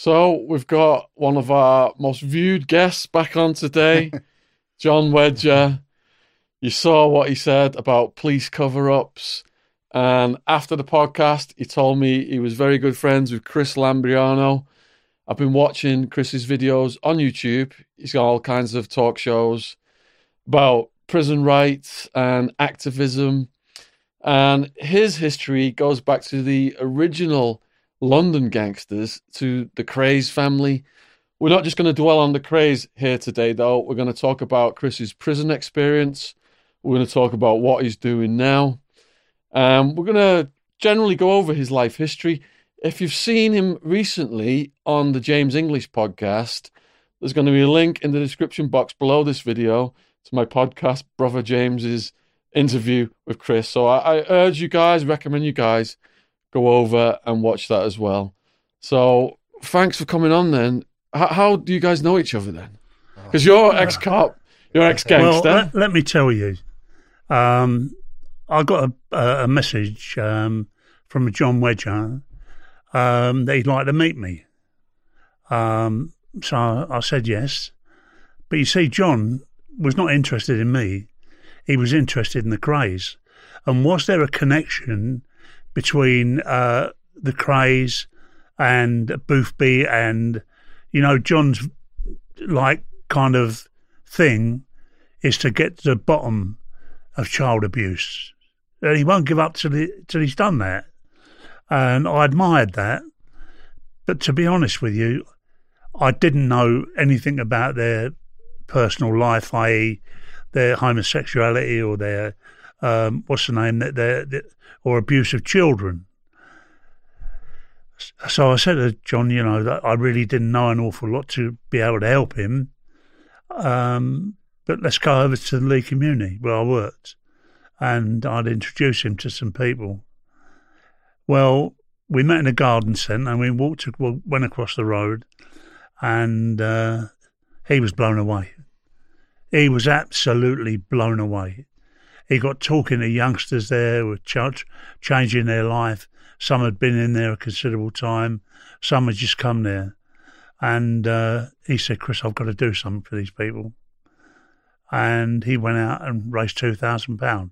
So we've got one of our most viewed guests back on today, John Wedger. You saw what he said about police cover ups. And after the podcast, he told me he was very good friends with Chris Lambrianou. I've been watching Chris's videos on YouTube. He's got all kinds of talk shows about prison rights and activism. And his history goes back to the original London gangsters to the Krays family. We're not just going to dwell on the Krays here today, though. We're going to talk about Chris's prison experience. We're going to talk about what he's doing now. Um, we're going to generally go over his life history. If you've seen him recently on the James English podcast, there's going to be a link in the description box below this video to my podcast, Brother James's interview with Chris. So I, I urge you guys, recommend you guys go over and watch that as well. So thanks for coming on then. How, how do you guys know each other then? Because you're ex cop, you're ex gangster. Well, let, let, me tell you, um, I got a, a message um, from John Wedger um, that he'd like to meet me. Um, so I said yes. But you see, John was not interested in me. He was interested in the Krays. And was there a connection between uh, the Krays and Boothby and, you know, John's like kind of thing is to get to the bottom of child abuse. And he won't give up till, he, till he's done that. And I admired that. But to be honest with you, I didn't know anything about their personal life, i.e., their homosexuality or their um, what's the name that their, or abuse of children. So I said to John, you know, I really didn't know an awful lot to be able to help him. Um, but let's go over to the Ley community where I worked, and I'd introduce him to some people. Well, we met in a garden centre and we walked, went across the road, and uh, he was blown away. He was absolutely blown away. He got talking to youngsters there, were ch- changing their life. Some had been in there a considerable time. Some had just come there. And uh, he said, Chris, I've got to do something for these people. And he went out and raised £2,000.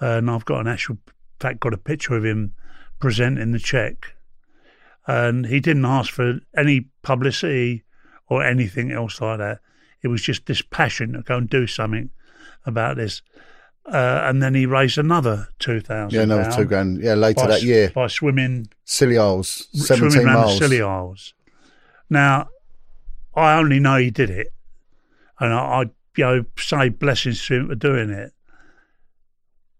And I've got an actual, fact, got a picture of him presenting the cheque. And he didn't ask for any publicity or anything else like that. It was just this passion to go and do something about this. Uh, and then he raised another two thousand. Yeah, another two grand. Yeah, later by, that year by swimming Scilly Isles, seventeen miles. Scilly Isles. Now, I only know he did it, and I, I, you know, say blessings to him for doing it.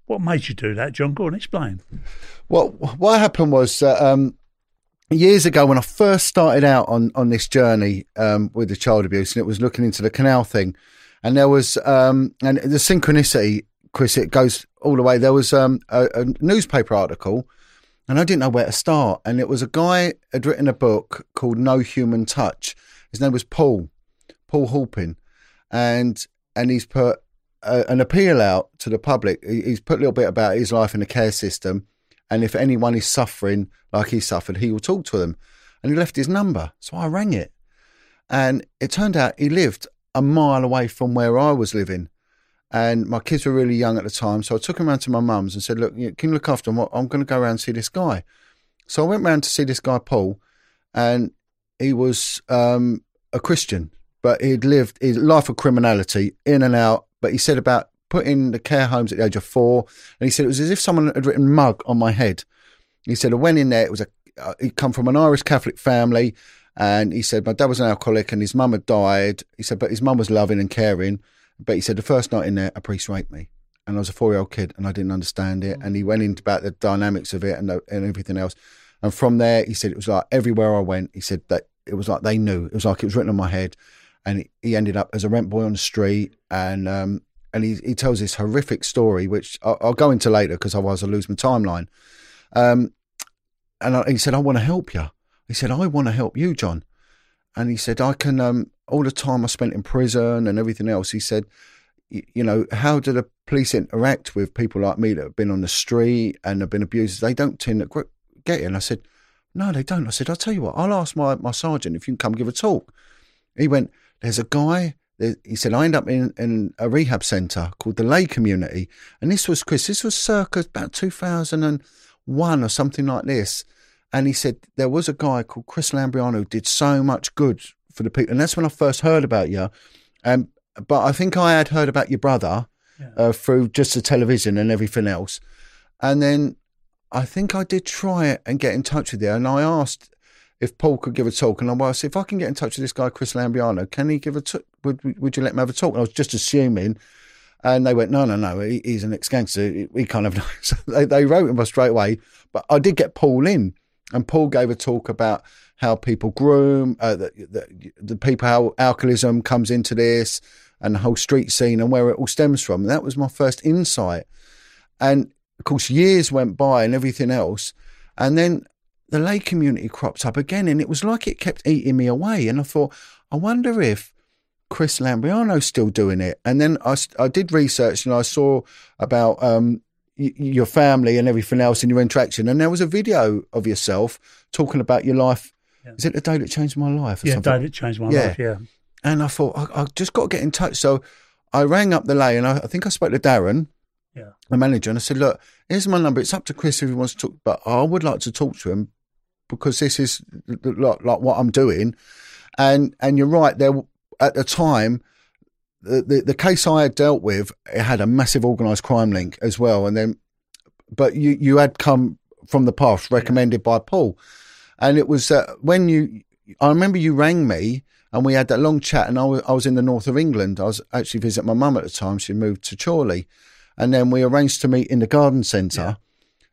What made you do that, John? Go on, explain. Well, what happened was uh, um, years ago when I first started out on on this journey um, with the child abuse, and it was looking into the canal thing, and there was um, and the synchronicity Chris, it goes all the way. There was um, a, a, newspaper article, and I didn't know where to start. And it was a guy had written a book called No Human Touch. His name was Paul, Paul Halpin, and and he's put a, an appeal out to the public. He's put a little bit about his life in the care system, and if anyone is suffering like he suffered, he will talk to them. And he left his number, so I rang it, and it turned out he lived a mile away from where I was living and my kids were really young at the time. So I took them around to my mum's and said, Look, can you look after them? I'm going to go around and see this guy. So I went round to see this guy, Paul, and he was um, a Christian, but he'd lived his life of criminality in and out. But he said about put in the care homes at the age of four, and he said it was as if someone had written "mug" on my head. He said I went in there. It was a uh, he'd come from an Irish Catholic family, and he said my dad was an alcoholic and his mum had died. He said, but his mum was loving and caring. But he said the first night in there, a priest raped me, and I was a four-year-old kid, and I didn't understand it. And he went into about the dynamics of it and the, and everything else. And from there, he said it was like everywhere I went. He said that it was like they knew. It was like it was written on my head. And he, he ended up as a rent boy on the street, and um, and he, he tells this horrific story, which I'll, I'll go into later because otherwise I'll lose my timeline. Um, and I, he said, I want to help you. He said, I want to help you, John. And he said, I can, um, all the time I spent in prison and everything else, he said, you know, how do the police interact with people like me that have been on the street and have been abused? They don't tend to get it. And I said, no, they don't. I said, I'll tell you what, I'll ask my, my sergeant if you can come give a talk. He went, there's a guy, he said, I end up in, in a rehab centre called the Ley Community. And this was, Chris, this was circa about 2001 or something like this. And he said, there was a guy called Chris Lambrianou who did so much good for the people. And that's when I first heard about you. Um, but I think I had heard about your brother yeah. uh, through just the television and everything else. And then I think I did try it and get in touch with you. And I asked if Paul could give a talk. And I said, if I can get in touch with this guy, Chris Lambrianou, can he give a talk? Would, would you let him have a talk? And I was just assuming. And they went, no, no, no, he, he's an ex gangster. He kind of knows. So they, they wrote him straight away. But I did get Paul in. And Paul gave a talk about how people groom, uh, the, the, the, people, how alcoholism comes into this, and the whole street scene and where it all stems from. And that was my first insight. And of course, years went by and everything else. And then the Ley community cropped up again, and it was like it kept eating me away. And I thought, I wonder if Chris Lambrianou's still doing it. And then I, I did research and I saw about um, your family and everything else and your interaction. And there was a video of yourself talking about your life. Yeah. Is it the day that changed my life? yeah, something? day that changed my yeah. life. Yeah. And I thought I, I, just got to get in touch. So I rang up the Ley and I, I think I spoke to Darren, yeah, the manager, and I said, "Look, here's my number. It's up to Chris if he wants to talk, but I would like to talk to him because this is like, like what I'm doing." And and you're right. There at the time the, the, the case I had dealt with, it had a massive organised crime link as well. And then, but you, you had come from the past recommended by Paul. And it was uh, when you, I remember you rang me and we had that long chat and I was, I was in the north of England. I was actually visiting my mum at the time. She moved to Chorley. And then we arranged to meet in the garden centre. Yeah.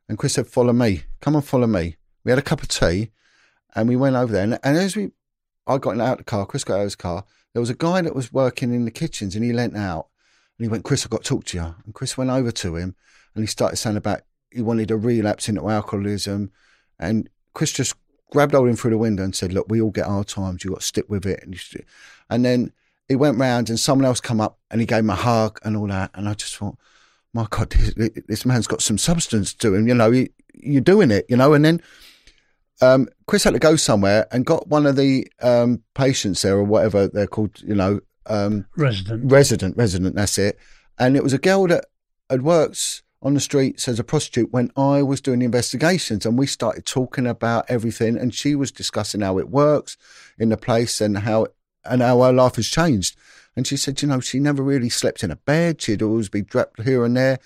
And Chris said, follow me, come and follow me. We had a cup of tea and we went over there. And, and as we, I got out of the car, Chris got out of his car there was a guy that was working in the kitchens and he leant out and he went, Chris, I've got to talk to you. And Chris went over to him and he started saying about he wanted a relapse into alcoholism. And Chris just grabbed hold of him through the window and said, Look, we all get our times. You've got to stick with it. And, and then he went round and someone else come up and he gave him a hug and all that. And I just thought, my God, this, this man's got some substance to him. You know, he, you're doing it, you know. And then um, Chris had to go somewhere and got one of the um, patients there or whatever they're called, you know, um, resident, resident, resident. That's it. And it was a girl that had worked on the streets as a prostitute when I was doing the investigations, and we started talking about everything. And she was discussing how it works in the place and how and how her life has changed. And she said, you know, she never really slept in a bed. She'd always be draped here and there.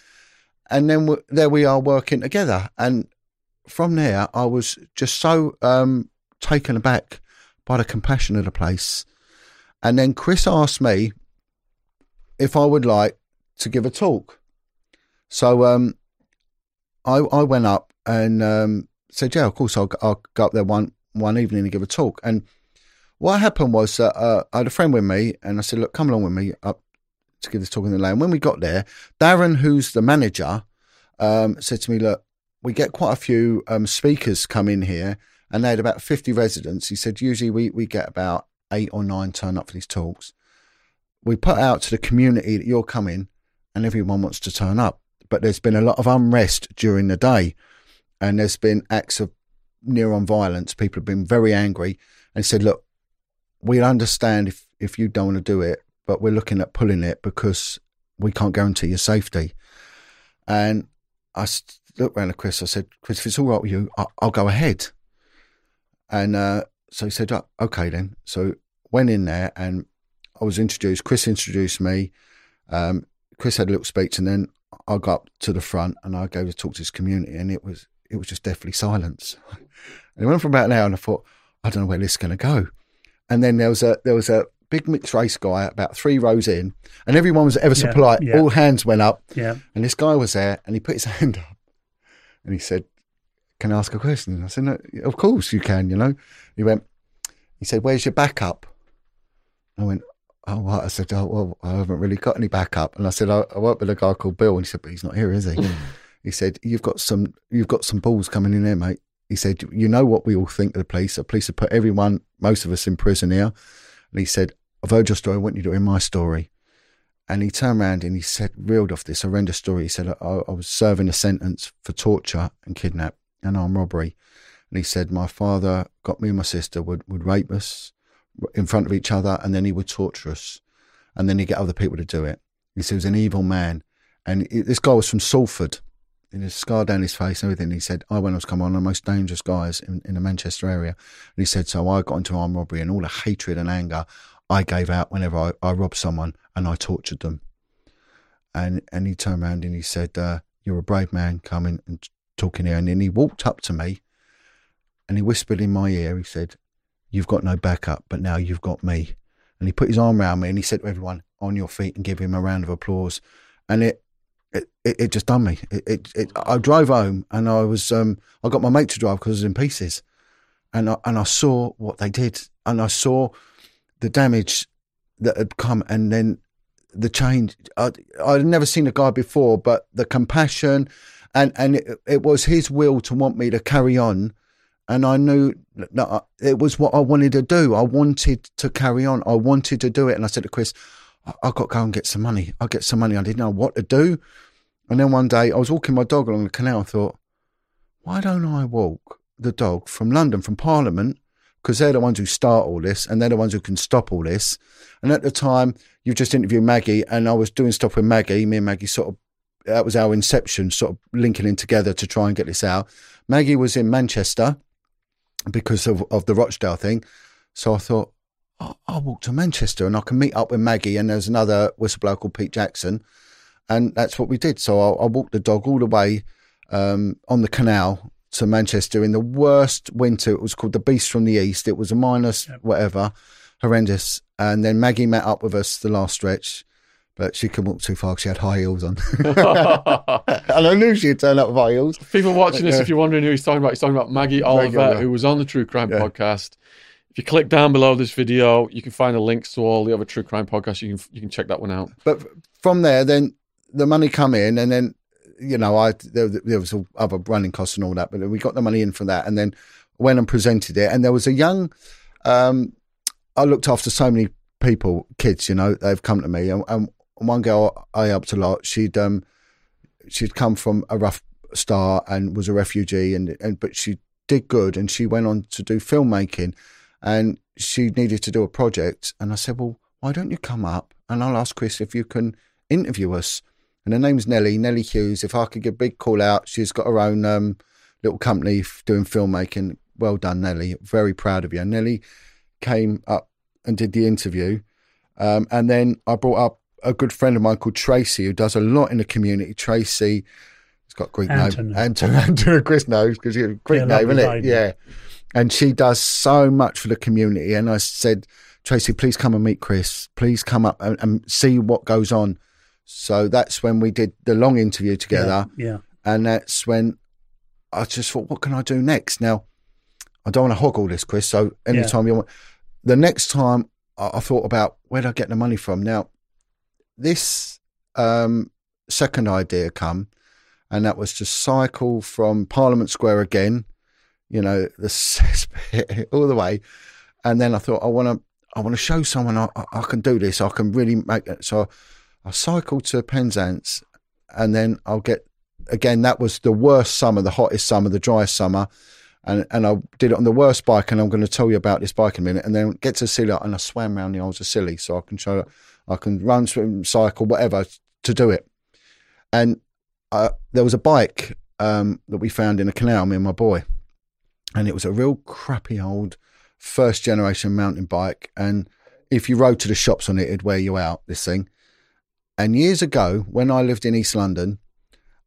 And then there we are working together. And from there, I was just so um, taken aback by the compassion of the place. And then Chris asked me if I would like to give a talk. So um, I, I went up and um, said, "Yeah, of course, I'll, I'll go up there one one evening and give a talk." And what happened was that uh, I had a friend with me, and I said, "Look, come along with me up to give this talk in the lane." When we got there, Darren, who's the manager, um, said to me, "Look, we get quite a few um, speakers come in here, and they had about 50 residents. He said, usually we, we get about eight or nine turn up for these talks. We put out to the community that you're coming, and everyone wants to turn up. But there's been a lot of unrest during the day, and there's been acts of near on violence. People have been very angry and said, Look, we understand if, if you don't want to do it, but we're looking at pulling it because we can't guarantee your safety. And I looked round at Chris. I said, Chris, if it's all right with you, I'll, I'll go ahead. And uh, so he said, "Oh, okay then. So went in there and I was introduced. Chris introduced me. Um, Chris had a little speech, and then I got up to the front and I go to talk to his community, and it was it was just deathly silence. And it went for about an hour, and I thought, I don't know where this is going to go. And then there was a there was a big mixed race guy about three rows in, and everyone was ever so Yeah, polite. yeah. All hands went up, Yeah. and this guy was there, and he put his hand up, and he said, "Can I ask a question?" I said, no, "Of course you can." You know, he went. He said, "Where's your backup?" I went, "Oh, what?" I said, "Oh, well, I haven't really got any backup." And I said, "I, I work with a guy called Bill," and he said, "But he's not here, is he?" Hmm. he said, "You've got some, you've got some balls coming in there, mate." He said, "You know what we all think of the police. The police have put everyone, most of us, in prison here." And he said, "I've heard your story. I want you to hear my story." And he turned around and he said, reeled off this horrendous story. He said, I, I was serving a sentence for torture and kidnap and armed robbery. And he said, my father got me and my sister, would, would rape us in front of each other, and then he would torture us. And then he'd get other people to do it. He said, he was an evil man. And he- this guy was from Salford. And his scar down his face and everything. He said, I went on to come on the most dangerous guys in, in the Manchester area. And he said, so I got into armed robbery and all the hatred and anger I gave out whenever I, I robbed someone and I tortured them. And and he turned around and he said, uh, "You're a brave man coming and talking here." And then he walked up to me, and he whispered in my ear. He said, "You've got no backup, but now you've got me." And he put his arm around me and he said to everyone, "On your feet and give him a round of applause." And it. It, it, just done me. It, it, it, I drove home and I was um, I got my mate to drive because I was in pieces, and I, and I saw what they did and I saw the damage that had come and then the change. I, I'd never seen a guy before but the compassion and and it, it was his will to want me to carry on. And I knew that it was what I wanted to do. I wanted to carry on. I wanted to do it. And I said to Chris I've got to go and get some money. I'll get some money. I didn't know what to do. And then one day I was walking my dog along the canal. I thought why don't I walk the dog from London from Parliament because they're the ones who start all this and they're the ones who can stop all this. And at the time, you just interviewed Maggie, and I was doing stuff with Maggie. Me and Maggie sort of, that was our inception, sort of linking in together to try and get this out. Maggie was in Manchester because of, of the Rochdale thing. So I thought, I'll, I'll walk to Manchester and I can meet up with Maggie. And there's another whistleblower called Pete Jackson. And that's what we did. So I, I walked the dog all the way um, on the canal to Manchester in the worst winter. It was called the Beast from the East. It was a minus whatever, horrendous. And then Maggie met up with us the last stretch, but she couldn't walk too far 'cause she had high heels on. and I knew she'd turn up with high heels. People watching this, if you're wondering who he's talking about, he's talking about Maggie Oliver, Oliver. who was on the True Crime Yeah. podcast. If you click down below this video, you can find the links to all the other True Crime podcasts. You can you can check that one out. But from there, then the money come in, and then you know, I there, there was other running costs and all that, but we got the money in for that, and then went and presented it. And there was a young, um, I looked after so many people, kids, you know, they've come to me, and, and one girl I helped a lot. She'd um, she'd come from a rough start and was a refugee, and and but she did good, and she went on to do filmmaking, and she needed to do a project, and I said, well, why don't you come up and I'll ask Chris if you can interview us. And her name's Nellie, Nellie Hughes. If I could give a big call out, she's got her own um, little company doing filmmaking. Well done, Nellie. Very proud of you. And Nellie came up and did the interview. Um, and then I brought up a good friend of mine called Tracy, who does a lot in the community. Tracy, it's got a Greek Anton. name. Anton, Anton, Chris knows because a Greek Yeah, name, isn't it? lady. Yeah. And she does so much for the community. And I said, Tracy, please come and meet Chris. Please come up and, and see what goes on. So that's when we did the long interview together. Yeah. And that's when I just thought, what can I do next? Now, I don't want to hog all this, Chris. So anytime you want, the next time I, I thought about where do I get the money from? Now, this um, second idea come, and that was to cycle from Parliament Square again, you know, the all the way. And then I thought, I want to, I want to show someone I, I, I can do this. I can really make it. So I cycled to Penzance, and then I'll get again. That was the worst summer, the hottest summer, the driest summer, and and I did it on the worst bike. And I'm going to tell you about this bike in a minute. And then get to Scilly, and I swam around the Isles of so I can show, I can run, swim, cycle, whatever to do it. And uh, there was a bike um, that we found in a canal, me and my boy, and it was a real crappy old first generation mountain bike, and if you rode to the shops on it, it'd wear you out. This thing. And years ago, when I lived in East London,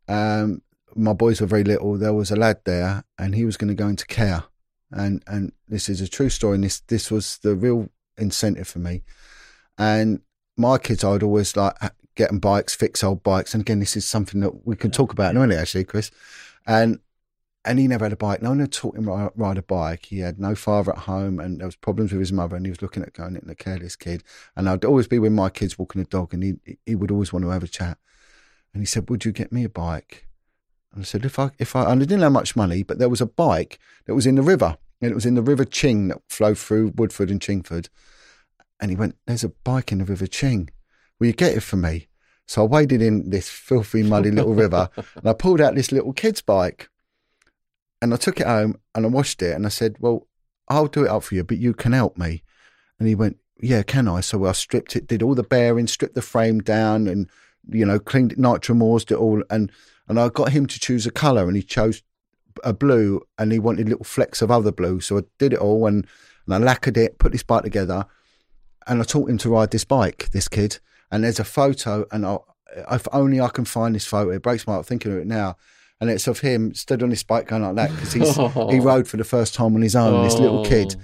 um, my boys were very little. There was a lad there, and he was going to go into care. And and this is a true story. And this this was the real incentive for me. And my kids, I'd always like getting bikes, fix old bikes. And again, this is something that we can talk about in a minute, actually, Chris. And and he never had a bike. No one had taught him to ride a bike. He had no father at home, and there was problems with his mother, and he was looking at going into a careless kid. And I'd always be with my kids walking a dog, and he he would always want to have a chat. And he said, "Would you get me a bike?" And I said, "If I if I," and I didn't have much money, but there was a bike that was in the river, and it was in the River Ching that flowed through Woodford and Chingford. And he went, "There's a bike in the River Ching. Will you get it for me?" So I waded in this filthy, muddy little river, and I pulled out this little kid's bike and I took it home and I washed it and I said, Well, I'll do it up for you, but you can help me. And he went, Yeah, can I? So I stripped it, did all the bearings, stripped the frame down and, you know, cleaned it, nitromoorsed it all. And, and I got him to choose a colour and he chose a blue and he wanted little flecks of other blue. So I did it all and, and I lacquered it, put this bike together and I taught him to ride this bike, this kid. And there's a photo and I, if only I can find this photo, it breaks my heart thinking of it now and it's of him stood on his bike going like that because he's he rode for the first time on his own, oh. this little oh. kid. Oh.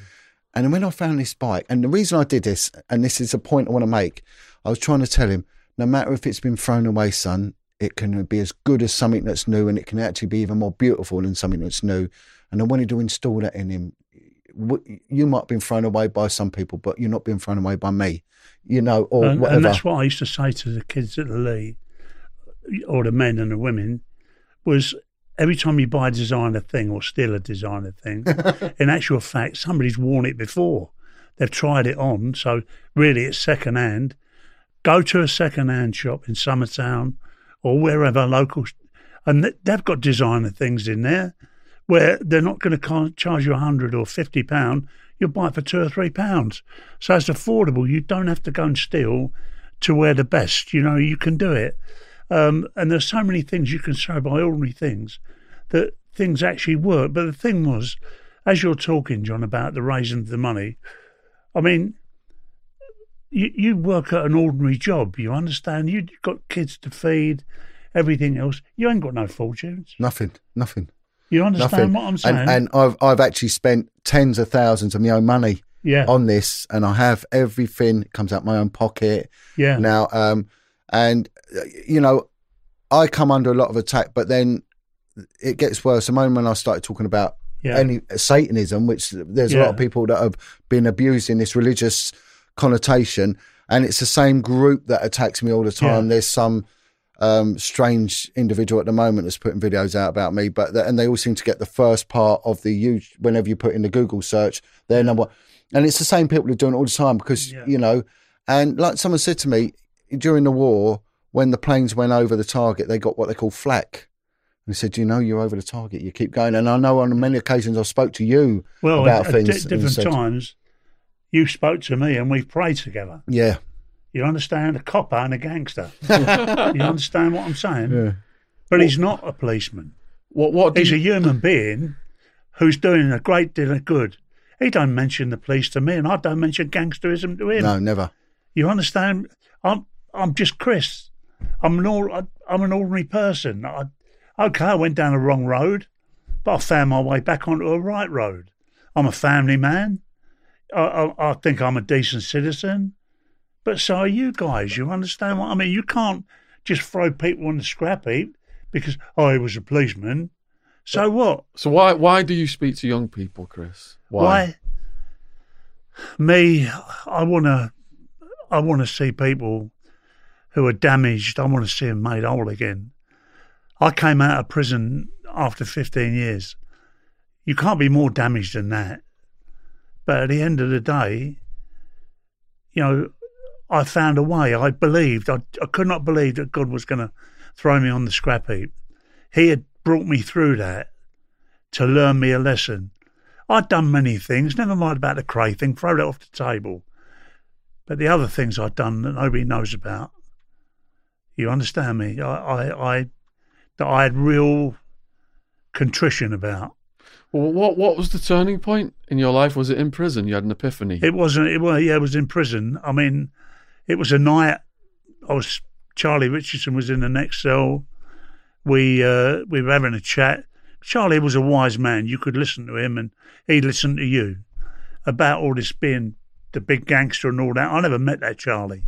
And when I found this bike, and the reason I did this, and this is a point I want to make, I was trying to tell him, no matter if it's been thrown away, son, it can be as good as something that's new, and it can actually be even more beautiful than something that's new. And I wanted to install that in him. You might have been thrown away by some people, but you're not being thrown away by me, you know, or and, whatever. And that's what I used to say to the kids at the Ley, or the men and the women was every time you buy a designer thing or steal a designer thing, in actual fact, somebody's worn it before. They've tried it on, so really it's second hand. Go to a second hand shop in Summertown or wherever local, and they've got designer things in there where they're not going to charge you a hundred or fifty pound. You'll buy it for two or three pounds, so it's affordable. You don't have to go and steal to wear the best. You know, you can do it. Um, and there's so many things you can say by ordinary things that things actually work. But the thing was, as you're talking, John, about the raising of the money, I mean, you, you work at an ordinary job. You understand? You've got kids to feed, everything else. You ain't got no fortunes. Nothing. Nothing. You understand Nothing. what I'm saying? And, and I've I've actually spent tens of thousands of my own money yeah. on this, and I have everything comes out my own pocket. Yeah. Now, um, and you know, I come under a lot of attack, but then it gets worse. The moment when I started talking about yeah. any Satanism, which there's Yeah. a lot of people that have been abused in this religious connotation, and it's the same group that attacks me all the time. Yeah. There's some um, strange individual at the moment that's putting videos out about me, but th- and they all seem to get the first part of the huge. Whenever you put in the Google search, their number, and it's the same people who are doing it all the time because you know, and like someone said to me during the war when the planes went over the target, they got what they call flak. And he said, "You know, you're over the target. You keep going." And I know on many occasions I've spoke to you well, about at, things. at different said- times, you spoke to me and we've prayed together. Yeah, You understand? A copper and a gangster. you understand what I'm saying? yeah. But he's not a policeman. What what He's a human being who's doing a great deal of good. He don't mention the police to me, and I don't mention gangsterism to him. No, never. You understand? I'm I'm just Chris. I'm an all, I'm an ordinary person. I, okay, I went down the wrong road, but I found my way back onto a right road. I'm a family man. I, I, I think I'm a decent citizen, but so are you guys. You understand what I mean? You can't just throw people on the scrap heap because oh, he was a policeman. So what? so why why do you speak to young people, Chris? Why? Me, I want to, I want to see people who are damaged. I want to see them made whole again. I came out of prison after 15 years. You can't be more damaged than that. But at the end of the day, you know, I found a way. I believed. I, I could not believe that God was going to throw me on the scrap heap. He had brought me through that to learn me a lesson. I'd done many things, never mind about the Kray thing, throw that off the table. But the other things I'd done that nobody knows about, you understand me? I, I, I that I had real contrition about. Well, what what was the turning point in your life? Was it in prison? You had an epiphany. It wasn't. It was. Yeah, it was in prison. I mean, it was a night. I was Charlie Richardson was in the next cell. We uh, we were having a chat. Charlie was a wise man. You could listen to him, and he listened to you about all this being the big gangster and all that. I never met that Charlie.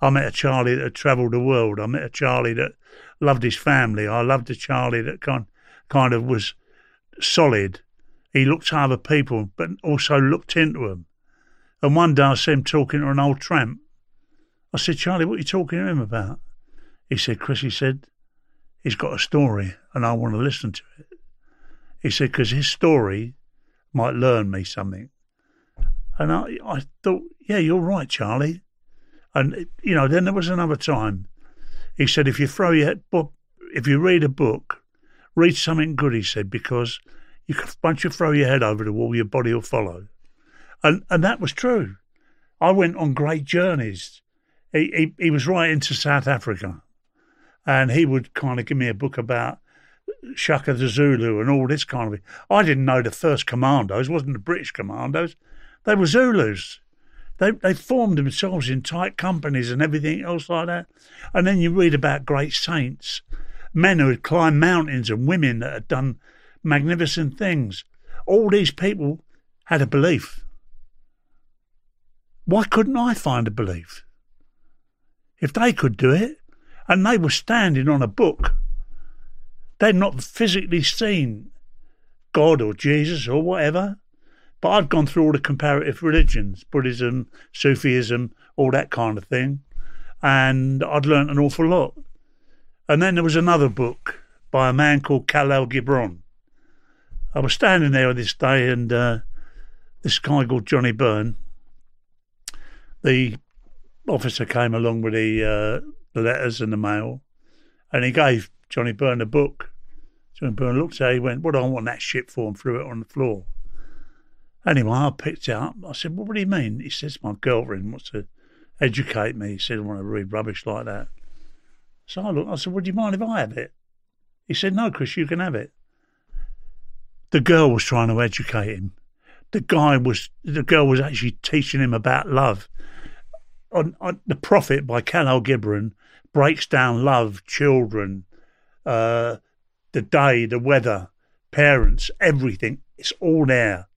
I met a Charlie that had travelled the world. I met a Charlie that loved his family. I loved a Charlie that kind kind of was solid. He looked at other people, but also looked into them. And one day I saw him talking to an old tramp. I said, Charlie, what are you talking to him about? He said, Chris, he said, he's got a story and I want to listen to it. He said, because his story might learn me something. And I, I thought, yeah, you're right, Charlie. And, you know, then there was another time. He said, if you throw your head book, if you read a book, read something good, he said, because you once you throw your head over the wall, your body will follow. And, and that was true. I went on great journeys. He, he, he was right into South Africa. And he would kind of give me a book about Shaka the Zulu and all this kind of thing. I didn't know the first commandos wasn't the British commandos. They were Zulus. They they formed themselves in tight companies and everything else like that. And then you read about great saints, men who had climbed mountains and women that had done magnificent things. All these people had a belief. Why couldn't I find a belief? If they could do it, and they were standing on a book, they'd not physically seen God or Jesus or whatever. But I'd gone through all the comparative religions, Buddhism, Sufism, all that kind of thing, and I'd learnt an awful lot. And then there was another book by a man called Khalil Gibran. I was standing there on this day, and uh, this guy called Johnny Byrne, the officer came along with the, uh, the letters and the mail, and he gave Johnny Byrne a book. Johnny Byrne looked at it, he went, What do I want that shit for? and threw it on the floor. Anyway, I picked it up. I said, well, What do you mean? He says, My girlfriend wants to educate me. He said, I want to read rubbish like that. So I looked, I said, Would you mind if I have it? He said, No, Chris, you can have it. The girl was trying to educate him. The guy was, the girl was actually teaching him about love. On, on the Prophet by Khalil Gibran breaks down love, children, uh, the day, the weather, parents, everything. It's all there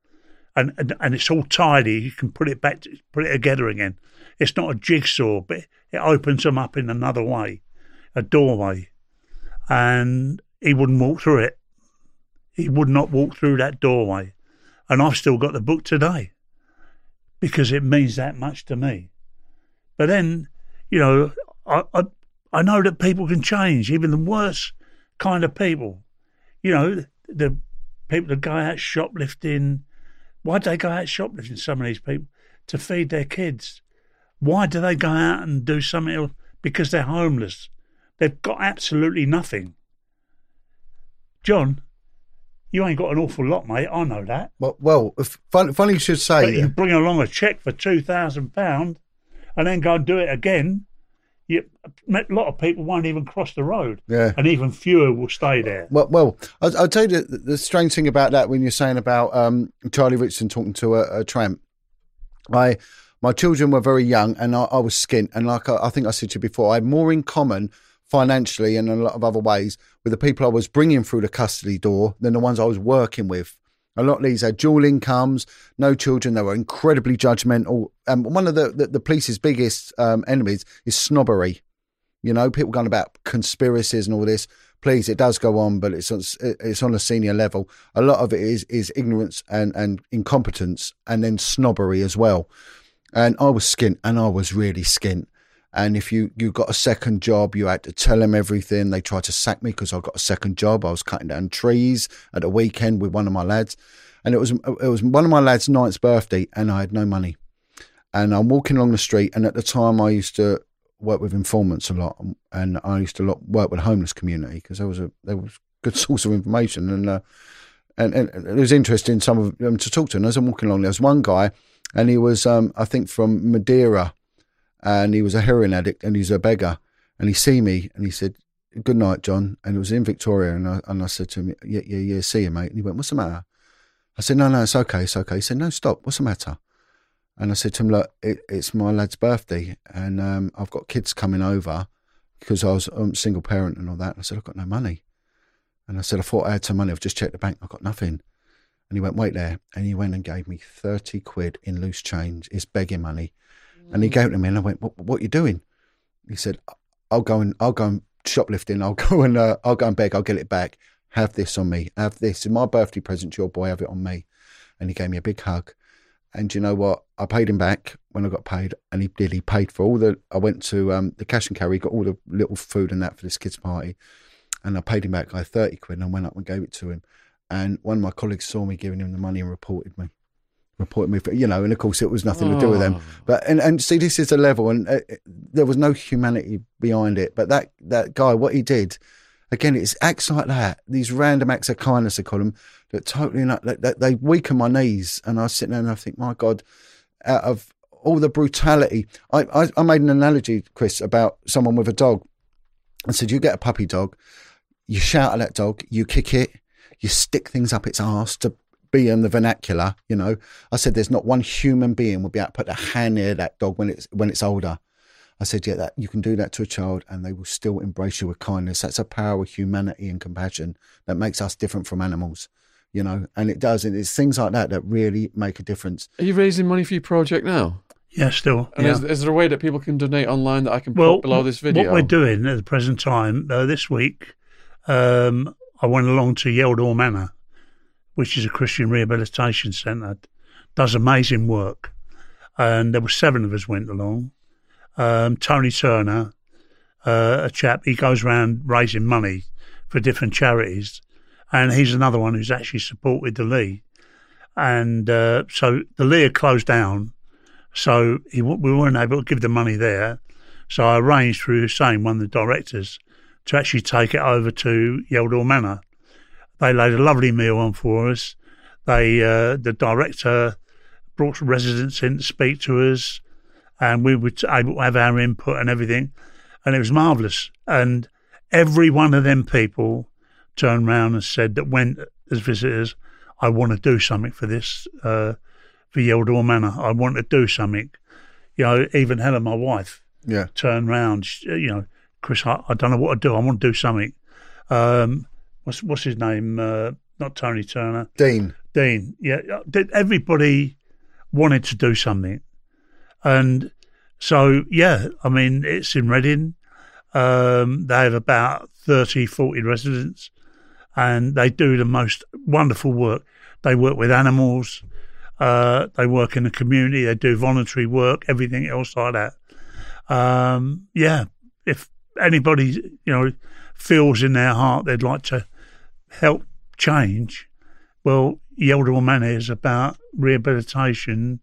and, and, and it's all tidy. You can put it back, put it together again. It's not a jigsaw, but it opens them up in another way, a doorway. And he wouldn't walk through it. He would not walk through that doorway. And I've still got the book today because it means that much to me. But then, you know, I, I, I know that people can change, even the worst kind of people. You know, the people that go out shoplifting, why do they go out shoplifting, some of these people, to feed their kids? Why do they go out and do something else? Because they're homeless. They've got absolutely nothing. John, you ain't got an awful lot, mate. I know that. Well, well funny, funny you should say. But you bring along a cheque for two thousand pound, and then go and do it again. You, a lot of people won't even cross the road. Yeah. And even fewer will stay there. Well, well I'll, I'll tell you the, the, strange thing about that when you're saying about um, Charlie Richardson talking to a, a, tramp. I, my children were very young and I, I was skint. And like I, I think I said to you before, I had more in common financially and in a lot of other ways with the people I was bringing through the custody door than the ones I was working with. A lot of these had dual incomes, no children. They were incredibly judgmental. And um, one of the, the, the police's biggest um, enemies is snobbery. You know, people going about conspiracies and all this. Please, it does go on, but it's on, it's on a senior level. A lot of it is is ignorance and, and incompetence, and then snobbery as well. And I was skint, and I was really skint. And if you, you got a second job, you had to tell them everything. They tried to sack me because I got a second job. I was cutting down trees at a weekend with one of my lads. And it was it was one of my lads' ninth birthday, and I had no money. And I'm walking along the street, and at the time I used to work with informants a lot, and I used to work with homeless community because there was a there was good source of information, and uh, and, and it was interesting some of them to talk to. And as I'm walking along, there was one guy, and he was um, I think from Madeira, and he was a heroin addict and he's a beggar. And he see me and he said, "Good night, John." And it was in Victoria, and I and I said to him, "Yeah, yeah, yeah, see you, mate." And he went, "What's the matter?" I said, no, no, it's okay, it's okay. He said, no, stop. What's the matter? And I said to him, look, it, it's my lad's birthday, and um, I've got kids coming over because I was a um, single parent and all that. And I said, I've got no money. And I said, I thought I had some money. I've just checked the bank. I've got nothing. And he went, wait there. And he went and gave me 30 quid in loose change. It's begging money. And he gave it to me and I went, what, what are you doing? He said, I'll go and, I'll go and shoplifting. I'll go and, uh, I'll go and beg. I'll get it back. Have this on me. Have this. It's my birthday present to your boy. Have it on me. And he gave me a big hug. And you know what? I paid him back when I got paid, and he did. He paid for all the. I went to um, the cash and carry, got all the little food and that for this kid's party, and I paid him back. I had thirty quid, and I went up and gave it to him. And one of my colleagues saw me giving him the money and reported me, reported me for you know. And of course, it was nothing to do with them. Oh. But and and see, this is a level, and uh, there was no humanity behind it. But that that guy, what he did, again, it's acts like that. These random acts of kindness, I call them, that totally not, that, that they weaken my knees. And I sit there and I think, my God, out of all the brutality, I, I, I made an analogy, Chris, about someone with a dog. I said, you get a puppy dog, you shout at that dog, you kick it, you stick things up its arse to be in the vernacular, you know. I said, there's not one human being will be able to put a hand near that dog when it's when it's older. I said, yeah, that you can do that to a child and they will still embrace you with kindness. That's a power of humanity and compassion that makes us different from animals, you know, and it does. And it's things like that that really make a difference. Are you raising money for your project now? Yeah, still. And yeah. is, is there a way that people can donate online that I can well, put below this video? What we're doing at the present time, uh, this week, um, I went along to Yeldall Manor, which is a Christian rehabilitation centre, does amazing work. And there were seven of us went along. Um, Tony Turner, uh, a chap, he goes around raising money for different charities. And he's another one who's actually supported the Ley. And uh, so the Ley had closed down. So he, we weren't able to give the money there. So I arranged through Hussein, one of the directors, to actually take it over to Yeldall Manor. They laid a lovely meal on for us. They, uh, the director brought some residents in to speak to us, and we were able to have our input and everything, and it was marvellous. And every one of them people turned round and said that went as visitors, I want to do something for this, uh, for Yeldall Manor. I want to do something. You know, even Helen, my wife, Yeah. turn round. You know, Chris, I, I don't know what to do. I want to do something. Um, what's what's his name? Uh, not Tony Turner. Dean. Dean. Yeah, did everybody wanted to do something, and so yeah. I mean, it's in Reading. Um, they have about 30, 40 residents, and they do the most wonderful work. They work with animals. Uh, they work in the community. They do voluntary work. Everything else like that um, yeah, if anybody you know feels in their heart they'd like to help change, well, Yeldall Manor is about rehabilitation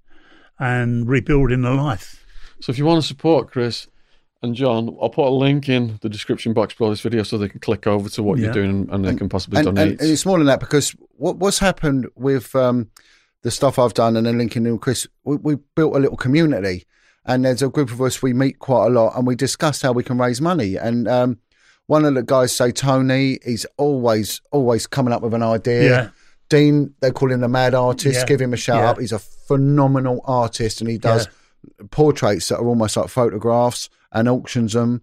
and rebuilding a life. So if you want to support Chris and John, I'll put a link in the description box below this video so they can click over to what Yeah. you're doing and, and they can possibly and, donate. and, and it's more than that because what what's happened with um, the stuff I've done and then linking in with Chris, we, we built a little community, and there's a group of us we meet quite a lot, and we discuss how we can raise money. And um, one of the guys say Tony, he's always always coming up with an idea. Yeah. Dean, they call him the mad artist. Yeah. Give him a shout Yeah. out. He's a phenomenal artist, and he does portraits that are almost like photographs and auctions them.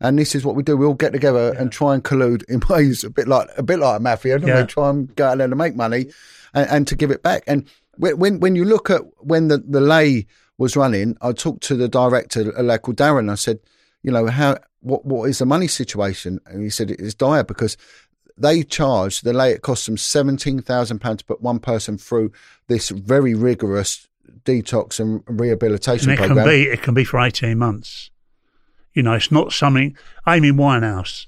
And this is what we do. We all get together and try and collude in ways a bit like a bit like a mafia, don't we? Try and go out there to make money and, and to give it back. And when when- when you look at when the the Ley was running, I talked to the director, a lad called Darren. I said, you know, how what what is the money situation? And he said it is dire because they charge the Ley. It costs them seventeen thousand pounds to put one person through this very rigorous detox and rehabilitation And it program. can be it can be for eighteen months. You know, it's not something. Amy Winehouse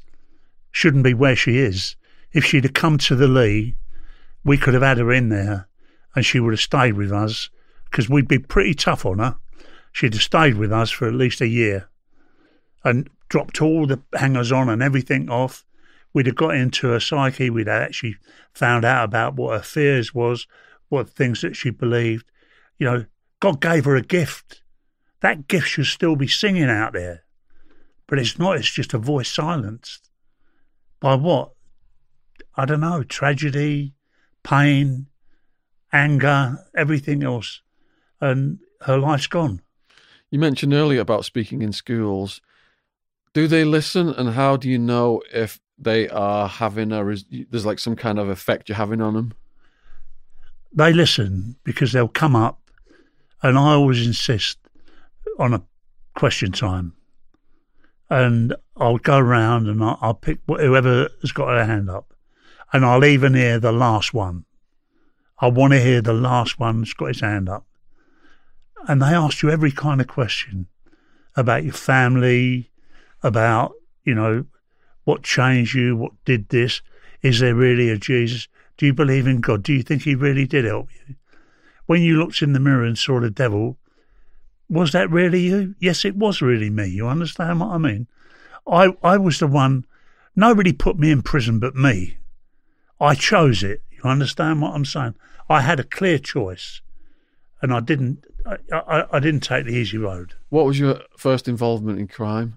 shouldn't be where she is. If she'd have come to the Ley, we could have had her in there, and she would have stayed with us because we'd be pretty tough on her. She'd have stayed with us for at least a year, and dropped all the hangers on and everything off. We'd have got into her psyche. We'd have actually found out about what her fears was, what things that she believed. You know, God gave her a gift. That gift should still be singing out there. But it's not, it's just a voice silenced. By what? I don't know, tragedy, pain, anger, everything else, and her life's gone. You mentioned earlier about speaking in schools. Do they listen, and how do you know if they are having a? res- There's like some kind of effect you're having on them. They listen because they'll come up, and I always insist on a question time. And I'll go around and I'll, I'll pick whoever has got their hand up, and I'll even hear the last one. I want to hear the last one that's got his hand up. And they ask you every kind of question about your family, about, you know, what changed you, what did this, is there really a Jesus? Do you believe in God? Do you think he really did help you? When you looked in the mirror and saw the devil, was that really you? Yes, it was really me. You understand what I mean? I, I was the one, nobody put me in prison but me. I chose it. You understand what I'm saying? I had a clear choice and I didn't, I, I, I didn't take the easy road. What was your first involvement in crime?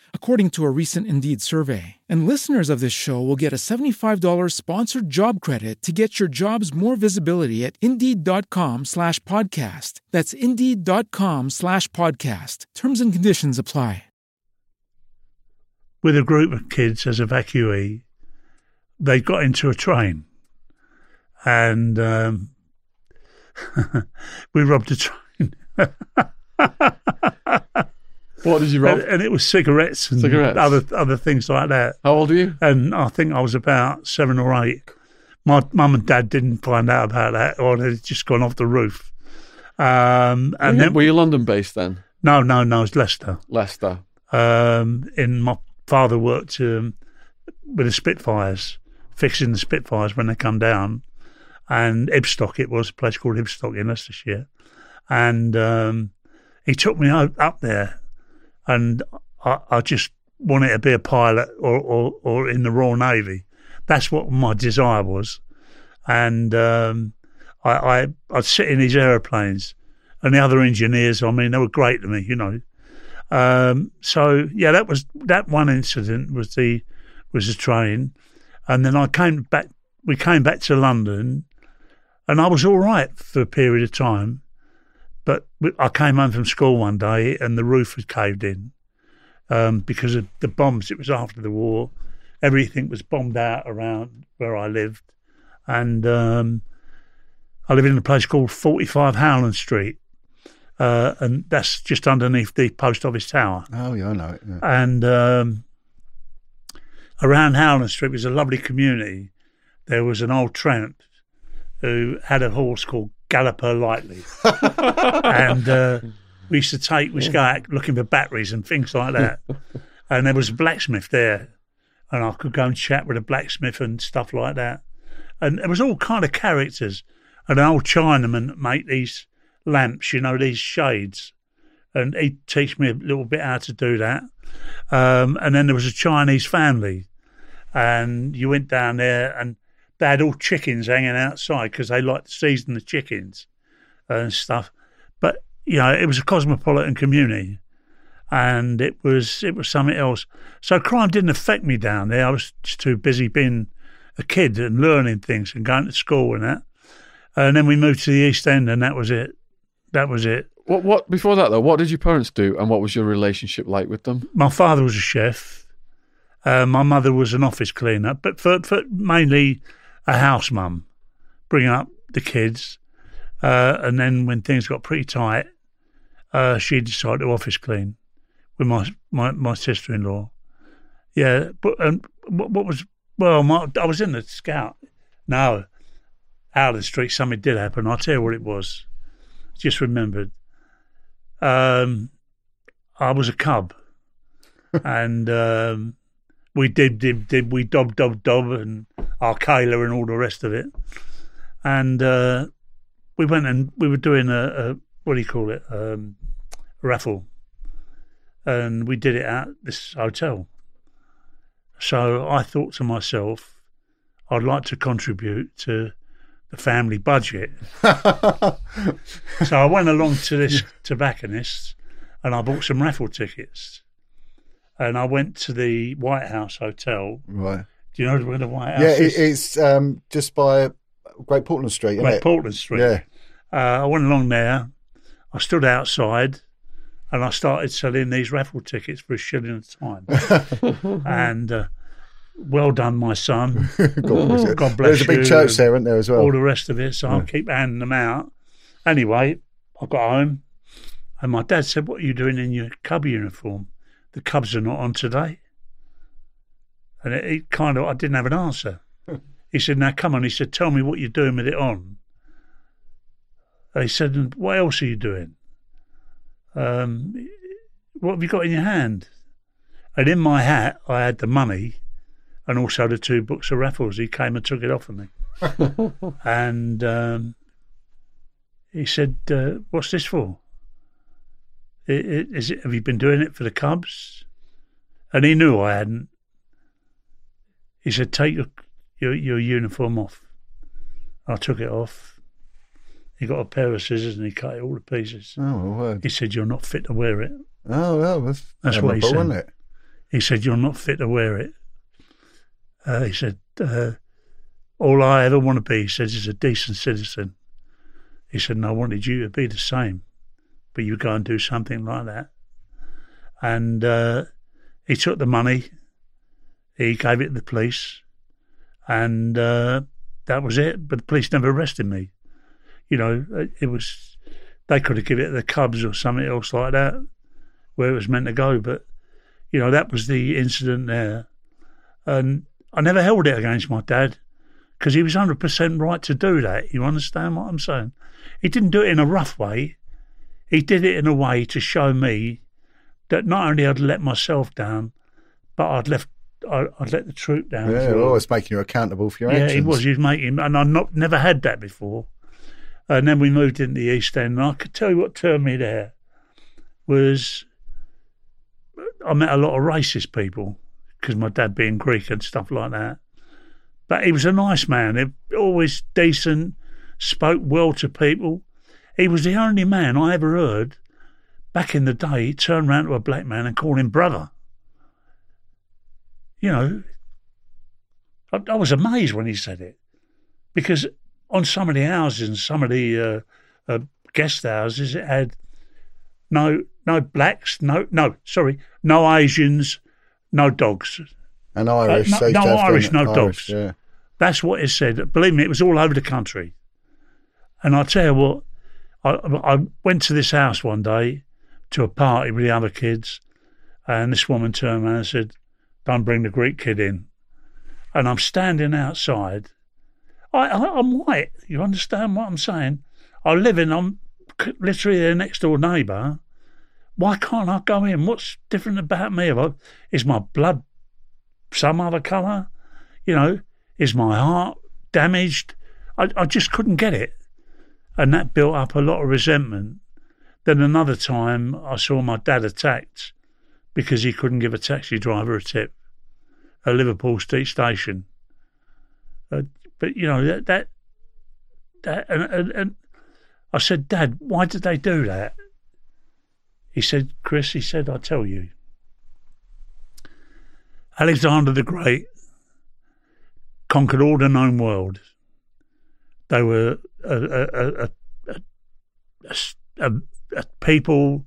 according to a recent Indeed survey. And listeners of this show will get a $75 sponsored job credit to get your jobs more visibility at Indeed.com slash podcast. That's Indeed.com slash podcast. Terms and conditions apply. with a group of kids as evacuee. They got into a train and um, we robbed a train. What did you rob? and, and it was cigarettes and Cigarettes. other other things like that. How old are you? And I think I was about seven or eight. My mum and dad didn't find out about that, or they'd just gone off the roof. Um, and were, you, then were you London based then? no, no, no, it's Leicester. Leicester. Um, in my father worked um, with the Spitfires, fixing the Spitfires when they come down, and Ibstock. It was a place called Ibstock in Leicestershire, and um, he took me out, up there, and I, I just wanted to be a pilot or, or or in the Royal Navy. That's what my desire was, and um, I, I I'd sit in these aeroplanes, and the other engineers. I mean, they were great to me, you know. Um, so yeah, that was that one incident was the was the train, and then I came back. We came back to London, and I was all right for a period of time, but I came home from school one day and the roof had caved in um, because of the bombs. It was after the war. Everything was bombed out around where I lived, and um, I live in a place called Forty Five Howland Street. Uh, and that's just underneath the post office tower Oh, yeah, I know it. yeah. and um, around Howland Street was a lovely community. There was an old tramp who had a horse called Galloper Lightly, and uh, we used to take we used to go out looking for batteries and things like that. and there was a blacksmith there, and I could go and chat with a blacksmith and stuff like that. And there was all kind of characters, and an old Chinaman made these lamps, you know, these shades and he'd teach me a little bit how to do that. Um, and then there was a Chinese family, and you went down there, and they had all chickens hanging outside because they liked to season the chickens and stuff. But you know, it was a cosmopolitan community, and it was it was something else. So crime didn't affect me down there. I was just too busy being a kid and learning things and going to school and that. And then we moved to the East End, and that was it. That was it. What? What? Before that though, what did your parents do, and what was your relationship like with them? my father was a chef. Uh, my mother was an office cleaner, but for, for mainly a house mum, bringing up the kids. Uh, and then when things got pretty tight, uh, she decided to office clean with my my, my sister in law. Yeah, but um, what, what was well, my, I was in the scout. No, out of the street, something did happen. I'll tell you what it was. Just remembered. Um, I was a cub, and um, we did did did we dob dob dob and Akela and all the rest of it, and uh, we went and we were doing a, a what do you call it um, raffle, and we did it at this hotel. So I thought to myself, I'd like to contribute to the family budget. so I went along to this tobacconist and I bought some raffle tickets. And I went to the White House Hotel. Right. Do you know where the White House Yeah, is? it, it's um, just by Great Portland Street, Great it? Portland Street. Yeah. Uh, I went along there. I stood outside and I started selling these raffle tickets for a shilling a time. and uh, well done, my son. God bless you. God bless There's a big church there, isn't there, as well? all the rest of it. So I'll keep handing them out. Anyway, I got home and my dad said, What are you doing in your cub uniform? The Cubs are not on today. And it, it kind of, I didn't have an answer. He said, Now come on. He said, Tell me what you're doing with it on. And he said, What else are you doing? Um, what have you got in your hand? And in my hat, I had the money and also the two books of raffles. He came and took it off of me. and um, he said, uh, "What's this for? Is it? Have you been doing it for the Cubs?" And he knew I hadn't. He said, "Take your your, your uniform off." I took it off. He got a pair of scissors and he cut it all to pieces. Oh, my word. He said, "You're not fit to wear it." Oh, well, that's, That's what he said. it? He said, You're not fit to wear it. Uh, he said, uh, All I ever want to be, he says, is a decent citizen. He said, And I wanted you to be the same, but you go and do something like that. And uh, he took the money, he gave it to the police, and uh, that was it. But the police never arrested me. You know, it- was, they could have given it to the Cubs or something else like that, where it was meant to go, but you know, that was the incident there. And I never held it against my dad because he was 100% right to do that. You understand what I'm saying? He didn't do it in a rough way. He did it in a way to show me that not only I'd let myself down, but I'd left, I- I'd let the troop down. Yeah, well. always making you accountable for your Yeah, actions. Yeah, he was. He was making, and I not never had that before. And then we moved into the East End, and I could tell you what turned me there was I met a lot of racist people because my dad being Greek and stuff like that. But he was a nice man. He always decent, spoke well to people. He was the only man I ever heard back in the day turn round to a black man and call him brother. You know, I, I was amazed when he said it because on some of the houses and some of the uh, uh, guest houses, it had no no blacks, no no sorry, no Asians, no dogs. And Irish. no- no Irish, no it? dogs. Yeah. That's what it said. Believe me, it was all over the country. And I tell you what, I, I went to this house one day to a party with the other kids, and this woman turned around and said, "Don't bring the Greek kid in." And I'm standing outside. I, I, I'm white. You understand what I'm saying? I live in. I'm literally their next door neighbour. Why can't I go in? What's different about me? Is my blood some other colour? You know, is my heart damaged? I, I just couldn't get it. And that built up a lot of resentment. Then another time I saw my dad attacked because he couldn't give a taxi driver a tip at Liverpool Street Station. Uh, but, you know, that, that, that and, and, and I said, Dad, why did they do that? He said, Chris, he said, I'll tell you. Alexander the Great conquered all the known world. They were a, a, a, people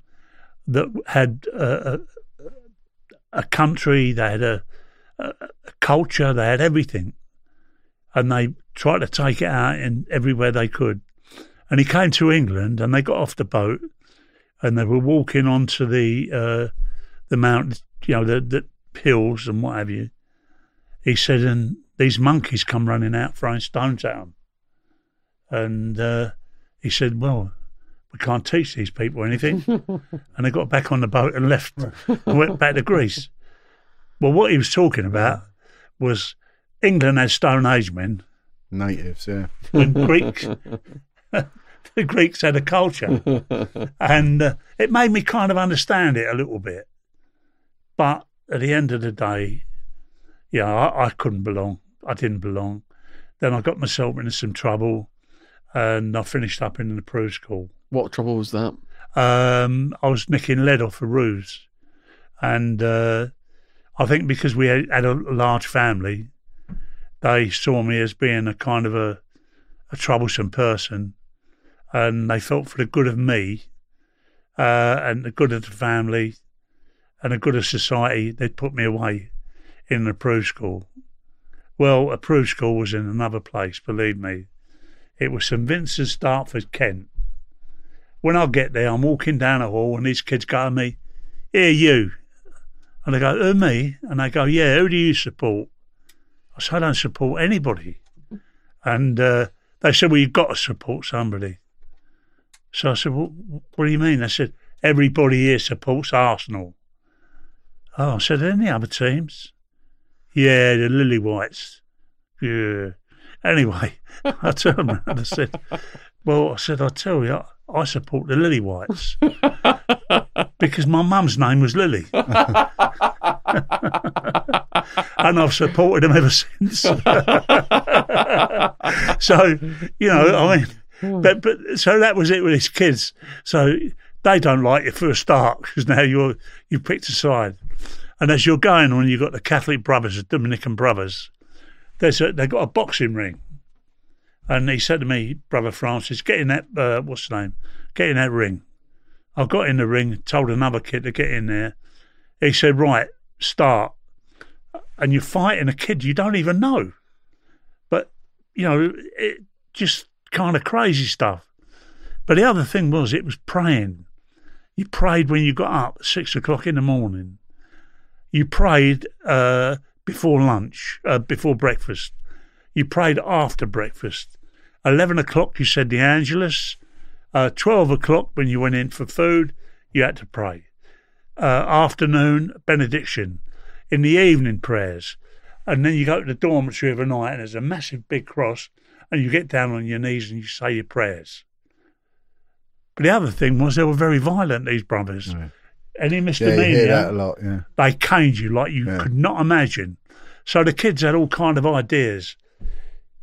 that had a, country, they had a, culture, they had everything. And they tried to take it out in everywhere they could. And he came to England and they got off the boat and they were walking onto the uh, the mount, you know, the, the pills and what have you. He said, and these monkeys come running out throwing stones at them. And uh, he said, well, we can't teach these people anything. and they got back on the boat and left and went back to Greece. Well, what he was talking about was England had Stone Age men Natives, yeah. and Greeks. the Greeks had a culture, and uh, it made me kind of understand it a little bit. But at the end of the day, yeah, I, I couldn't belong. I didn't belong. Then I got myself into some trouble, and I finished up in the approved school. What trouble was that? Um, I was nicking lead off a ruse, and uh, I think because we had, a large family, they saw me as being a kind of a, a troublesome person, and they felt for the good of me, uh, and the good of the family, and the good of society, they'd put me away in the approved school. Well, approved school was in another place, believe me. It was St Vincent's, Dartford, Kent. When I get there, I'm walking down a hall, and these kids go to me, "Here, you," and I go, "Who me?" And they go, "Yeah, who do you support?" I said, "I don't support anybody," and uh, they said, "Well, you've got to support somebody." So I said, well, "What do you mean?" They said, "Everybody here supports Arsenal." Oh, I said, "Any other teams?" Yeah, the Lily Whites. Yeah. Anyway, I turned around and I said, Well, I said, I tell you, I support the Lily Whites because my mum's name was Lily. and I've supported them ever since. so, you know, I mean, but, but so that was it with his kids. So they don't like you for a start because now you're, you picked a side. And as you're going on, you've got the Catholic brothers, the Dominican brothers. There's a, they've got a boxing ring. And he said to me, Brother Francis, get in that, uh, what's the name? Get in that ring. I got in the ring, told another kid to get in there. He said, right, start. And you're fighting a kid you don't even know. But, you know, it just kind of crazy stuff. But the other thing was, it was praying. You prayed when you got up at six o'clock in the morning. You prayed uh, before lunch, uh, before breakfast. You prayed after breakfast. 11 o'clock, you said the Angelus. Uh, 12 o'clock, when you went in for food, you had to pray. Uh, afternoon, benediction. In the evening, prayers. And then you go to the dormitory a night, and there's a massive big cross, and you get down on your knees and you say your prayers. But the other thing was they were very violent, these brothers. Right. Any Yeah, you misdemeanor, hear that a lot, yeah. they caned you like you Yeah. could not imagine. So the kids had all kind of ideas.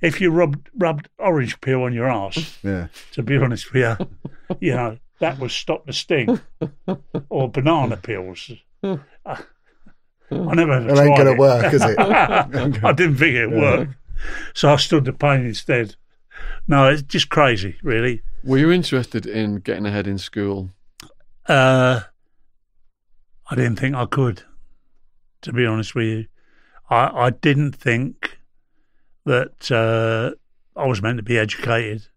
If you rubbed rubbed orange peel on your ass, Yeah. to be honest with you, you know that would stop the sting. Or banana peels. I never ever It ain't going to it. work, is it? I didn't think it worked, so I stood the pain instead. No, it's just crazy, really. Were you interested in getting ahead in school? Uh, I didn't think I could, to be honest with you. I, I didn't think that uh, I was meant to be educated.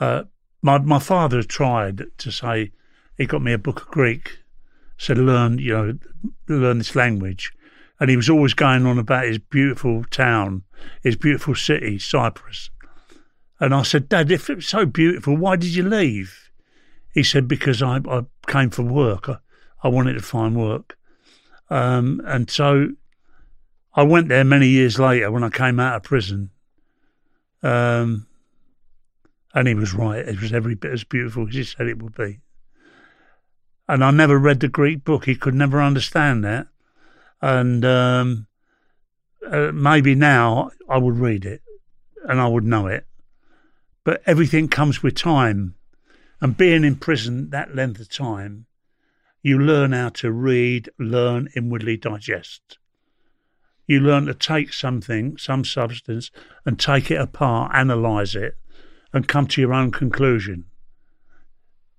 Uh, my my father tried to say he got me a book of Greek, said learn you know learn this language, and he was always going on about his beautiful town, his beautiful city, Cyprus. And I said, Dad, if it was so beautiful, why did you leave? He said, because I, I came for work. I, I wanted to find work. Um, and so I went there many years later when I came out of prison. Um, and he was right. It was every bit as beautiful as he said it would be. And I never read the Greek book. He could never understand that. And um, uh, maybe now I would read it and I would know it. But everything comes with time. And being in prison that length of time, you learn how to read, learn, inwardly digest. You learn to take something, some substance, and take it apart, analyze it, and come to your own conclusion.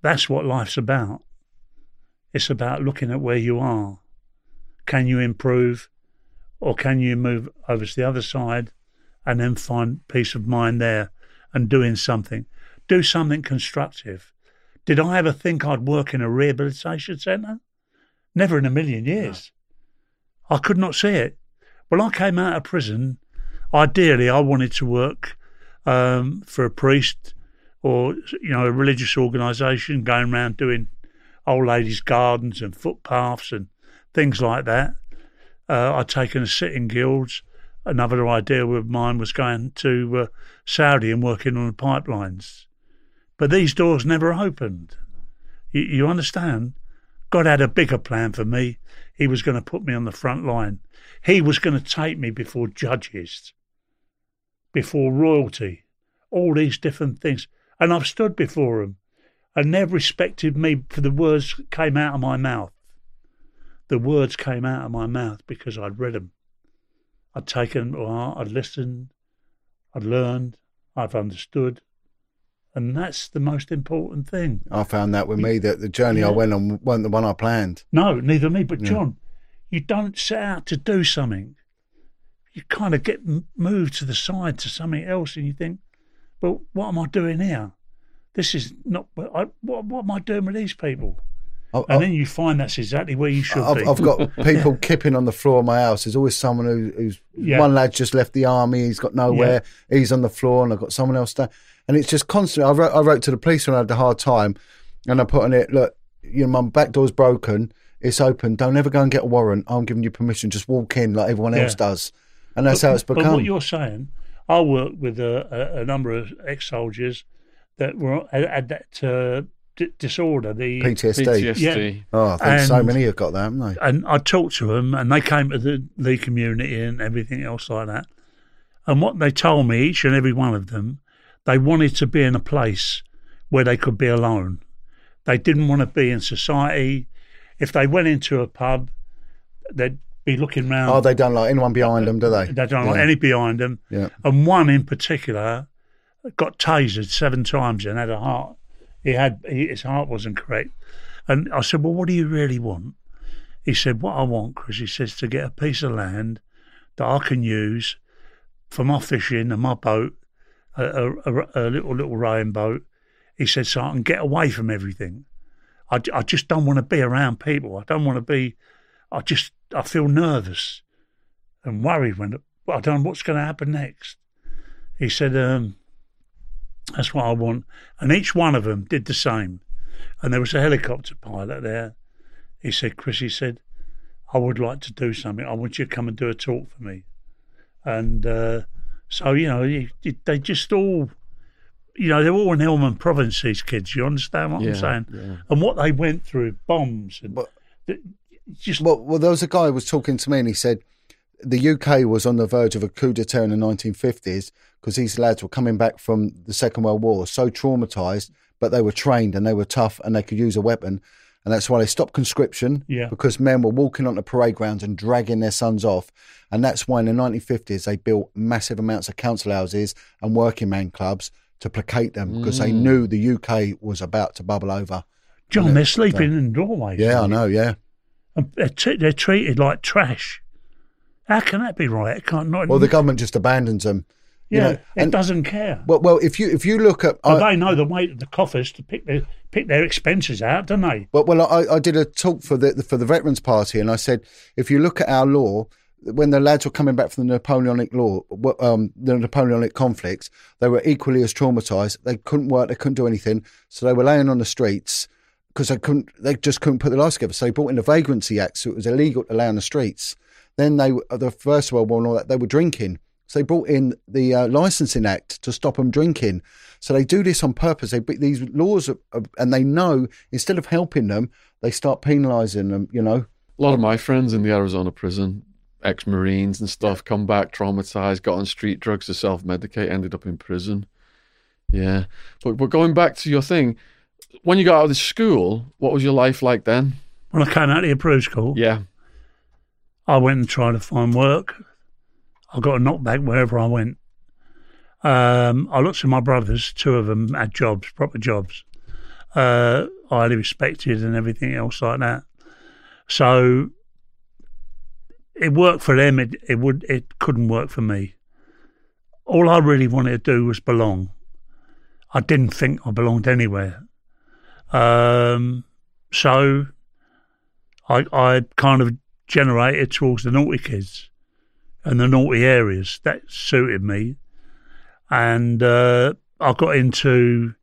That's what life's about. It's about looking at where you are. Can you improve, or can you move over to the other side and then find peace of mind there and doing something? Do something constructive. Did I ever think I'd work in a rehabilitation centre? Never in a million years. I could not see it. When I came out of prison, ideally I wanted to work um, for a priest or you know a religious organisation, going around doing old ladies' gardens and footpaths and things like that. Uh, I'd taken a City and Guilds. Another idea of mine was going to uh, Saudi and working on the pipelines. But these doors never opened. You, you understand? God had a bigger plan for me. He was going to put me on the front line. He was going to take me before judges, before royalty, all these different things. And I've stood before them, and they've respected me for the words that came out of my mouth. The words came out of my mouth because I'd read them. I'd taken, or I'd listened, I'd learned, I've understood. And that's the most important thing. I found that with me that the journey I went on wasn't the one I planned. No, neither me. But Yeah. John, you don't set out to do something. You kind of get moved to the side to something else, and you think, "Well, what am I doing here? This is not. I, what, what am I doing with these people?" I, And then you find that's exactly where you should I've, be. I've got people kipping on the floor of my house. There's always someone who, who's Yeah. one lad just left the army. He's got nowhere. He's on the floor, and I've got someone else there. And it's just constant. I wrote, I wrote to the police when I had a hard time, and I put on it, look, you know, my back door's broken. It's open. Don't ever go and get a warrant. I'm giving you permission. Just walk in like everyone else Yeah. does. And that's how it's become. But what you're saying, I worked with a, a, a number of ex-soldiers that were at, had that uh, d- disorder, the PTSD. PTSD. Oh, I think so many have got that, haven't they? and I talked to them, and they came to the, the community and everything else like that. And what they told me, each and every one of them, they wanted to be in a place where they could be alone. They didn't want to be in society. If they went into a pub, they'd be looking round. Oh, they don't like anyone behind them, do they? They don't like Yeah. any behind them. Yeah. And one in particular got tasered seven times and had a heart. He had he, his heart wasn't correct. And I said, "Well, what do you really want?" He said, "What I want, Chris," he says, "to get a piece of land that I can use for my fishing and my boat, a, a, a, little little rowing boat." He said, "So I can get away from everything. I, I just don't want to be around people. I don't want to be. I just I feel nervous and worried when I don't know what's going to happen next." He said, um, "That's what I want," and each one of them did the same. And there was a helicopter pilot there. He said, "Chris," he said, "I would like to do something. I want you to come and do a talk for me." And uh, so you know, they just all, you know, they're all in Helmand Province. These kids, you understand what Yeah, I'm saying? yeah. And what they went through, bombs and But- just Well, well, there was a guy who was talking to me, and he said the UK was on the verge of a coup d'etat in the 1950s because these lads were coming back from the Second World War, so traumatized, but they were trained and they were tough and they could use a weapon, and that's why they stopped conscription. Yeah. because men were walking on the parade grounds and dragging their sons off, and that's why in the 1950s they built massive amounts of council houses and working man clubs to placate them because they mm. knew the UK was about to bubble over. John, they're uh, sleeping in doorways. Yeah, I know. Yeah. And they're, t- they're treated like trash. How can that be right? It can't not. Well, the government just abandons them. yeah, you know, it and- doesn't care. Well, well, if you if you look at, But I, they know the weight of the coffers to pick their pick their expenses out, don't they? well, well, I, I did a talk for the for the Veterans Party, and I said if you look at our law, when the lads were coming back from the Napoleonic law, um, the Napoleonic conflicts, they were equally as traumatized. They couldn't work, they couldn't do anything, so they were laying on the streets because they couldn't, they just couldn't put their lives together. So they brought in the Vagrancy Act, so it was illegal to lay on the streets. Then they, the First World War and all that, they were drinking. So they brought in the uh, Licensing Act to stop them drinking. So they do this on purpose. They these laws, are, are- and they know instead of helping them, they start penalising them. You know, A lot of my friends in the Arizona prison, ex Marines and stuff, come back traumatized, got on street drugs to self medicate, ended up in prison. Yeah. But, but going back to your thing, when you got out of the school, what was your life like then? When I came out of the approved school, Yeah. I went and tried to find work. I got a knockback wherever I went. Um, I looked at my brothers, two of them had jobs, proper jobs, uh, highly respected and everything else like that. So it worked for them. It, it would it couldn't work for me. All I really wanted to do was belong. I didn't think I belonged anywhere. Um, so I I kind of generated towards the naughty kids and the naughty areas. That suited me. And uh, I got into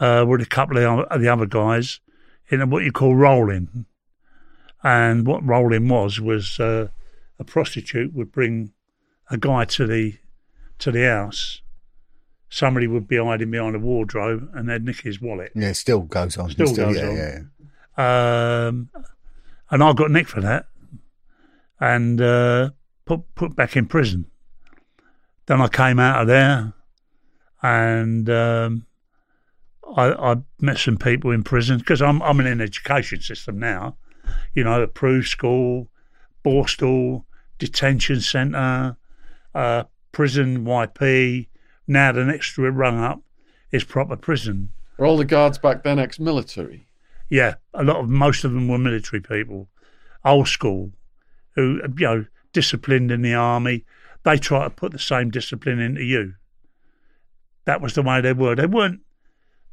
uh, with a couple of the other guys in what you call rolling. And what rolling was was uh, a prostitute would bring a guy to the to the house. Somebody would be hiding behind a wardrobe, and they'd nick his wallet. Yeah, it still goes on. Still goes yeah, on. Yeah, Um, and I got nicked for that, and uh, put put back in prison. Then I came out of there, and um, I, I met some people in prison because I'm I'm in an education system now, you know, approved school, Borstal detention centre, uh, prison YP. Now the next rung up is proper prison. Were all the guards back then ex-military? Yeah, a lot of most of them were military people, old school, who you know disciplined in the army. They try to put the same discipline into you. That was the way they were. They weren't.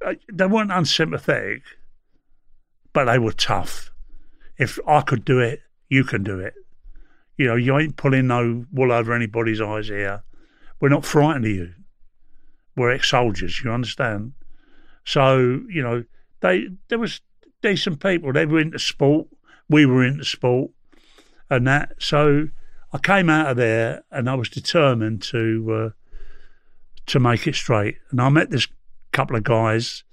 uh, They weren't unsympathetic, but they were tough. If I could do it, you can do it. You know, you ain't pulling no wool over anybody's eyes here. We're not frightened of you. We're ex-soldiers. You understand? So you know, they there was decent people. They were into sport. We were into sport, and that. So I came out of there, and I was determined to uh, to make it straight. And I met this couple of guys,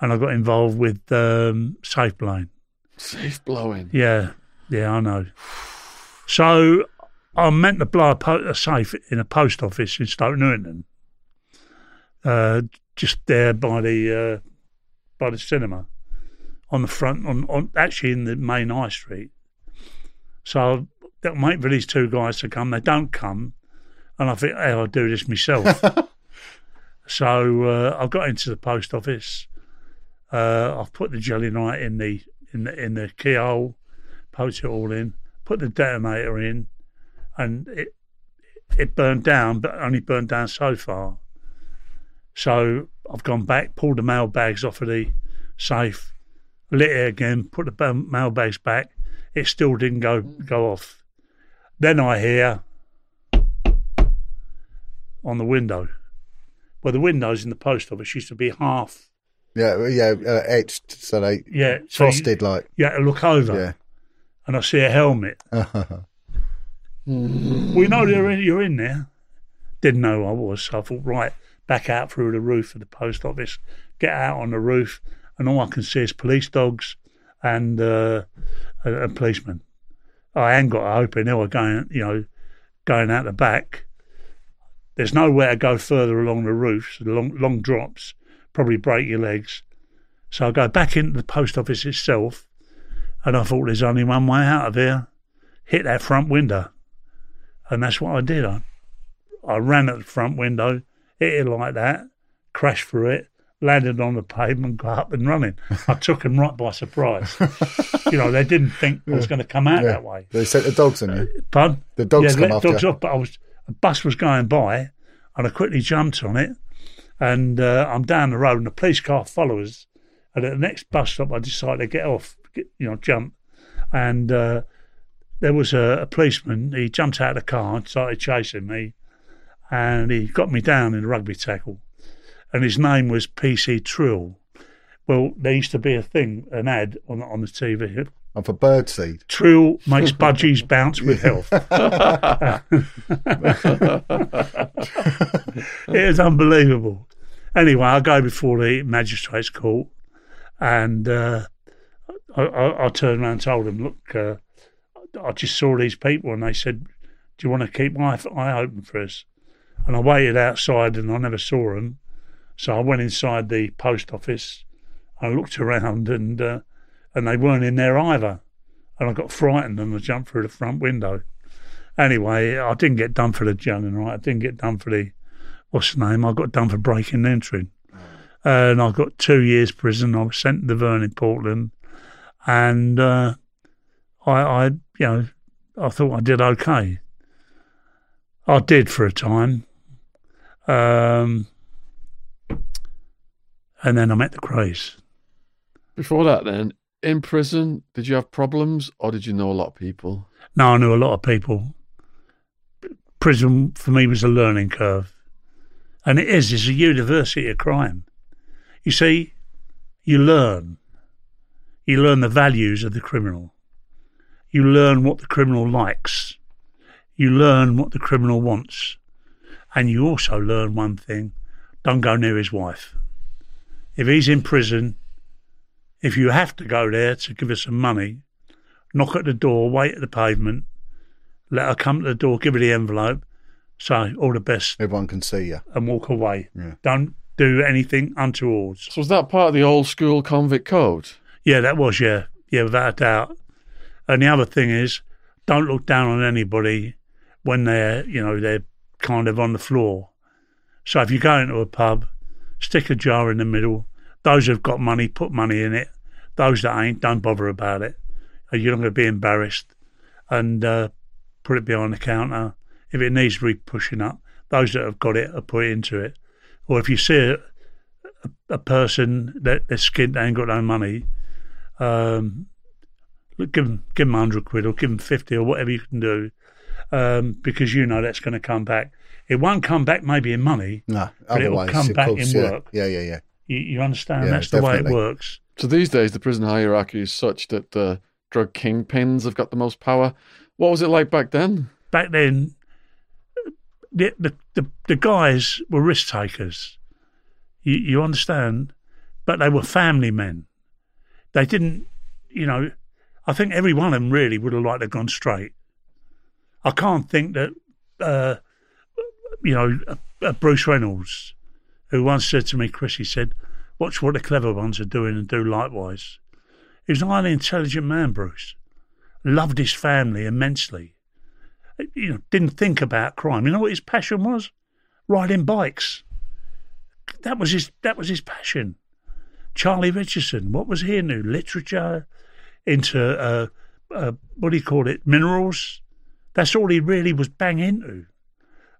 and I got involved with um, safe blowing. Safe blowing. Yeah, yeah, I know. So I meant to blow a, po- a safe in a post office in Stoke Newington, uh, just there by the uh, by the cinema, on the front, on, on actually in the main high street. So I for these two guys to come. They don't come, and I think, hey, I'll do this myself. so uh, I got into the post office. Uh, I've put the gelignite in the in the in the keyhole, poked it all in, put the detonator in, and it it burned down, but only burned down so far. So I've gone back, pulled the mail bags off of the safe, lit it again, put the mail bags back. It still didn't go go off. Then I hear on the window. Well, the windows in the post office used to be half, yeah, yeah, uh, etched so they yeah, so frosted like. You, had to look over, Yeah. and I see a helmet. We know you're in, you're in there. Didn't know I was, so I thought, right, back out through the roof of the post office, get out on the roof, and all I can see is police dogs and uh, a, a policeman. I ain't got to open. Were going, you know, going out the back. There's nowhere to go further along the roof, so the long, long drops probably break your legs. So I go back into the post office itself, and I thought there's only one way out of here hit that front window. And that's what I did. I, I ran at the front window, hit it like that, crashed through it, landed on the pavement, got up and running. I took them right by surprise. you know, they didn't think I was going to come out Yeah. that way. They sent the dogs on you. Pardon? The dogs yeah, come let after dogs you. off, but I was a bus was going by, and I quickly jumped on it, and uh, I'm down the road, and the police car follows. And at the next bus stop, I decided to get off, get, you know, jump, and uh, there was a, a policeman. He jumped out of the car and started chasing me, and he got me down in a rugby tackle, and his name was PC Trill. Well, there used to be a thing, an ad on on the TV. And for birdseed. Trill makes budgies bounce with health. it was unbelievable. Anyway, I go before the magistrates' court, and uh, I, I, I turned around and told them, "Look, uh, I just saw these people, and they said, do you want to keep my eye open for us?" And I waited outside, and I never saw them. So I went inside the post office. I looked around, and uh, and they weren't in there either. And I got frightened, and I jumped through the front window. Anyway, I didn't get done for the juggling, right? I didn't get done for the what's the name? I got done for breaking and entering. And I got two years prison. I was sent to the Verne on, Portland, and uh, I, I, you know, I thought I did okay. I did for a time, um, and then I met the Krays. Before that, then, in prison, did you have problems or did you know a lot of people? No, I knew a lot of people. Prison for me was a learning curve. And it is, it's a university of crime. You see, you learn. You learn the values of the criminal. You learn what the criminal likes. You learn what the criminal wants. And you also learn one thing don't go near his wife. If he's in prison, if you have to go there to give her some money, knock at the door, wait at the pavement, let her come to the door, give her the envelope, say all the best, Everyone can see you. and walk away. Yeah. Don't do anything untoward. So was that part of the old school convict code? Yeah, that was, yeah. Yeah, without a doubt. And the other thing is, don't look down on anybody when they're, you know, they're kind of on the floor. So if you go into a pub, stick a jar in the middle. Those who've got money, put money in it. Those that ain't, don't bother about it. You're not going to be embarrassed. And uh, put it behind the counter. If it needs be pushing up, those that have got it, are put into it. Or if you see a, a, person that skint, they ain't got no money, um, look, give them give them hundred quid or give them fifty or whatever you can do, um, because you know that's going to come back. It won't come back maybe in money. No, But it'll otherwise, come back course, in yeah. work. Yeah, yeah, yeah. You, you understand? Yeah, that's the way it works. So these days, the prison hierarchy is such that the drug kingpins have got the most power. What was it like back then? Back then, the the the, the guys were risk takers. You, you understand? But they were family men. They didn't, you know. I think every one of them really would have liked to have gone straight. I can't think that, uh, you know, uh, Bruce Reynolds, who once said to me, Chris, he said, watch what the clever ones are doing and do likewise. He was a highly intelligent man, Bruce. Loved his family immensely. You know, didn't think about crime. You know what his passion was? Riding bikes. That was his. That was his passion. Charlie Richardson. What was he into? Literature, into uh, uh, what do you call it? Minerals. That's all he really was bang into.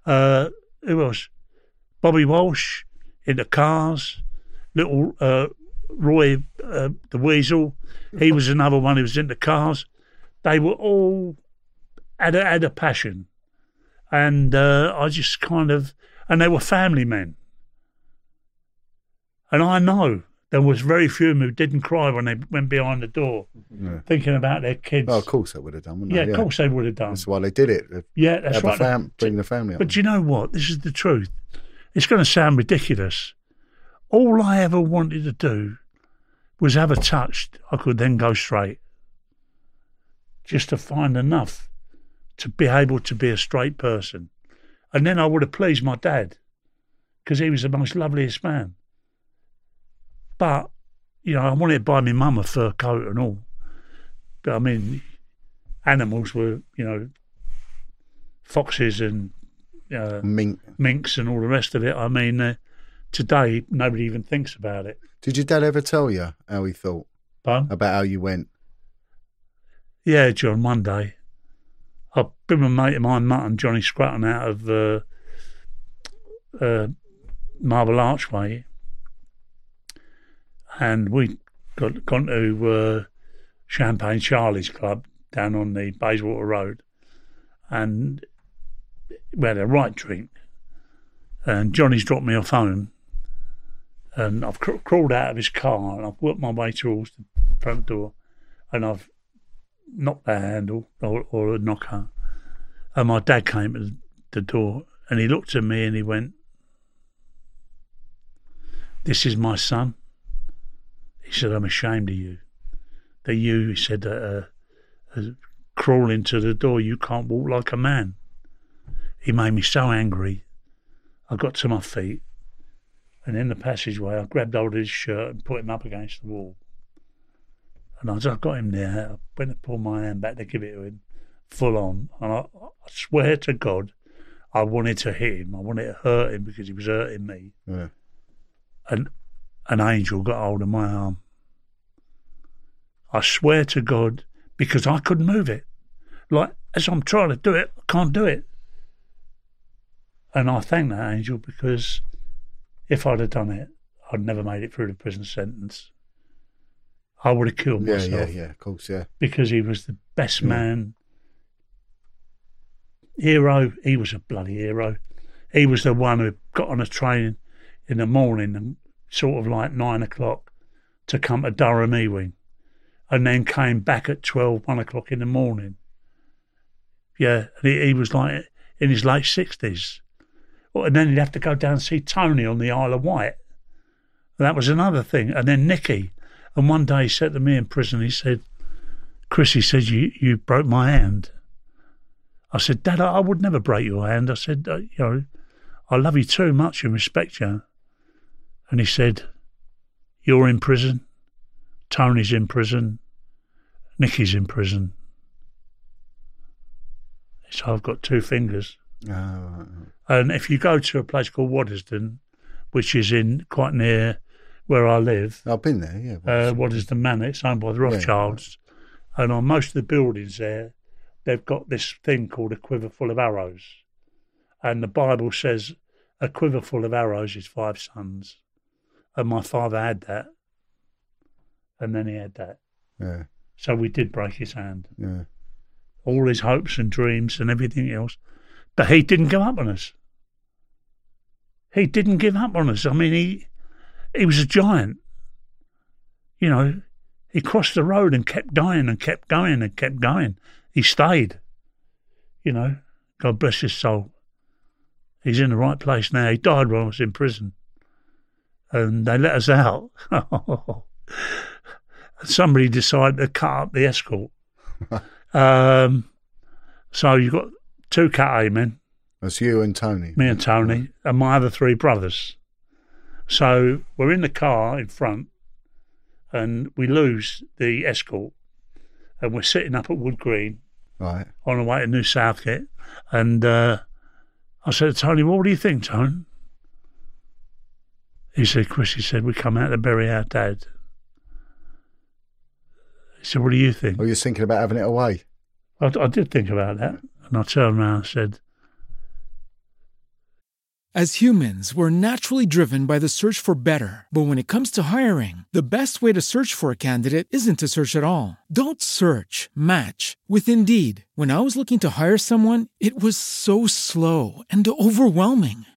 Uh, who else? Bobby Walsh in the cars. Little uh, Roy uh, the Weasel. He was another one who was in the cars. They were all had a, had a passion, and uh, I just kind of and they were family men. And I know there was very few of them who didn't cry when they went behind the door, Yeah. thinking about their kids. Oh, of course they would have done, wouldn't yeah, they? of course they would have done. That's why they did it. Yeah, that's right. fam- bring the family up. But do you know what? This is the truth. It's going to sound ridiculous. All I ever wanted to do was have a touch I could then go straight. Just to find enough to be able to be a straight person. And then I would have pleased my dad because he was the most loveliest man. But, you know, I wanted to buy my mum a fur coat and all. But I mean, animals were, you know, foxes and uh, Mink. minks and all the rest of it. I mean, uh, today nobody even thinks about it. Did your dad ever tell you how he thought But about how you went? yeah, John, one day I've been with a mate of mine, Mutton, Johnny Scrutton, out of uh, uh, Marble Archway, and we got gone to uh, Champagne Charlie's Club down on the Bayswater Road, and we had a right drink. And Johnny's dropped me off home, and I've cr- crawled out of his car and I've worked my way towards the front door, and I've knocked the handle or, or a knocker. And my dad came to the door and he looked at me and he went, This is my son. He said, I'm ashamed of you. That you, he said, uh, uh, crawl into the door, you can't walk like a man. He made me so angry. I got to my feet and in the passageway I grabbed hold of his shirt and put him up against the wall. And as I got him there, I went to pull my hand back to give it to him, full on. And I, I swear to God, I wanted to hit him. I wanted to hurt him because he was hurting me. Yeah. And an angel got hold of my arm. I swear to God, because I couldn't move it. Like, as I'm trying to do it, I can't do it. And I thank that angel because if I'd have done it, I'd never made it through the prison sentence. I would have killed Yeah, myself yeah, yeah. Of course, yeah. because he was the best Yeah. man. Hero, he was a bloody hero. He was the one who got on a train in the morning and sort of like nine o'clock to come to Durham Ewing and then came back at 12, 1 o'clock in the morning. Yeah, and he, he was like in his late 60s. Well, And then he'd have to go down and see Tony on the Isle of Wight. That was another thing. And then Nicky. And one day he said to me in prison, he said, Chris, he said, you, you broke my hand. I said, Dad, I, I would never break your hand. I said, uh, you know, I love you too much and respect you. And he said, You're in prison. Tony's in prison. Nicky's in prison. So I've got two fingers. Oh, And if you go to a place called Waddesdon, which is in quite near where I live. I've been there, yeah. uh, Waddesdon Manor, it's owned by the Rothschilds, and on most of the buildings there, they've got this thing called a quiver full of arrows. And the Bible says a quiver full of arrows is five sons. And my father had that, and then he had that. yeah, So we did break his hand. yeah. all his hopes and dreams and everything else. But he didn't give up on us. He didn't give up on us. I mean, he he was a giant. You know, he crossed the road and kept going and kept going and kept going. He stayed. You know, God bless his soul. He's in the right place now. He died when I was in prison, and they let us out. Somebody decided to cut up the escort. Um, so you've got two cat A men, That's you and Tony. me and Tony, and my other three brothers. So we're in the car in front, and we lose the escort, and we're sitting up at Wood Green Right. on the way to New Southgate, and uh, I said to Tony, "What do you think, Tony? He said, "Chris," he said, "we come out to bury our dad." He said, "What do you think?" Oh, you're thinking about having it away? I, I did think about that, and I turned around and said, As humans, we're naturally driven by the search for better. But when it comes to hiring, the best way to search for a candidate isn't to search at all. Don't search, match with Indeed. When I was looking to hire someone, it was so slow and overwhelming.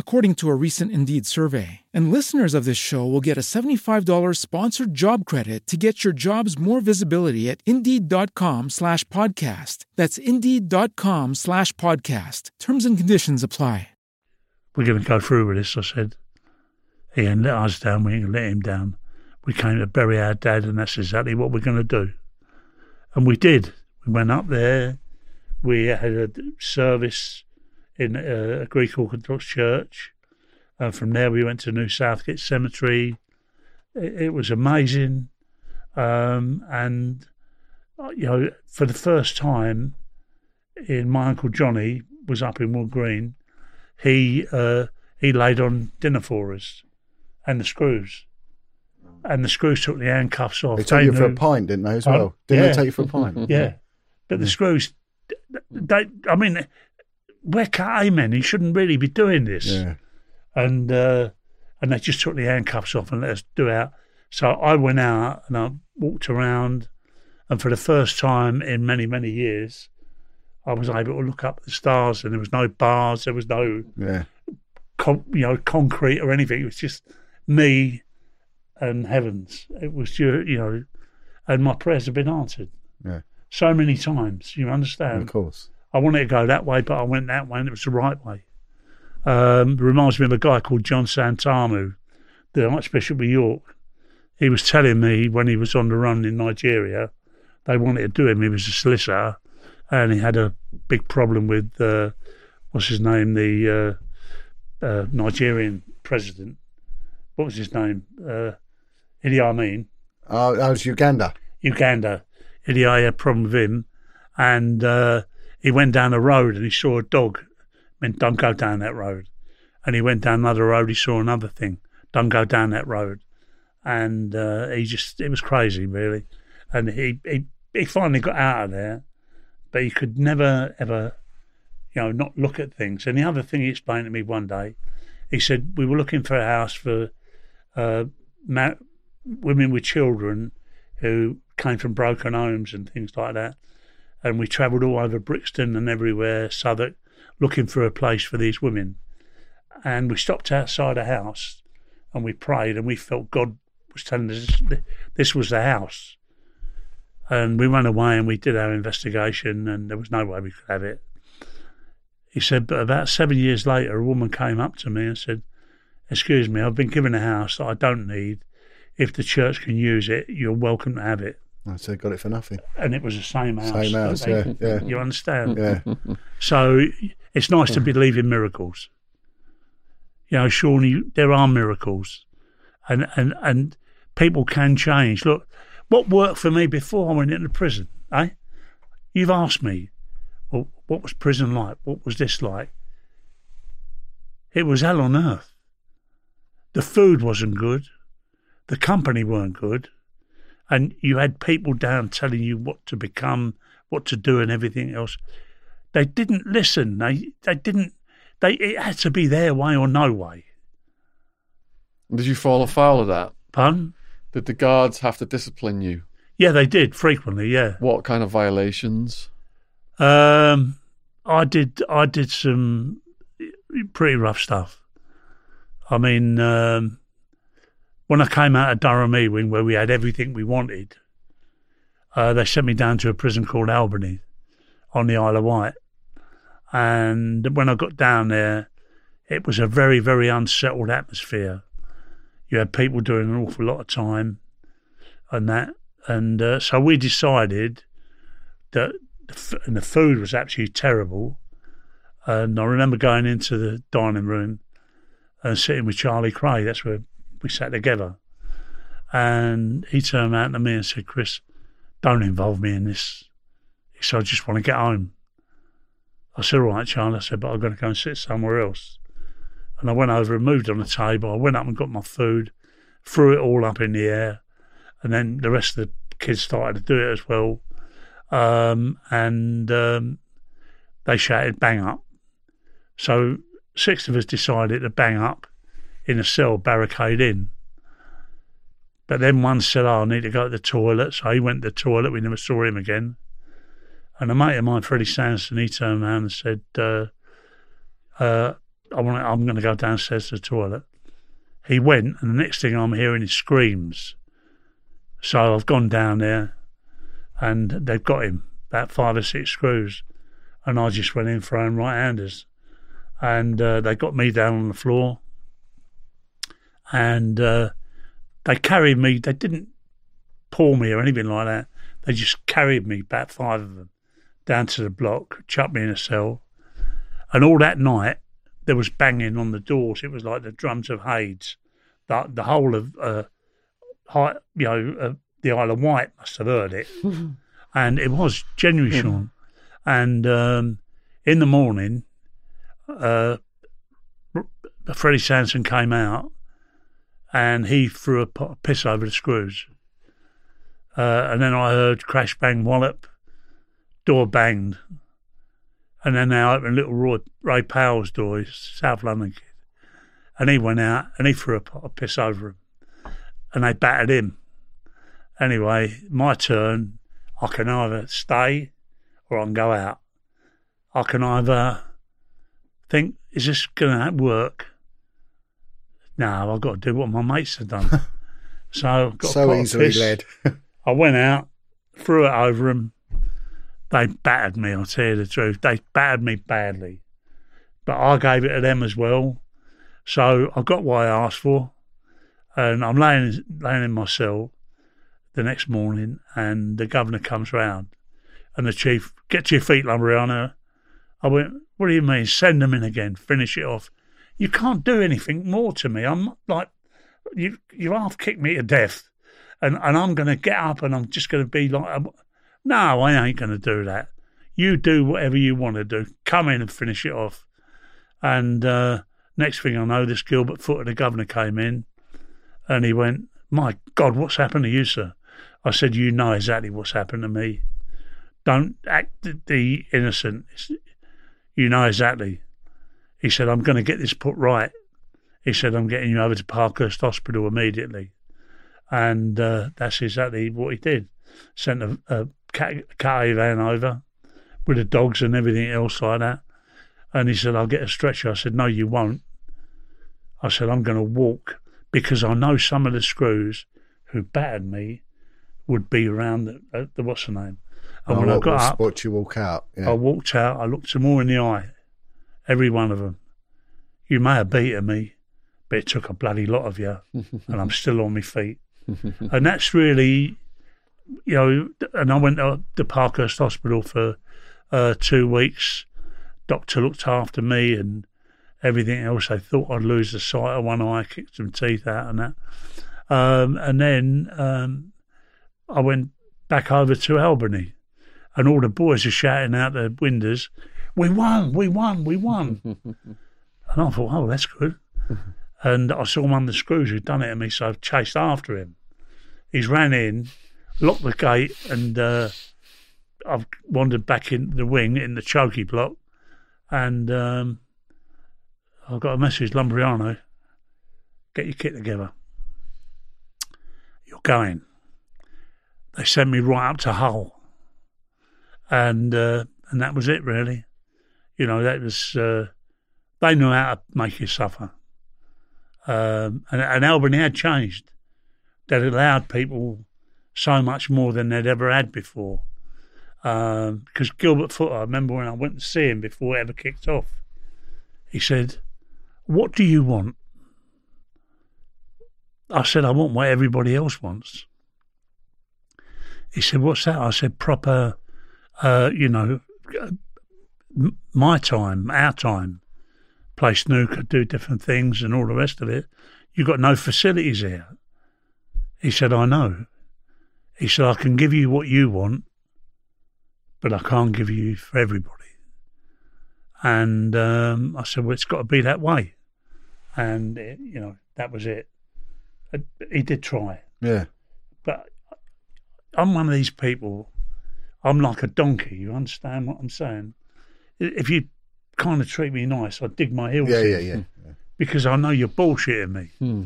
according to a recent Indeed survey. And listeners of this show will get a $75 sponsored job credit to get your jobs more visibility at Indeed.com slash podcast. That's Indeed.com slash podcast. Terms and conditions apply. We're going to go through with this. I said, He ain't let us down. We ain't let him down. We came to bury our dad, and that's exactly what we're going to do. And we did. We went up there. We had a service in uh, a Greek Orthodox church. And from there, we went to New Southgate Cemetery. It, it was amazing. Um, and, uh, you know, for the first time, in my Uncle Johnny was up in Wood Green he uh, he laid on dinner for us, and the screws, and the screws took the handcuffs off. They took you for a pint, didn't they, as well? Didn't Yeah. they take you for a pint? Yeah, but the screws, they, I mean, we're cat A men. He shouldn't really be doing this, Yeah. and uh, and they just took the handcuffs off and let us do out. So I went out and I walked around, and for the first time in many many years. I was able to look up at the stars, and there was no bars, there was no Yeah. con- you know, concrete or anything. It was just me and heavens. It was you, you know, and my prayers have been answered. Yeah. So many times, you understand. Of course. I wanted to go that way, but I went that way, and it was the right way. Um, it reminds me of a guy called John Sentamu, the Archbishop of York. He was telling me when he was on the run in Nigeria, they wanted to do him. He was a solicitor, and he had a big problem with uh, what's his name, the uh, uh, Nigerian president. What was his name? Uh, Idi Amin. Oh, that was Uganda. Uganda. Eddie I had a problem with him, and uh, he went down the road and he saw a dog. Meant don't go down that road. And he went down another road. He saw another thing. Don't go down that road. And uh, he just it was crazy really. And he, he he finally got out of there, but he could never ever, you know, not look at things. And the other thing he explained to me one day, he said we were looking for a house for uh, ma- women with children who came from broken homes and things like that. And we travelled all over Brixton and everywhere, Southwark, looking for a place for these women. And we stopped outside a house and we prayed and we felt God was telling us this was the house. And we went away and we did our investigation and there was no way we could have it. He said, but about seven years later, a woman came up to me and said, Excuse me, I've been given a house that I don't need. If the church can use it, you're welcome to have it. I said, got it for nothing. And it was the same house. Same house, They- yeah, yeah. You understand? Yeah. So it's nice to believe in miracles. You know, Sean, you, there are miracles, and and and people can change. Look, what worked for me before I went into prison, eh? You've asked me, well, what was prison like? What was this like? It was hell on earth. The food wasn't good, the company weren't good, and you had people down telling you what to become, what to do, and everything else they didn't listen. They they didn't. They it had to be their way or no way. Did you fall afoul of that? Pardon? Did the guards have to discipline you? Yeah, they did frequently. Yeah. What kind of violations? Um, I did. I did some pretty rough stuff. I mean, um, when I came out of Durham Ewing, where we had everything we wanted, uh, they sent me down to a prison called Albany on the Isle of Wight. And when I got down there, it was a very, very unsettled atmosphere. You had people doing an awful lot of time and that. And uh, so we decided that the, and the food was absolutely terrible. And I remember going into the dining room and sitting with Charlie Kray. That's where we sat together. And he turned around to me and said, Chris, don't involve me in this. He said, I just want to get home. I said, all right, Charlie. I said, but I've got to go and sit somewhere else. And I went over and moved on the table. I went up and got my food, threw it all up in the air. And then the rest of the kids started to do it as well. Um, and um, they shouted, bang up. So six of us decided to bang up in a cell, barricade in. But then one said, oh, I need to go to the toilet. So he went to the toilet. We never saw him again. And a mate of mine, Freddie Sanderson, he turned around and said, uh, uh, I want I'm going to go downstairs to the toilet. He went, and the next thing I'm hearing is screams. So I've gone down there, and they've got him, about five or six screws. And I just went in throwing right-handers. And uh, they got me down on the floor. And uh, they carried me. They didn't pull me or anything like that. They just carried me, about five of them, down to the block, chucked me in a cell. And all that night, there was banging on the doors. It was like the drums of Hades. The, the whole of, uh, Hi- you know, uh, the Isle of Wight must have heard it. and it was genuine, Sean. And um, in the morning, uh, R- Freddie Sanson came out and he threw a piss over the screws. Uh, and then I heard crash, bang, wallop, door banged. And then they opened little Roy, Ray Powell's door, South London kid. And he went out and he threw a pot of piss over him. And they battered him. Anyway, my turn. I can either stay or I can go out. I can either think, is this going to work? No, I've got to do what my mates have done. so got so easily led. I went out, threw it over them. They battered me, I'll tell you the truth. They battered me badly. But I gave it to them as well. So I got what I asked for. And I'm laying, laying in my cell the next morning, and the governor comes round. And the chief, get to your feet, Lambrianou. I went, what do you mean? Send them in again, finish it off. You can't do anything more to me. I'm like, you, you half kicked me to death and and I'm going to get up and I'm just going to be like, no, I ain't going to do that. You do whatever you want to do. Come in and finish it off. And uh, next thing I know, this Gilbert Foot Footer, the governor, came in, and he went, "My God, what's happened to you, sir?" I said, "You know exactly what's happened to me. Don't act the innocent. You know exactly." He said, "I'm going to get this put right." He said, "I'm getting you over to Parkhurst Hospital immediately." and uh, that's exactly what he did. Sent a, a cat, van over with the dogs and everything else like that. And he said, I'll get a stretcher. I said, No, you won't. I said, I'm going to walk because I know some of the screws who battered me would be around the, uh, the what's the name. And oh, when what, I got up, what you walk out. Yeah. I walked out. I looked them all in the eye, every one of them. You may have beaten me, but it took a bloody lot of you, and I'm still on my feet. and that's really, you know, and I went to the Parkhurst Hospital for uh, two weeks. Doctor looked after me and everything else. I thought I'd lose the sight of one eye, kicked some teeth out and that. Um, and then um, I went back over to Albany, and all the boys are shouting out the windows, "We won! We won! We won!" and I thought, "Oh, that's good." and I saw one of the screws who'd done it to me, so I chased after him. He's ran in, locked the gate, and uh, I've wandered back in the wing in the chokey block, and um, I've got a message, Lambrianou, get your kit together. You're going. They sent me right up to Hull, and uh, and that was it really. You know, that was uh, they knew how to make you suffer. Um, and, and Albany had changed that allowed people so much more than they'd ever had before. Um, because Gilbert Footer, I remember when I went to see him before it ever kicked off, he said, What do you want? I said, I want what everybody else wants. He said, What's that? I said, Proper, uh, you know, my time, our time, play snooker, do different things, and all the rest of it. You've got no facilities here. He said, I know. He said, I can give you what you want, but I can't give you for everybody. And um, I said, well, it's got to be that way. And, it, you know, that was it. Uh, he did try. Yeah. But I'm one of these people, I'm like a donkey. You understand what I'm saying? If you kind of treat me nice, I dig my heels Yeah, in yeah, yeah. yeah. because I know you're bullshitting me. Hmm.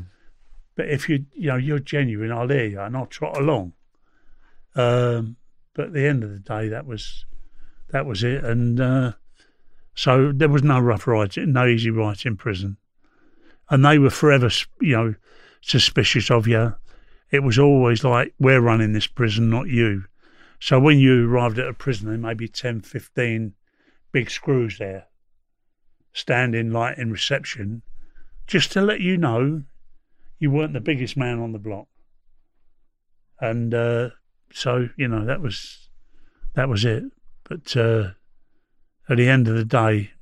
But if you you know you're genuine, I'll hear you and I'll trot along. Um, but at the end of the day, that was that was it, and uh, so there was no rough rides, no easy rides in prison, and they were forever, you know, suspicious of you. It was always like we're running this prison, not you. So when you arrived at a prison, there may be 10, 15 big screws there, standing like in reception, just to let you know you weren't the biggest man on the block. And uh, so, you know, that was that was it. But uh, at the end of the day,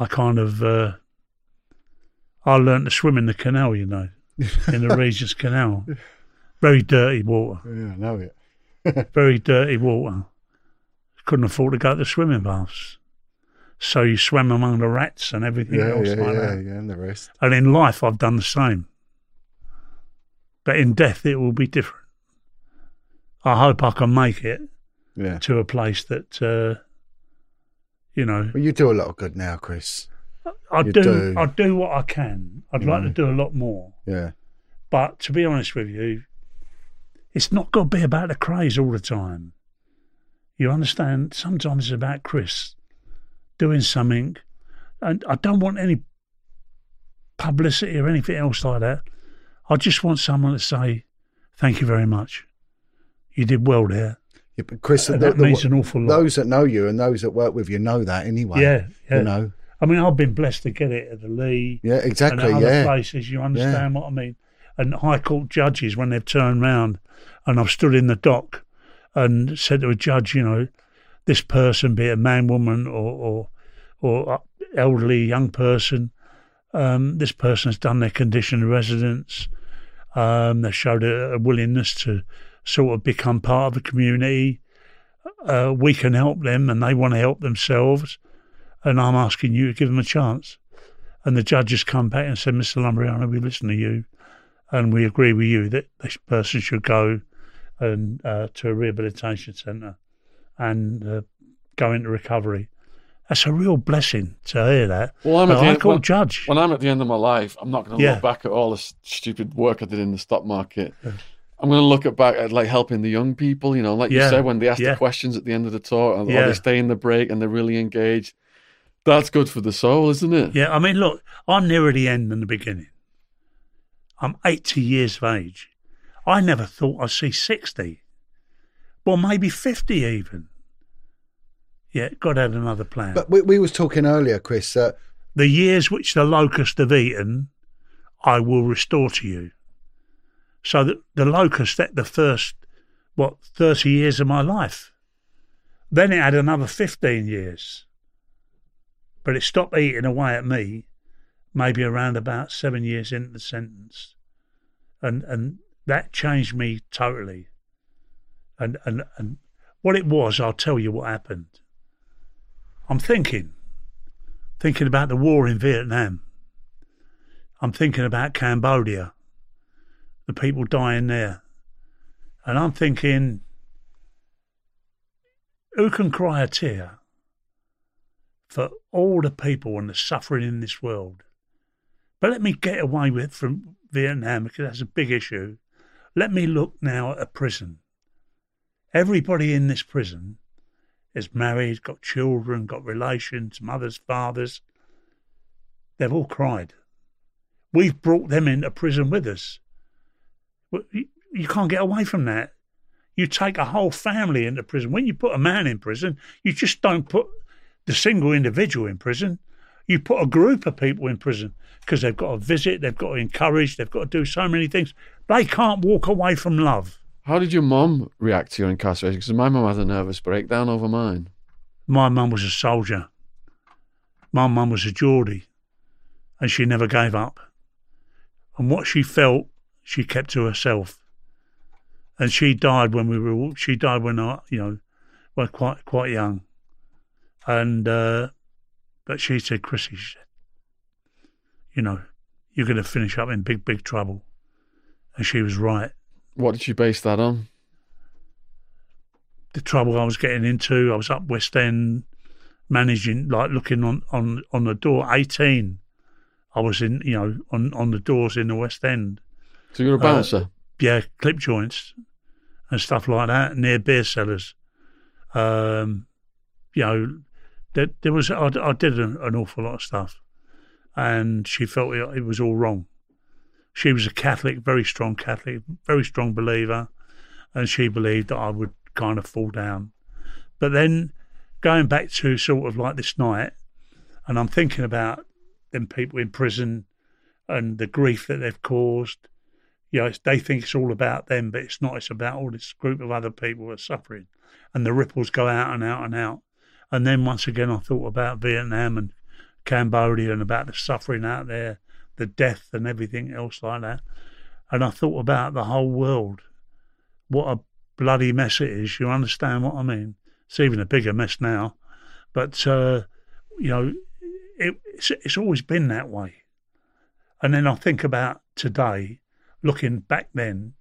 I kind of uh, I learned to swim in the canal, you know, in the Regent's Canal. Very dirty water. Yeah, I know it. Very dirty water. Couldn't afford to go to the swimming baths. So you swam among the rats and everything Yeah, else yeah, like yeah, that. yeah, and the rest. And in life, I've done the same. But in death, it will be different. I hope I can make it Yeah. to a place that, uh, you know, Well, you do a lot of good now, Chris. I do, do. I do what I can. I'd like to Mm. do a lot more. Yeah. But to be honest with you, it's not got to be about the Krays all the time. You understand? Sometimes it's about Chris doing something, and I don't want any publicity or anything else like that. I just want someone to say, "Thank you very much. You did well there." yeah but Chris, And that the- means an awful lot. those that know you and those that work with you know that anyway. yeah, yeah. You know. I mean, I've been blessed to get it at the Ley. Yeah, and exactly. at other Yeah. places. You understand what I mean? And High Court judges, when they've turned round and I've stood in the dock and said to a judge, you know, this person, be it a man, woman, or or, or elderly young person, um, this person has done their condition of residence. Um, they showed a, a willingness to sort of become part of the community. Uh, we can help them, and they want to help themselves. And I'm asking you to give them a chance. And the judges come back and said, Mr. Lambrianou, we listen to you, and we agree with you that this person should go and uh, to a rehabilitation centre and uh, go into recovery. That's a real blessing to hear that. Well, I'm at a the end, when, judge. when I'm at the end of my life, I'm not going to Yeah. look back at all the stupid work I did in the stock market. Yeah. I'm going to look at back at like helping the young people. You know, like Yeah. you said, when they ask the questions at the end of the talk, or, or they stay in the break and they're really engaged. That's good for the soul, isn't it? Yeah, I mean, look, I'm nearer the end than the beginning. I'm 80 years of age. I never thought I'd see 60. Well, maybe 50 even. Yeah, God had another plan. But we, we was talking earlier, Chris. Uh, the years which the locusts have eaten, I will restore to you. So that the locust ate the first, what, 30 years of my life. Then it had another 15 years. But it stopped eating away at me maybe around about seven years into the sentence. And, and that changed me totally. And, and, and what it was, I'll tell you what happened. I'm thinking thinking about the war in Vietnam. I'm thinking about Cambodia, the people dying there. And I'm thinking, who can cry a tear for all the people and the suffering in this world? But let me get away with from Vietnam because that's a big issue. Let me look now at a prison. Everybody in this prison is married, got children, got relations, mothers, fathers. They've all cried. We've brought them into prison with us. You, you can't get away from that. You take a whole family into prison. When you put a man in prison, you just don't put the single individual in prison. You put a group of people in prison because they've got to visit, they've got to encourage, they've got to do so many things. They can't walk away from love. How did your mum react to your incarceration? Because my mum had a nervous breakdown over mine. My mum was a soldier. My mum was a Geordie, and she never gave up. And what she felt, she kept to herself. And she died when we were. all- She died when I, you know, were quite quite young. And uh, but she said, Chrissy, she said, you know, you're going to finish up in big big trouble. And she was right. What did she base that on? the trouble I was getting into. I was up West End managing, like looking on, on, on the door. 18, I was in, you know, on, on the doors in the West End. So you're a Uh, bouncer. Yeah, clip joints and stuff like that near beer cellars. Um, you know, there, there was, I, I did an, an awful lot of stuff and she felt it, it was all wrong. She was a Catholic, very strong Catholic, very strong believer, and she believed that I would kind of fall down. But then going back to sort of like this night, and I'm thinking about them people in prison and the grief that they've caused. You know, they think it's all about them, but it's not. It's about all this group of other people who are suffering, and the ripples go out and out and out. And then once again, I thought about Vietnam and Cambodia and about the suffering out there, the death and everything else like that. And I thought about the whole world. What a bloody mess it is. You understand what I mean? It's even a bigger mess now. But, uh, you know, it, it's, it's always been that way. And then I think about today, looking back then,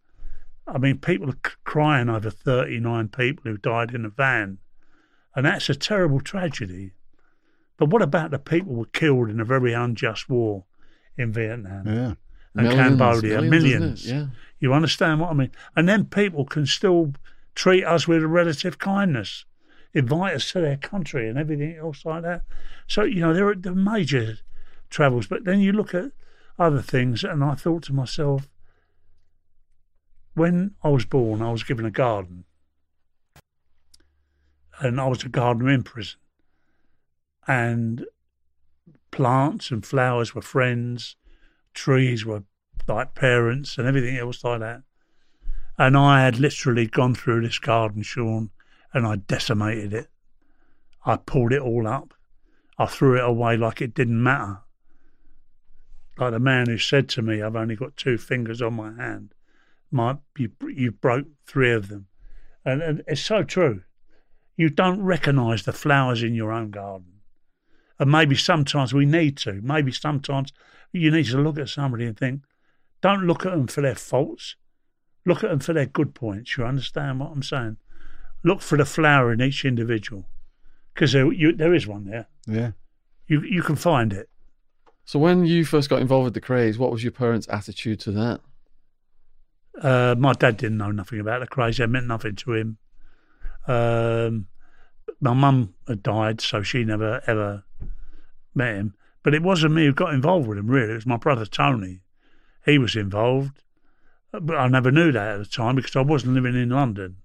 I mean, people are crying over 39 people who died in a van. And that's a terrible tragedy. But what about the people who were killed in a very unjust war in Vietnam yeah. and Cambodia? isn't Millions. Yeah. You understand what I mean? And then people can still treat us with a relative kindness, invite us to their country and everything else like that. So, you know, there are, the major travels. But then you look at other things, and I thought to myself, when I was born, I was given a garden. And I was a gardener in prison. And plants and flowers were friends, trees were like parents and everything else like that. And I had literally gone through this garden, Sean, and I decimated it. I pulled it all up. I threw it away like it didn't matter. like the man who said to me, "I've only got two fingers on my hand." My you you broke three of them, and, and it's so true. You don't recognise the flowers in your own garden, and maybe sometimes we need to. Maybe sometimes you need to look at somebody and think, don't look at them for their faults. Look at them for their good points. You understand what I'm saying? Look for the flower in each individual, because there, you, there is one there. Yeah. You you can find it. So when you first got involved with the Krays, what was your parents' attitude to that? Uh, my dad didn't know nothing about the Krays. It meant nothing to him. Um, my mum had died, so she never ever met him. But it wasn't me who got involved with him, really. It was my brother Tony. He was involved. But I never knew that at the time because I wasn't living in London.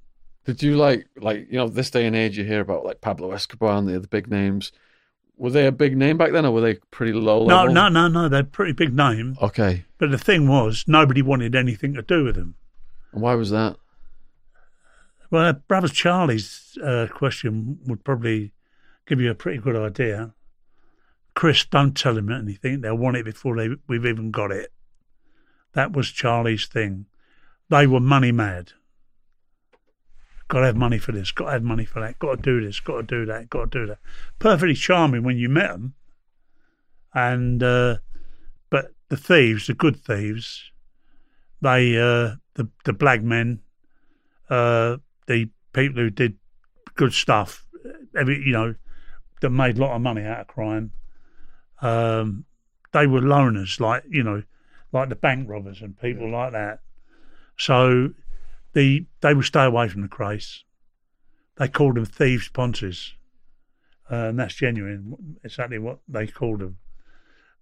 Did you like like you know this day and age you hear about like Pablo Escobar and the other big names? Were they a big name back then, or were they pretty low No, level? no, no, no. They're a pretty big name. Okay, But the thing was, nobody wanted anything to do with them. and why was that? Well, uh, Brother Charlie's uh, question would probably give you a pretty good idea. Chris, don't tell him anything. They'll want it before they, we've even got it. That was Charlie's thing. They were money mad. Got to have money for this. Got to have money for that. Got to do this. Got to do that. Got to do that. Perfectly charming when you met them, and uh, but the thieves, the good thieves, they uh, the the black men, uh, the people who did good stuff, every you know, that made a lot of money out of crime. Um, they were loners, like you know, like the bank robbers and people like that. So the they would stay away from the Krays. They called them thieves' ponces, uh, and that's genuine. Exactly what they called them,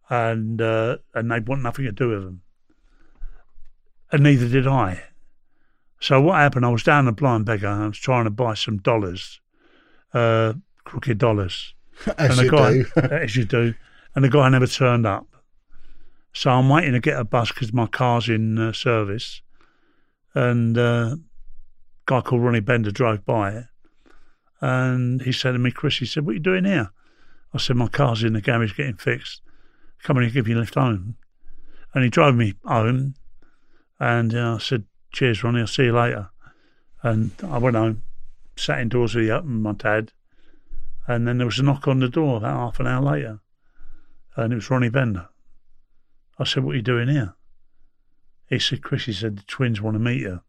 and uh, and they want nothing to do with them. And neither did I. So what happened? I was down the blind beggar. and I was trying to buy some dollars, uh, crooked dollars As and you the guy, do. as you do, and the guy never turned up. So I'm waiting to get a bus because my car's in uh, service, and uh, a guy called Ronnie Bender drove by, and he said to me, "Chris," he said, "What are you doing here?" I said, "My car's in the garage getting fixed. Come and give you a lift home." And he drove me home, and uh, I said, "Cheers, Ronnie. I'll see you later." And I went home, sat indoors with the- my dad. And then there was a knock on the door about half an hour later, and it was Ronnie Bender. I said, "What are you doing here?" He said, "Chris," he said, "the twins want to meet you."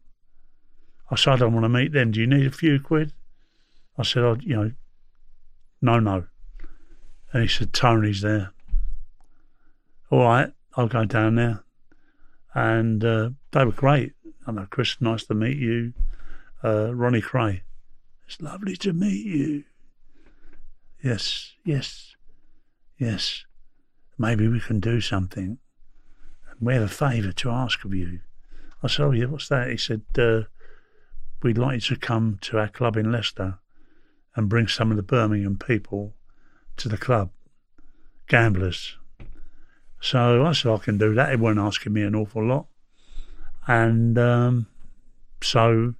I said, "I don't want to meet them. Do you need a few quid?" I said, "I, you know, no, no." And he said, "Tony's there." All right, I'll go down there, and uh, they were great. I Chris, nice to meet you. Uh, Ronnie Kray, it's lovely to meet you. Yes, yes, yes. Maybe we can do something. We have a favour to ask of you. I said, Oh, yeah, what's that? He said, uh, We'd like you to come to our club in Leicester and bring some of the Birmingham people to the club, gamblers. So I said, I can do that. They weren't asking me an awful lot. And um, so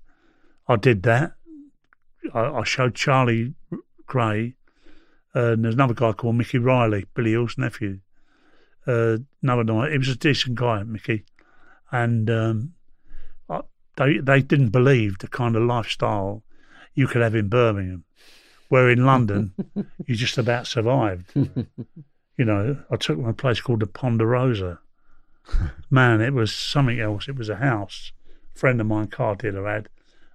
I did that. I, I showed Charlie Kray and there's another guy called Mickey Riley, Billy Hill's nephew. Uh, another night, he was a decent guy, Mickey, and um, I, they they didn't believe the kind of lifestyle you could have in Birmingham, where in London you just about survived. you know, I took them to a place called the Ponderosa. Man, it was something else. It was a house. A friend of mine, car dealer, had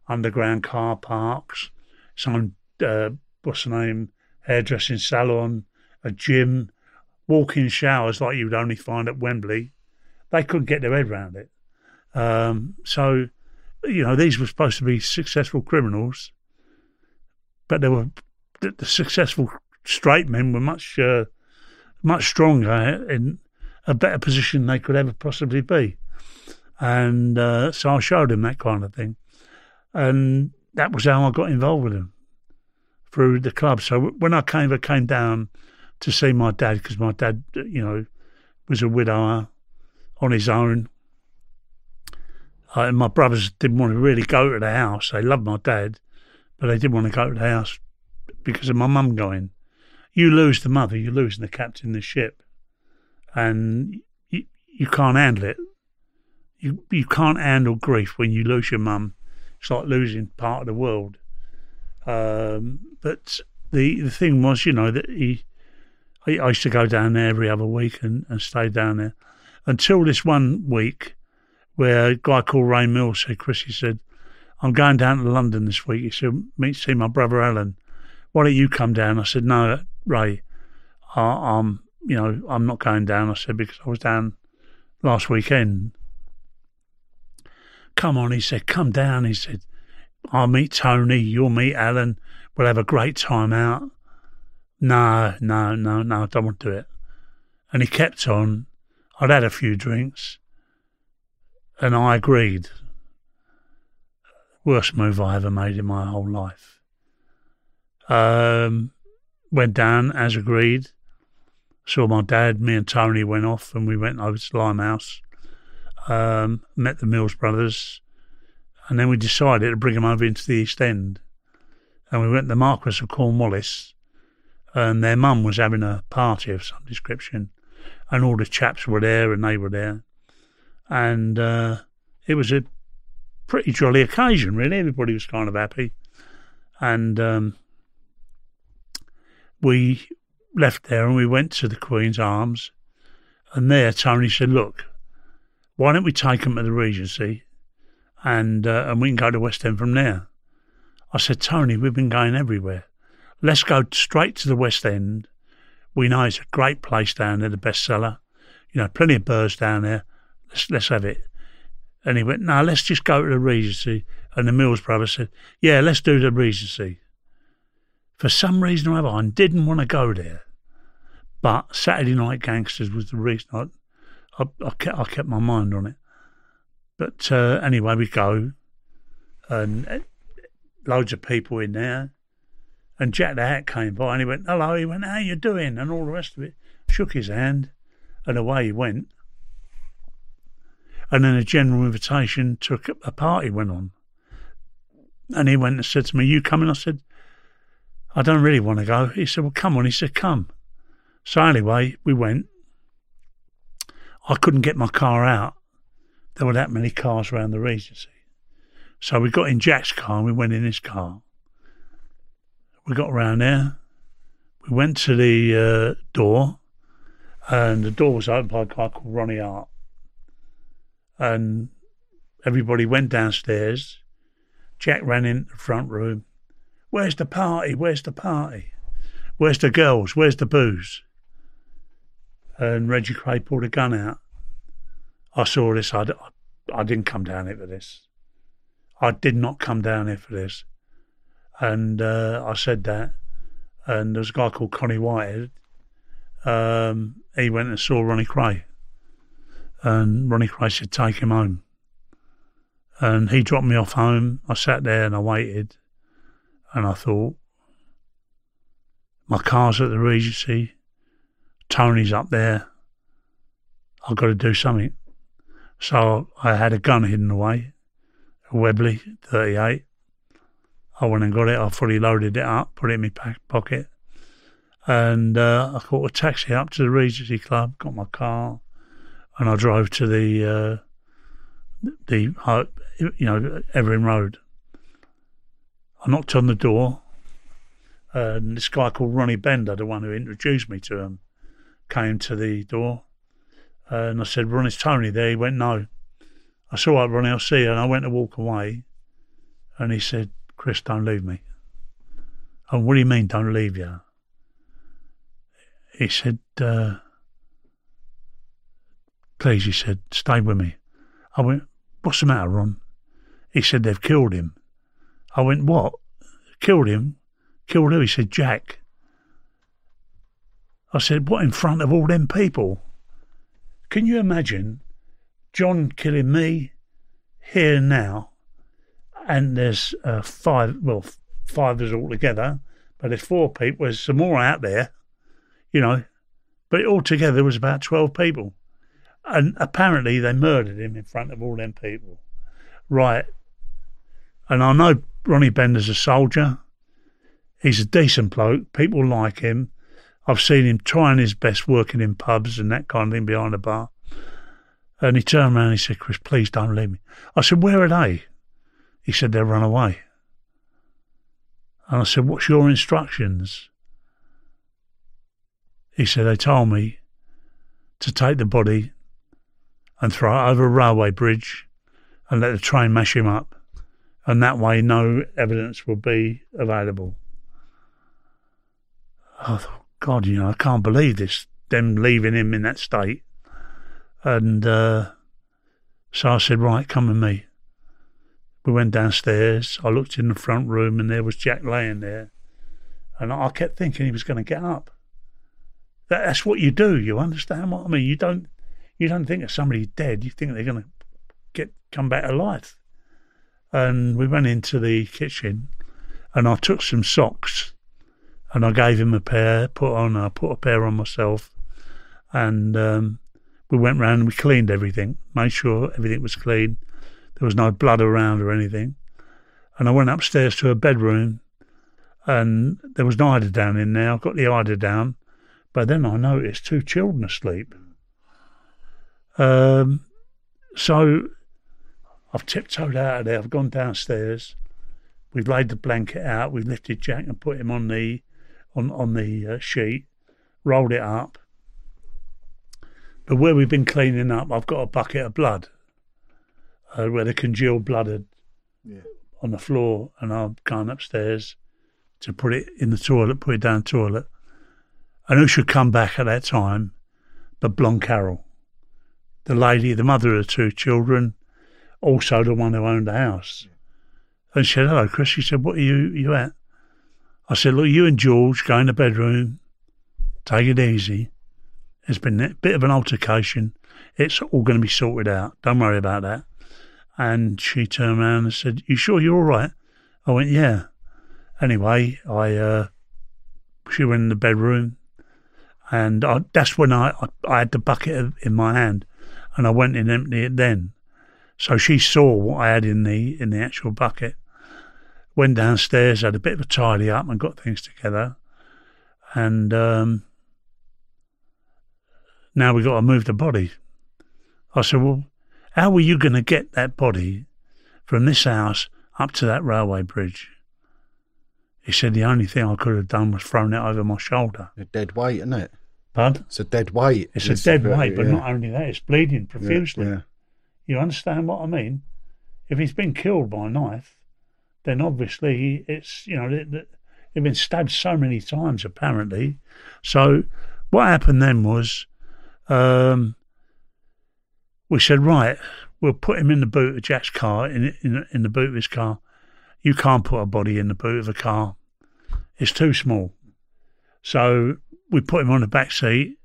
underground car parks, some uh, what's the name, hairdressing salon, a gym, walk-in showers like you'd only find at Wembley. They couldn't get their head around it. Um, so, you know, these were supposed to be successful criminals, but they were the, the successful straight men were much uh, much stronger in a better position they could ever possibly be. And uh, so I showed him that kind of thing, and that was how I got involved with him through the club. So when I came, I came down to see my dad because my dad, you know, was a widower on his own. Uh, and my brothers didn't want to really go to the house. They loved my dad, but they didn't want to go to the house because of my mum going. You lose the mother, you're losing the captain of the ship. And you, you can't handle it. You you can't handle grief when you lose your mum. It's like losing part of the world. Um, but the the thing was, you know, that he, I, I used to go down there every other week and, and stay down there until this one week where a guy called Ray Mills said, Chris, he said, I'm going down to London this week. He said, meet see my brother Alan. Why don't you come down? I said, no, Ray, I, I'm you know I'm not going down. I said because I was down last weekend. Come on, he said, come down. He said, I'll meet Tony. You'll meet Alan. We'll have a great time out. No, no, no, no, I don't want to do it. And he kept on. I'd had a few drinks, and I agreed. Worst move I ever made in my whole life. Um, went down as agreed. Saw my dad. Me and Tony went off, and we went over to Limehouse. Um, met the Mills brothers, and then we decided to bring them over into the East End. And we went to the Marquis of Cornwallis, and their mum was having a party of some description, and all the chaps were there, and they were there, and uh, it was a pretty jolly occasion, really. Everybody was kind of happy, and um, we left there and we went to the Queen's Arms. And there, Tony said, "Look, why don't we take them to the Regency, and uh, and we can go to West End from there." I said, "Tony, we've been going everywhere. Let's go straight to the West End. We know it's a great place down there, the bestseller. You know, plenty of birds down there. Let's let's have it." And he went, "No, let's just go to the Regency." And the Mills brothers said, "Yeah, let's do the Regency." For some reason or other, I didn't want to go there. But Saturday Night Gangsters was the reason I, I, I, kept, I kept my mind on it. But uh, anyway, we go, and loads of people in there. And Jack the Hat came by and he went, hello. He went, how you doing? And all the rest of it. Shook his hand and away he went. And then a general invitation to a party went on. And he went and said to me, you coming? I said, I don't really want to go. He said, well, come on. He said, come. So anyway, we went. I couldn't get my car out. There were that many cars around the Regency. So we got in Jack's car and we went in his car. We got around there. We went to the uh, door and the door was opened by a guy called Ronnie Hart. And everybody went downstairs. Jack ran into the front room. Where's the party? Where's the party? Where's the girls? Where's the booze? And Reggie Kray pulled a gun out. I saw this. I, I didn't come down here for this. I did not come down here for this. And uh, I said that. And there was a guy called Connie Whitehead. Um, he went and saw Ronnie Kray. And Ronnie Kray said, take him home. And he dropped me off home. I sat there and I waited. And I thought, my car's at the Regency. Tony's up there. I've got to do something. So I had a gun hidden away, a Webley 38. I went and got it. I fully loaded it up, put it in my pocket. And uh, I caught a taxi up to the Regency Club, got my car, and I drove to the, uh, the uh, you know, Everingham Road. I knocked on the door, and this guy called Ronnie Bender, the one who introduced me to him, came to the door. Uh, and I said, Ron, is Tony there? He went, no. I said, all right, Ronnie, I'll see you. And I went to walk away. And he said, Chris, don't leave me. And what do you mean, don't leave you? He said, uh, please, he said, stay with me. I went, what's the matter, Ron? He said, they've killed him. I went, what? Killed him? Killed who? He said, Jack. I said, What in front of all them people? Can you imagine John killing me here now? And there's uh, five, well, five us all together, but there's four people. There's some more out there, you know, but altogether there was about 12 people. And apparently they murdered him in front of all them people. Right. And I know Ronnie Bender's a soldier. He's a decent bloke. People like him. I've seen him trying his best working in pubs and that kind of thing behind the bar. And he turned around and he said, Chris, please don't leave me. I said, where are they? He said, they've run away. And I said, what's your instructions? He said, they told me to take the body and throw it over a railway bridge and let the train mash him up. And that way, no evidence will be available. I thought, God, you know, I can't believe this, them leaving him in that state. And uh, so I said, right, come with me. We went downstairs. I looked in the front room and there was Jack laying there. And I kept thinking he was going to get up. That, that's what you do. You understand what I mean? You don't, you don't think of somebody dead. You think they're going to get come back to life. And we went into the kitchen, and I took some socks, and I gave him a pair. Put on, I put a pair on myself, and um, we went round and we cleaned everything, made sure everything was clean. There was no blood around or anything. And I went upstairs to a bedroom, and there was no eider-down in there. I got the eider-down, but then I noticed two children asleep. Um, so I've tiptoed out of there. I've gone downstairs. We've laid the blanket out. We've lifted Jack and put him on the on on the uh, sheet, rolled it up. But where we've been cleaning up, I've got a bucket of blood, uh, where the congealed blood had Yeah. on the floor, and I've gone upstairs to put it in the toilet, put it down the toilet. And who should come back at that time but Blonde Carroll, the lady, the mother of the two children, also the one who owned the house. And she said, Hello, Chris. She said, What are you, you at? I said, Look, you and George go in the bedroom, take it easy. It's been a bit of an altercation. It's all going to be sorted out. Don't worry about that. And she turned around and said, You sure you're all right? I went, Yeah. Anyway, I uh, she went in the bedroom, and I, that's when I, I I had the bucket in my hand, and I went and emptied it then. So she saw what I had in the in the actual bucket. Went downstairs, had a bit of a tidy up, and got things together. And um, now we've got to move the body. I said, "Well, how were you going to get that body from this house up to that railway bridge?" He said, "The only thing I could have done was thrown it over my shoulder." A dead weight, isn't it? Bud, It's a dead weight. it's a dead weight, but yeah. not only that, it's bleeding Yeah, profusely. Yeah, You understand what I mean? If he's been killed by a knife, then obviously it's, you know, th- th- they've been stabbed so many times apparently. So what happened then was um, we said, right, we'll put him in the boot of Jack's car, in, in, in the boot of his car. You can't put a body in the boot of a car. It's too small. So we put him on the back seat,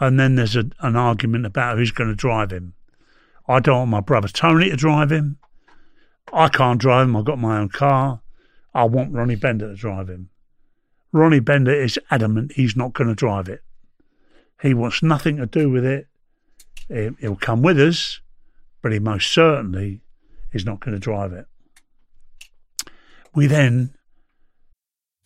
and then there's a, an argument about who's going to drive him. I don't want my brother Tony to drive him. I can't drive him. I've got my own car. I want Ronnie Bender to drive him. Ronnie Bender is adamant he's not going to drive it. He wants nothing to do with it. He- He'll come with us, but he most certainly is not going to drive it. We then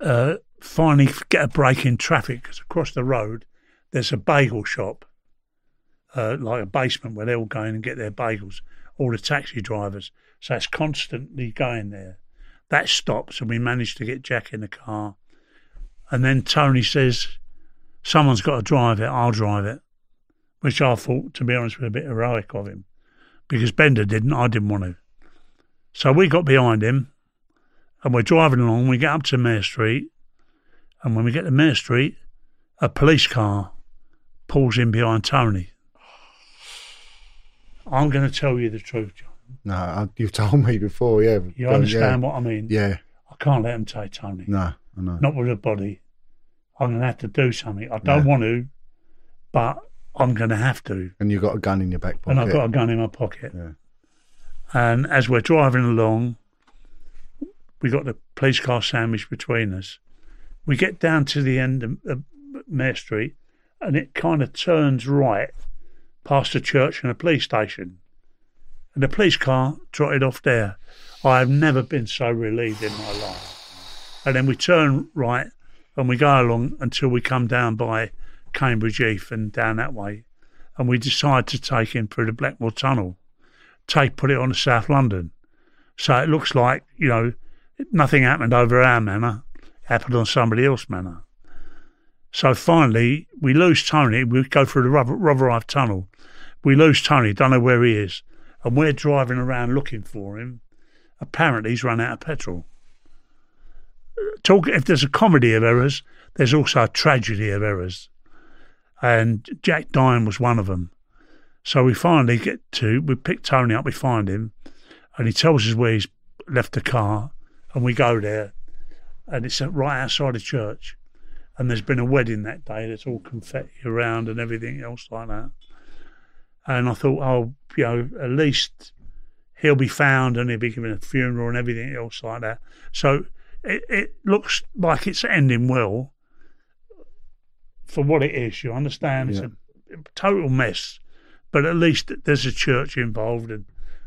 Uh, finally get a break in traffic because across the road there's a bagel shop, uh, like a basement where they all go in and get their bagels, all the taxi drivers. So it's constantly going there. That stops and we manage to get Jack in the car. And then Tony says, Someone's got to drive it, I'll drive it. which I thought, to be honest, was a bit heroic of him because Bender didn't. I didn't want to. So we got behind him and we're driving along. We get up to Mare Street. And when we get to Mare Street, a police car pulls in behind Tony. I'm going to tell you the truth, John. No, I, you've told me before. Yeah, You understand what I mean? Yeah, yeah. I can't let him take Tony. No, I know. Not with a body. I'm going to have to do something. I don't Yeah. want to, but I'm going to have to. And you've got a gun in your back pocket. And I've got a gun in my pocket. Yeah. And as we're driving along, we got the police car sandwiched between us. We get down to the end of, of Mare Street, and it kind of turns right past the church and a police station. And the police car trotted off there. I have never been so relieved in my life. And then we turn right and we go along until we come down by Cambridge Heath and down that way. And we decide to take him through the Blackwall Tunnel take put it on to South London. So it looks like, you know, nothing happened over our manor, happened on somebody else's manor. So finally, we lose Tony. We go through the Rother- Rotherhithe Tunnel. We lose Tony, don't know where he is. And we're driving around looking for him. Apparently, he's run out of petrol. Talk, if there's a comedy of errors, there's also a tragedy of errors. And Jack Dine was one of them. So we finally get to, we pick Tony up, we find him, and he tells us where he's left the car, and we go there, and it's right outside the church. And there's been a wedding that day, there's all confetti around and everything else like that. And I thought, oh, you know, at least he'll be found and he'll be given a funeral and everything else like that. So it, it looks like it's ending well for what it is, you understand? It's a total mess but at least there's a church involved and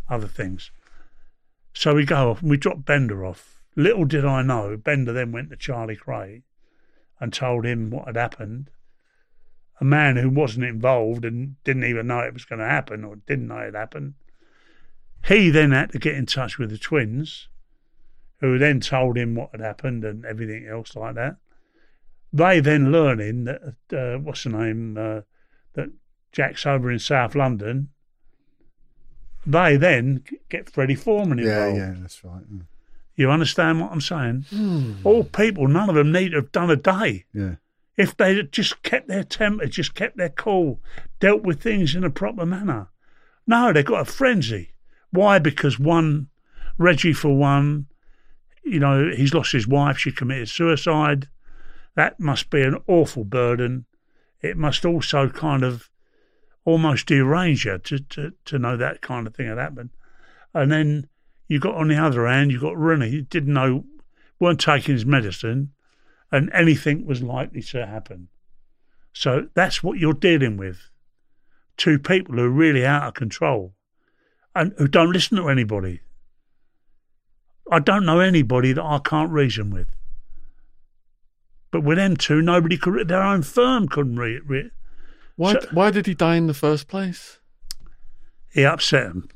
other things. So we go off and we drop Bender off. Little did I know, Bender then went to Charlie Kray and told him what had happened. A man who wasn't involved and didn't even know it was going to happen or didn't know it happened. He then had to get in touch with the twins, who then told him what had happened and everything else like that. They then learning that, uh, what's the name, uh, that Jack's over in South London. They then get Freddie Foreman Yeah, involved. yeah, yeah, that's right. Mm. You understand what I'm saying? All people, none of them need to have done a day. Yeah, If they just kept their temper, just kept their cool, dealt with things in a proper manner. No, they got a frenzy. Why? Because one, Reggie for one, you know, he's lost his wife, she committed suicide. That must be an awful burden. It must also kind of almost derange you to, to, to know that kind of thing had happened. And then you got on the other hand, you got Rooney, who didn't know, weren't taking his medicine, and anything was likely to happen. So that's what you're dealing with. Two people who are really out of control and who don't listen to anybody. I don't know anybody that I can't reason with. But with them two, nobody could, their own firm couldn't re- re- Why? So- why did he die in the first place? he upset them.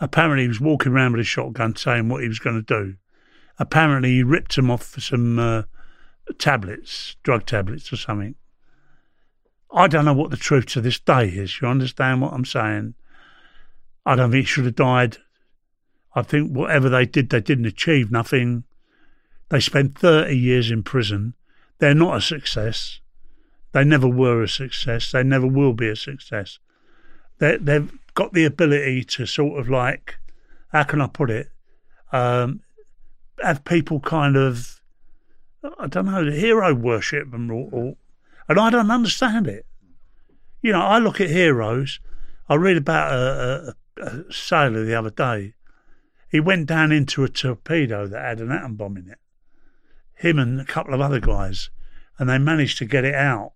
Apparently, he was walking around with a shotgun saying what he was going to do. Apparently, he ripped him off for some uh, tablets, drug tablets or something. I don't know what the truth to this day is. You understand what I'm saying? I don't think he should have died. I think whatever they did, they didn't achieve nothing. They spent 30 years in prison. They're not a success. They never were a success. They never will be a success they, they've got the ability to sort of like, how can I put it? Um, have people kind of, I don't know, hero worship them, or, or, and I don't understand it. You know, I look at heroes. I read about a, a, a sailor the other day. He went down into a torpedo that had an atom bomb in it. Him and a couple of other guys, and they managed to get it out.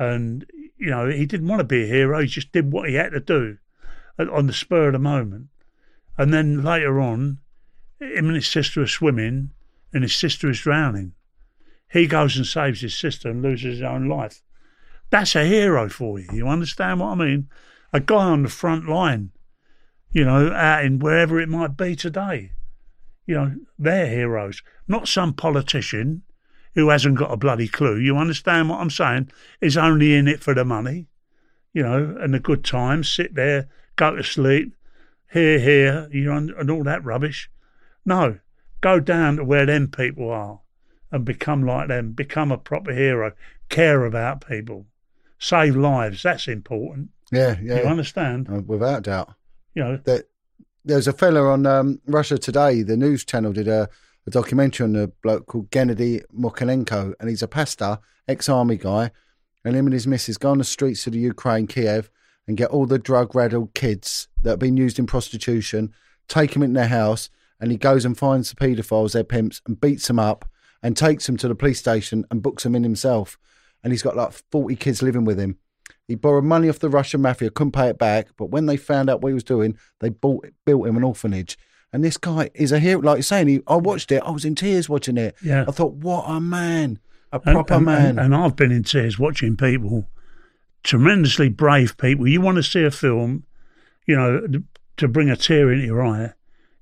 And you know, he didn't want to be a hero. He just did what he had to do on the spur of the moment. And then later on, him and his sister are swimming, and his sister is drowning. He goes and saves his sister and loses his own life. That's a hero for you. You understand what I mean? A guy on the front line, you know, out in wherever it might be today. You know, they're heroes, not some politician who hasn't got a bloody clue. You understand what I'm saying? Is only in it for the money. you know, and the good times, sit there, go to sleep, here, here, you know, and, all that rubbish. No, go down to where them people are and become like them, become a proper hero, care about people, save lives. That's important. Yeah, yeah. You understand? Uh, without doubt. You know, That there's a fella on um, Russia Today, the news channel, did a, a documentary on a bloke called Gennady Mokhnenko, and he's a pastor, ex-army guy, and him and his missus go on the streets of the Ukraine, Kiev, and get all the drug-raddled kids that have been used in prostitution, take them in their house, and he goes and finds the paedophiles, their pimps, and beats them up, and takes them to the police station and books them in himself. And he's got like 40 kids living with him. He borrowed money off the Russian mafia, couldn't pay it back, but when they found out what he was doing, they bought, built him an orphanage. And this guy is a hero. Like you're saying, he, I watched it. I was in tears watching it. Yeah. I thought, what a man, a and- proper and, man. And, and I've been in tears watching people, tremendously brave people. You want to see a film, you know, to bring a tear into your eye.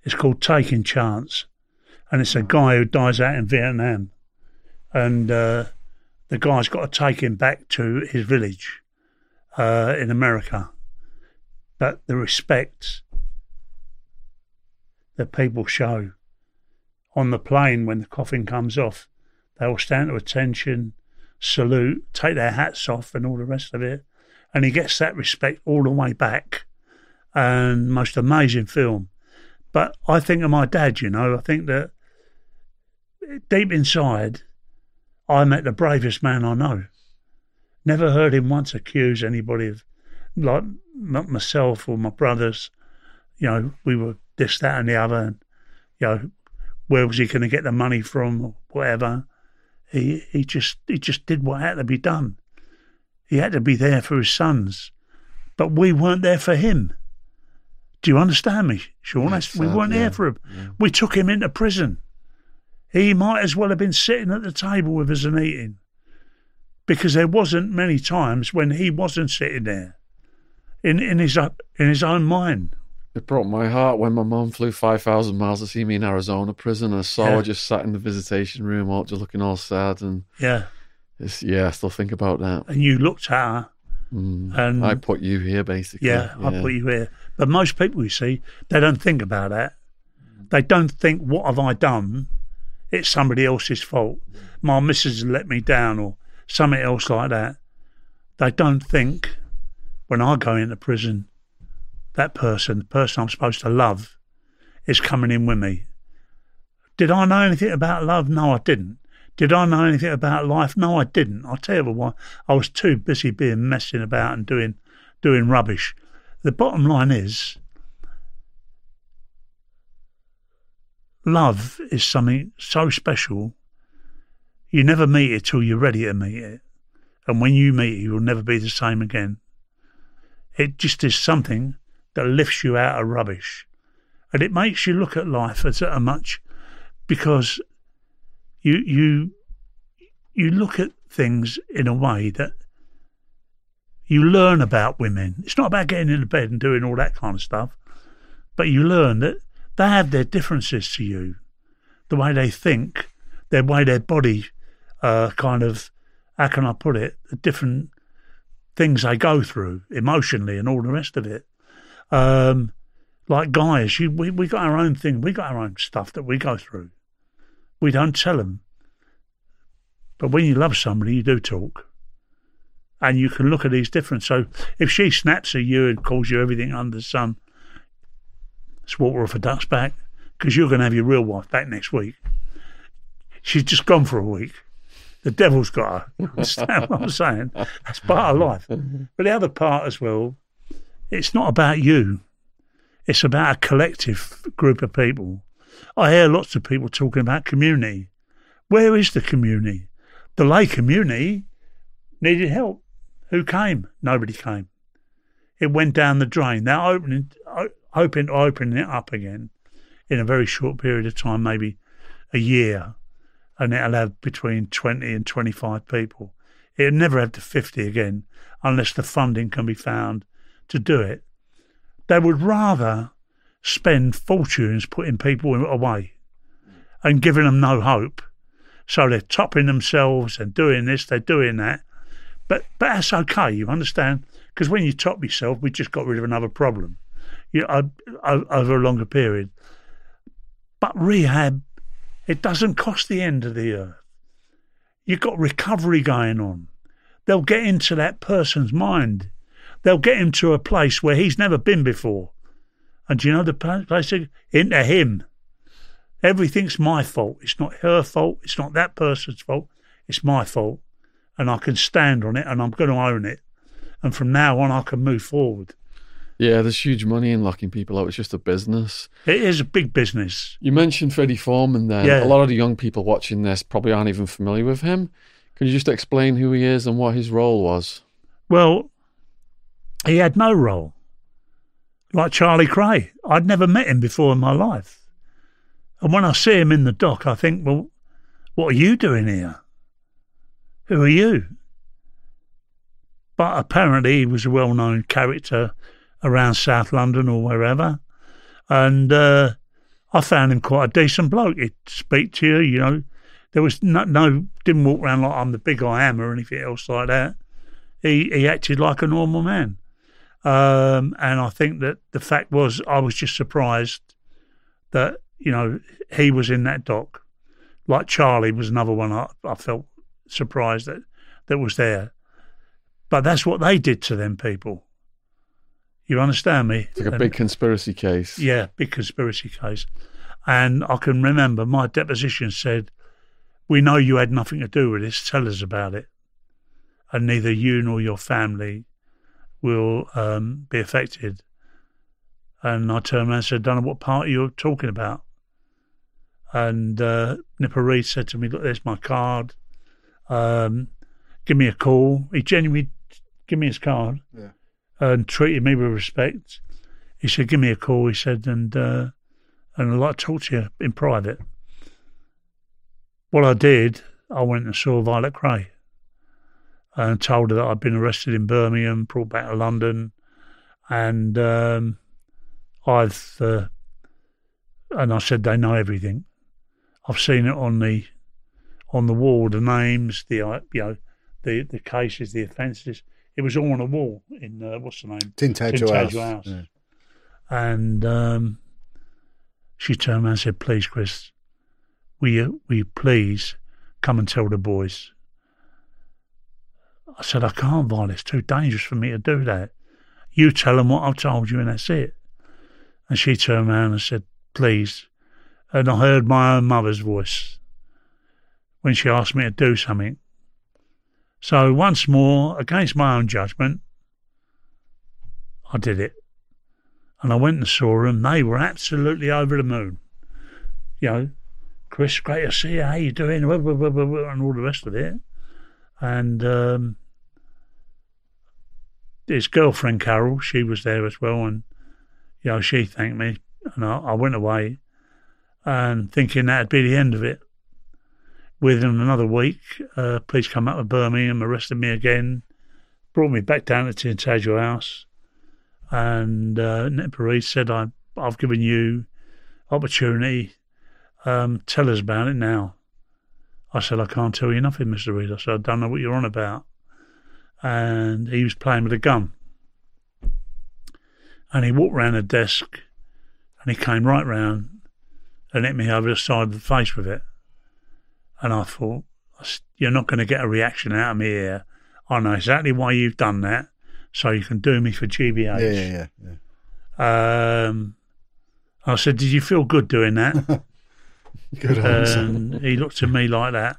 It's called Taking Chance, and it's a guy who dies out in Vietnam, and uh, the guy's got to take him back to his village uh, in America. But the respect that people show on the plane when the coffin comes off, they will stand to attention, salute, take their hats off, and all the rest of it. And he gets that respect all the way back. And most amazing film. But I think of my dad, you know, I think that deep inside, I met the bravest man I know. Never heard him once accuse anybody of, like, not myself or my brothers. You know, we were this, that, and the other. And, you know, where was he going to get the money from or whatever? He he just he just did what had to be done. He had to be there for his sons, but we weren't there for him. Do you understand me, Sean? Yes, we weren't yeah, there for him. yeah. We took him into prison. He might as well have been sitting at the table with us and eating, because there wasn't many times when he wasn't sitting there, in in his in his own mind. It broke my heart when my mom flew 5,000 miles to see me in Arizona prison. And I saw Yeah. her just sat in the visitation room, all just looking all sad. And Yeah, it's, yeah, I still think about that. and you looked at her Mm. and I put you here, basically. Yeah, I put you here. But most people, you see, they don't think about that. They don't think, what have I done? It's somebody else's fault. My missus let me down or something else like that. They don't think, when I go into prison, that person, the person I'm supposed to love, is coming in with me. Did I know anything about love? No, I didn't. Did I know anything about life? No, I didn't. I'll tell you why. I was too busy being messing about and doing doing rubbish. The bottom line is love is something so special. You never meet it till you're ready to meet it. And when you meet it, you'll never be the same again. It just is something that lifts you out of rubbish. And it makes you look at life as a much because you you you look at things in a way that you learn about women. It's not about getting into bed and doing all that kind of stuff, but you learn that they have their differences to you, the way they think, their way their body, uh, kind of, how can I put it, the different things they go through emotionally and all the rest of it. Um, like guys, you, we we got our own thing, we got our own stuff that we go through. We don't tell them, but when you love somebody, you do talk and you can look at these different. So if she snaps at you and calls you everything under the sun, it's water off a duck's back because you're going to have your real wife back next week. She's just gone for a week. The devil's got her. Understand what I'm saying? That's part of life. But the other part as well, it's not about you. It's about a collective group of people. I hear lots of people talking about community. Where is the community? The Ley community needed help. Who came? Nobody came. It went down the drain. They're opening, hoping to open it up again in a very short period of time, maybe a year, and it'll have between 20 and 25 people. It'll never have to 50 again unless the funding can be found to do it. They would rather spend fortunes putting people away and giving them no hope. So they're topping themselves and doing this, they're doing that. But but that's okay, you understand? Because when you top yourself, we just got rid of another problem. You uh, know, over a longer period. But rehab, it doesn't cost the end of the earth. You've got recovery going on. They'll get into that person's mind. They'll get him to a place where he's never been before. And do you know the place? Into him. Everything's my fault. It's not her fault. It's not that person's fault. It's my fault. And I can stand on it and I'm going to own it. And from now on, I can move forward. Yeah, there's huge money in locking people out. It's just a business. It is a big business. You mentioned Freddie Foreman then. Yeah. A lot of the young people watching this probably aren't even familiar with him. Can you just explain who he is and what his role was? Well, he had no role. Like Charlie Kray. I'd never met him before in my life. And when I see him in the dock, I think, well, what are you doing here? Who are you? But apparently he was a well known character around South London or wherever. And uh, I found him quite a decent bloke. He'd speak to you, you know. There was no, no didn't walk around like I'm the big I am or anything else like that. He he acted like a normal man. Um, and I think that the fact was I was just surprised that, you know, he was in that dock. Like Charlie was another one I, I felt surprised that, that was there. But that's what they did to them people. You understand me? It's like a And- big conspiracy case. yeah, big conspiracy case. And I can remember my deposition said, We know you had nothing to do with this. Tell us about it. And neither you nor your family will um, be affected. And I turned around and said, Don't know what part you're talking about. And uh, Nipper Read said to me, Look, there's my card. Um, give me a call. He genuinely gave me his card Yeah. and treated me with respect. He said, "Give me a call." He said, "and uh, and I'd like to talk to you in private." What I did, I went and saw Violet Kray and told her that I'd been arrested in Birmingham, brought back to London, and um, I've uh, and I said they know everything. I've seen it on the on the wall, the names, the uh, you know, the the cases, the offences. It was all on a wall in uh, what's the name? Tintagel Tintagel House. House. Yeah. And um, she turned around and said, "Please, Chris, will you, will you please come and tell the boys?" I said, "I can't, Violet. It's too dangerous for me to do that. You tell them what I've told you, and that's it." And she turned around and said, "Please." And I heard my own mother's voice when she asked me to do something. So once more, against my own judgment, I did it. And I went and saw them. They were absolutely over the moon. You know, Chris, great to see you. How you doing? And all the rest of it. And um, his girlfriend, Carol, she was there as well. And, you know, she thanked me. And I, I went away and thinking that'd be the end of it. Within another week, uh, police come up to Birmingham, arrested me again, brought me back down to Tintagel House and uh, Nick said, I, I've given you opportunity. Um, tell us about it now. I said, I can't tell you nothing, Mr. Read. I said, I don't know what you're on about. And he was playing with a gun. And he walked round the desk and he came right round and hit me over the side of the face with it. And I thought, you're not going to get a reaction out of me here. I know exactly why you've done that so you can do me for GBH. Yeah, yeah, yeah. yeah. Um, I said, "Did you feel good doing that?" Good answer. and he looked at me like that.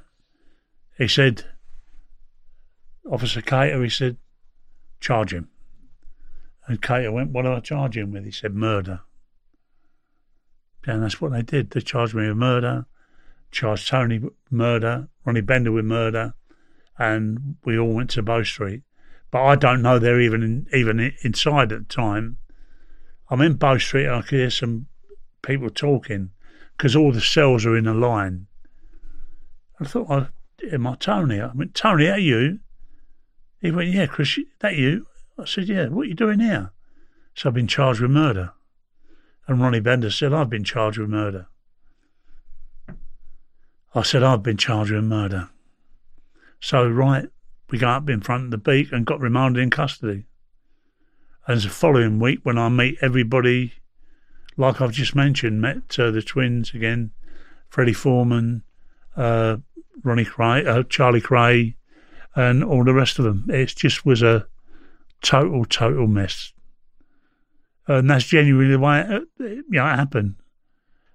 He said, "Officer Cater," he said, "Charge him." And Cater went, "What do I charge him with?" He said, "Murder." And that's what they did. They charged me with murder, charged Tony with murder, Ronnie Bender with murder, and we all went to Bow Street. But I don't know they're even in, even inside at the time. I'm in Bow Street and I could hear some people talking because all the cells are in a line. I thought, I, am I Tony? I went, Tony, are you? He went, yeah, Chris, that you? I said, yeah, what are you doing here? So I've been charged with murder. And Ronnie Bender said, I've been charged with murder. I said, I've been charged with murder. So, right, we got up in front of the beak and got remanded in custody. And the following week, when I meet everybody, like I've just mentioned, met uh, the twins again, Freddie Foreman, uh, Ronnie Kray, uh, Charlie Kray, and all the rest of them. It just was a total, total mess. And that's genuinely why way it, you know, it happened.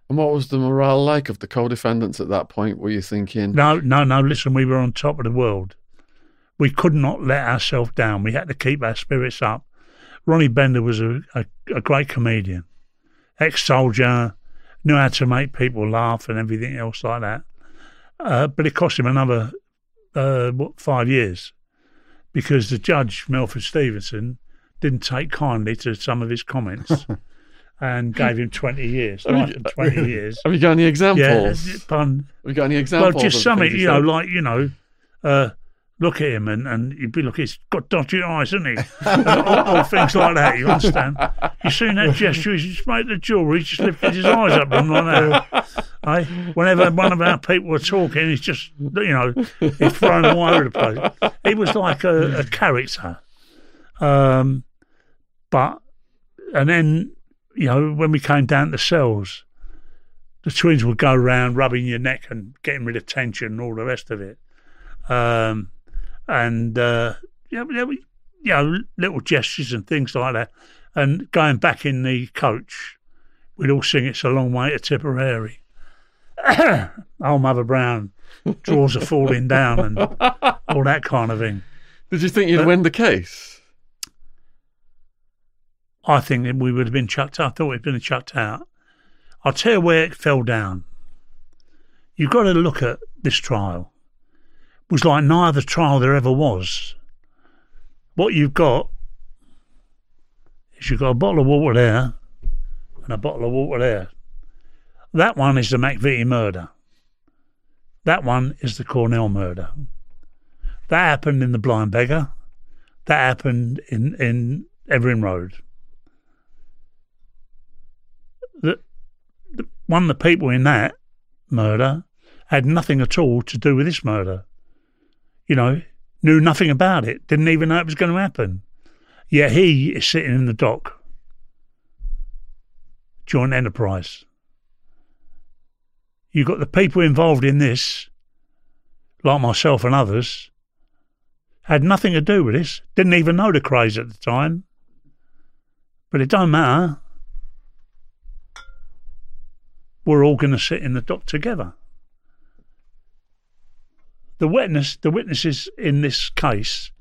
And what was the morale like of the co-defendants at that point? Were you thinking, No, no, no. Listen, we were on top of the world. We could not let ourselves down. We had to keep our spirits up. Ronnie Bender was a, a, a great comedian, ex soldier, knew how to make people laugh and everything else like that. Uh, but it cost him another uh, what five years because the judge Melford Stevenson didn't take kindly to some of his comments and gave him twenty years, Have you- life and twenty years. have you got any examples? Yeah, pun. Have you got any examples? Well, just something, you know, like, you know, uh, look at him and, and you'd be like, he's got dodgy eyes, isn't he? All, all things like that, you understand? You seen that gesture? He just made the jewellery, he just lifted his eyes up and like that. Eh? Whenever one of our people were talking, he's just, you know, he's thrown all over the place. He was like a, a character. Um, but, and then, you know, when we came down to cells, the twins would go around rubbing your neck and getting rid of tension and all the rest of it. Um, and uh, yeah, you know, little gestures and things like that. And going back in the coach, we'd all sing "It's a Long Way to Tipperary." oh, Mother Brown, drawers are falling down, and all that kind of thing. Did you think you'd Uh, win the case? I think we would have been chucked out. I thought we'd been chucked out. I'll tell you where it fell down. You've got to look at this trial. Was like neither trial there ever was. What you've got is you've got a bottle of water there and a bottle of water there. That one is the McVitie murder. That one is the Cornell murder. That happened in the Blind Beggar. That happened in, in Evering Road. The, the, one of the people in that murder had nothing at all to do with this murder. You know, knew nothing about it, didn't even know it was going to happen. Yet he is sitting in the dock. Joint enterprise. You've got the people involved in this, like myself and others, had nothing to do with this, didn't even know the Krays at the time. But it don't matter. We're all going to sit in the dock together. The witness, the witnesses in this case,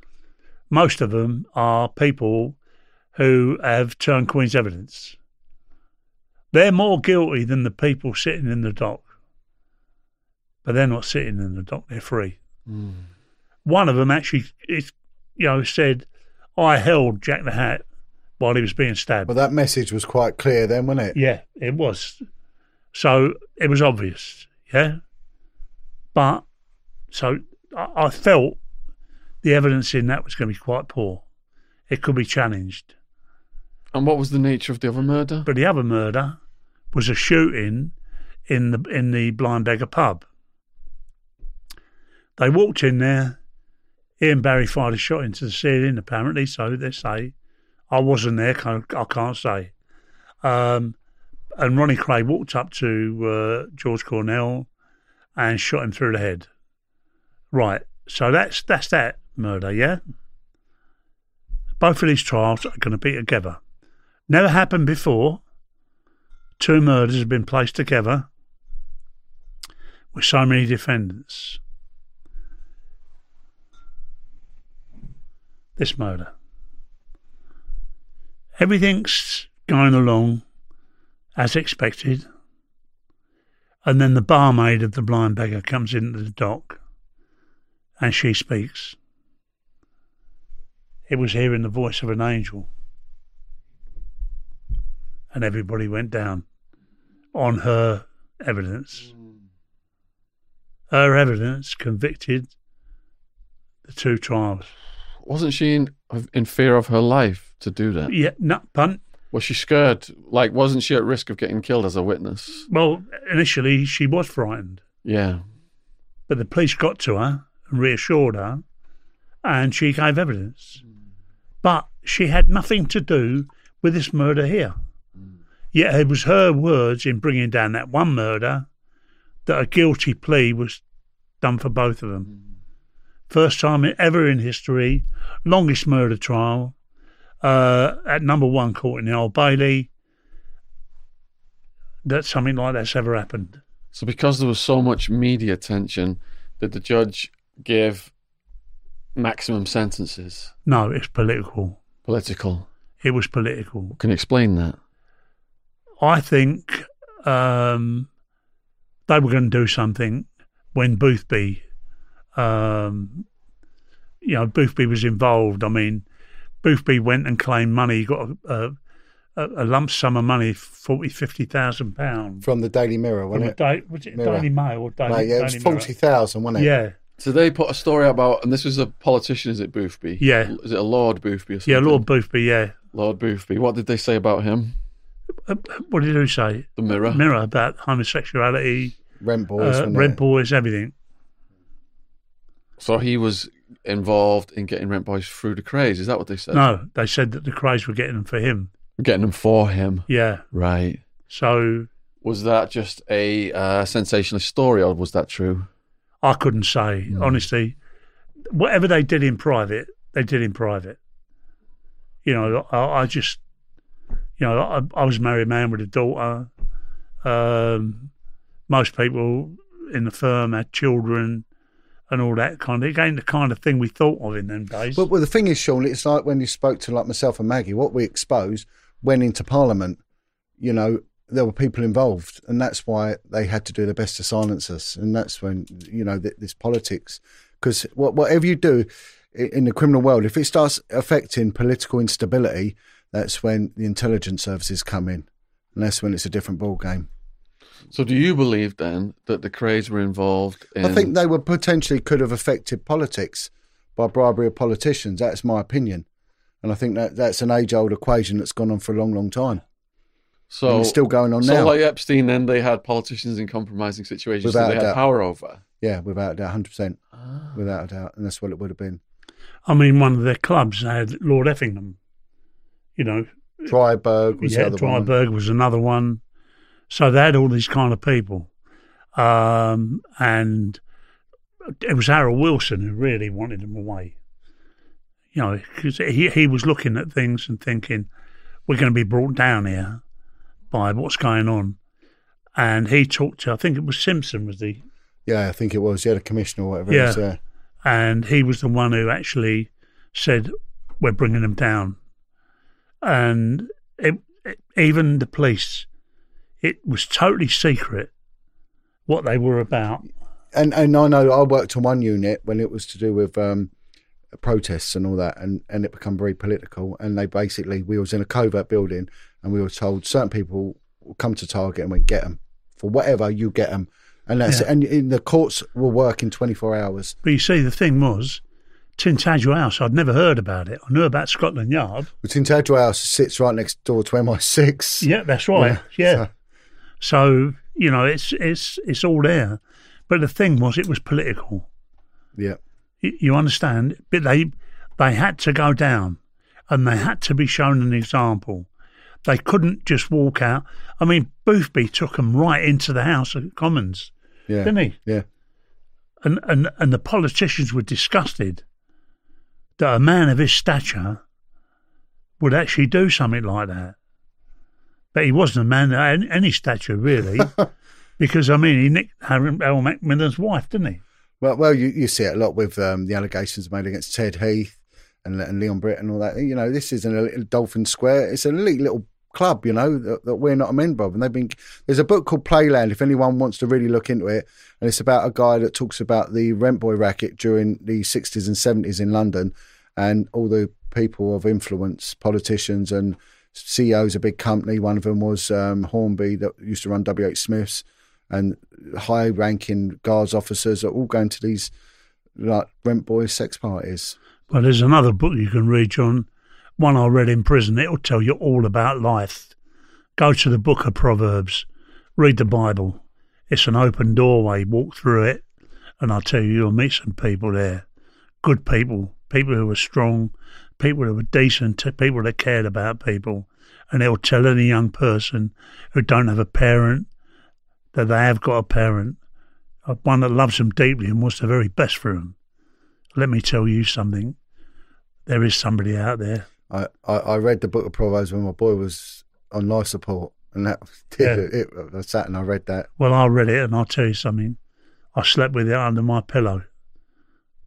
most of them are people who have turned Queen's evidence. They're more guilty than the people sitting in the dock. But they're not sitting in the dock, they're free. Hmm. One of them actually, you know, said, I held Jack the Hat while he was being stabbed. But that message was quite clear then, wasn't it? Yeah, it was. So it was obvious, yeah. But so I, I felt the evidence in that was going to be quite poor. It could be challenged. And what was the nature of the other murder? But the other murder was a shooting in the in the Blind Beggar pub. They walked in there. Ian Barrie fired a shot into the ceiling, apparently, so they say. I wasn't there, I can't say. Um, and Ronnie Kray walked up to uh, George Cornell and shot him through the head. Right, so that's that's that murder, yeah? Both of these trials are going to be together. Never happened before. Two murders have been placed together with so many defendants. This murder. Everything's going along as expected. And then the barmaid of the blind beggar comes into the dock and she speaks. It was hearing the voice of an angel. And everybody went down on her evidence. Her evidence convicted the two trials. Wasn't she in, in fear of her life to do that? Yeah, no, punt. Was she scared? Like, wasn't she at risk of getting killed as a witness? Well, initially she was frightened, Yeah. but the police got to her reassured her, and she gave evidence. But she had nothing to do with this murder here. Yet it was her words in bringing down that one murder that a guilty plea was done for both of them. First time ever in history, longest murder trial uh, at number one court in the Old Bailey that something like that's ever happened. So, because there was so much media attention, did the judge give maximum sentences? No, it's political. Political. It was political. Can you explain that? I think um, they were going to do something when Boothby, um, you know, Boothby was involved. I mean, Boothby went and claimed money. He got a, a, a lump sum of money, forty, fifty thousand pounds. From the Daily Mirror, wasn't it? Da- was it Mirror. Daily Mail or Daily? Mate, yeah, it was Daily Mirror? forty thousand, wasn't it? Yeah, So they put a story about, and this was a politician, is it Boothby? Yeah. Is it a Lord Boothby or something? yeah, Lord Boothby. Yeah. Lord Boothby. What did they say about him? Uh, What did he say? The Mirror. Mirror about homosexuality, Rent boys, uh, wasn't Red it? Boys, everything. So he was involved in getting Rent Boys through the Krays. Is that what they said? No, they said that the Krays were getting them for him. Getting them for him. Yeah. Right. So Was that just a uh, sensationalist story, or was that true? I couldn't say honestly. Whatever they did in private, they did in private. You know, I, I just, you know, I, I was a married man with a daughter. Um, most people in the firm had children and all that kind of. It ain't the kind of thing we thought of in them days. But well, the thing is, Sean, it's like when you spoke to like myself and Maggie. What we exposed went into Parliament. You know, there were people involved, and that's why they had to do their best to silence us. And that's when you know th- this politics, because whatever you do in the criminal world, if it starts affecting political instability, that's when the intelligence services come in, and that's when it's a different ball game. So do you believe then that the Krays were involved in? I think they were potentially could have affected politics by bribery of politicians. That's my opinion, and I think that that's an age-old equation that's gone on for a long, long time. So and it's still going on so now. like Epstein, then they had politicians in compromising situations Without that a they had power over. Yeah, without a doubt, hundred percent, Ah. without a doubt, and that's what it would have been. I mean, one of their clubs had Lord Effingham. You know, Driberg was yeah, the other one. Driberg was another one. So they had all these kind of people. Um, and it was Harold Wilson who really wanted them away. You know, because he, he was looking at things and thinking, we're going to be brought down here by what's going on. And he talked to, I think it was Simpson was the, Yeah, I think it was. Yeah, the commissioner or whatever. Yeah. It was, and he was the one who actually said, "We're bringing them down." And it, it- even the police, it was totally secret what they were about. and and I know I worked on one unit when it was to do with um, protests and all that, and and it become very political. And they basically we was in a covert building, and we were told certain people will come to target and we get them for whatever you get them, and that's Yeah. it. And in the courts will work in twenty four hours. But you see, the thing was, Tintagel House. I'd never heard about it. I knew about Scotland Yard. The Tintagel House sits right next door to MI6. Yeah, that's right. Yeah. so- So you know, it's it's it's all there. But the thing was, it was political. yeah. You, understand? But they they had to go down, and they had to be shown an example. They couldn't just walk out. I mean, Boothby took them right into the House of Commons, Yeah. didn't he? Yeah. And and and the politicians were disgusted that a man of his stature would actually do something like that. But he wasn't a man of any, stature, really, because I mean, he nicked Harold Macmillan's wife, didn't he? Well, well, you, you see it a lot with um, the allegations made against Ted Heath and, and Leon Britt and all that. You know, this isn't a little Dolphin Square; it's an elite little club. You know that, that we're not a member of, and they've been. There's a book called Playland. If anyone wants to really look into it, and it's about a guy that talks about the rent boy racket during the 60s and 70s in London, and all the people of influence, politicians and CEOs of big company. One of them was um, Hornby that used to run WH Smiths and high ranking guards officers are all going to these like rent boy sex parties. Well, there's another book you can read, John. One I read in prison. It'll tell you all about life. Go to the book of Proverbs, read the Bible. It's an open doorway. Walk through it, and I'll tell you, you'll meet some people there. Good people, people who are strong, people who were decent, people that cared about people, and they'll tell any young person who don't have a parent that they have got a parent, uh, one that loves them deeply and wants the very best for them. Let me tell you something. There is somebody out there. I, I, I read the book of Proverbs when my boy was on life support, and that did Yeah. it, it. I sat and I read that. Well, I read it and I'll tell you something. I slept with it under my pillow.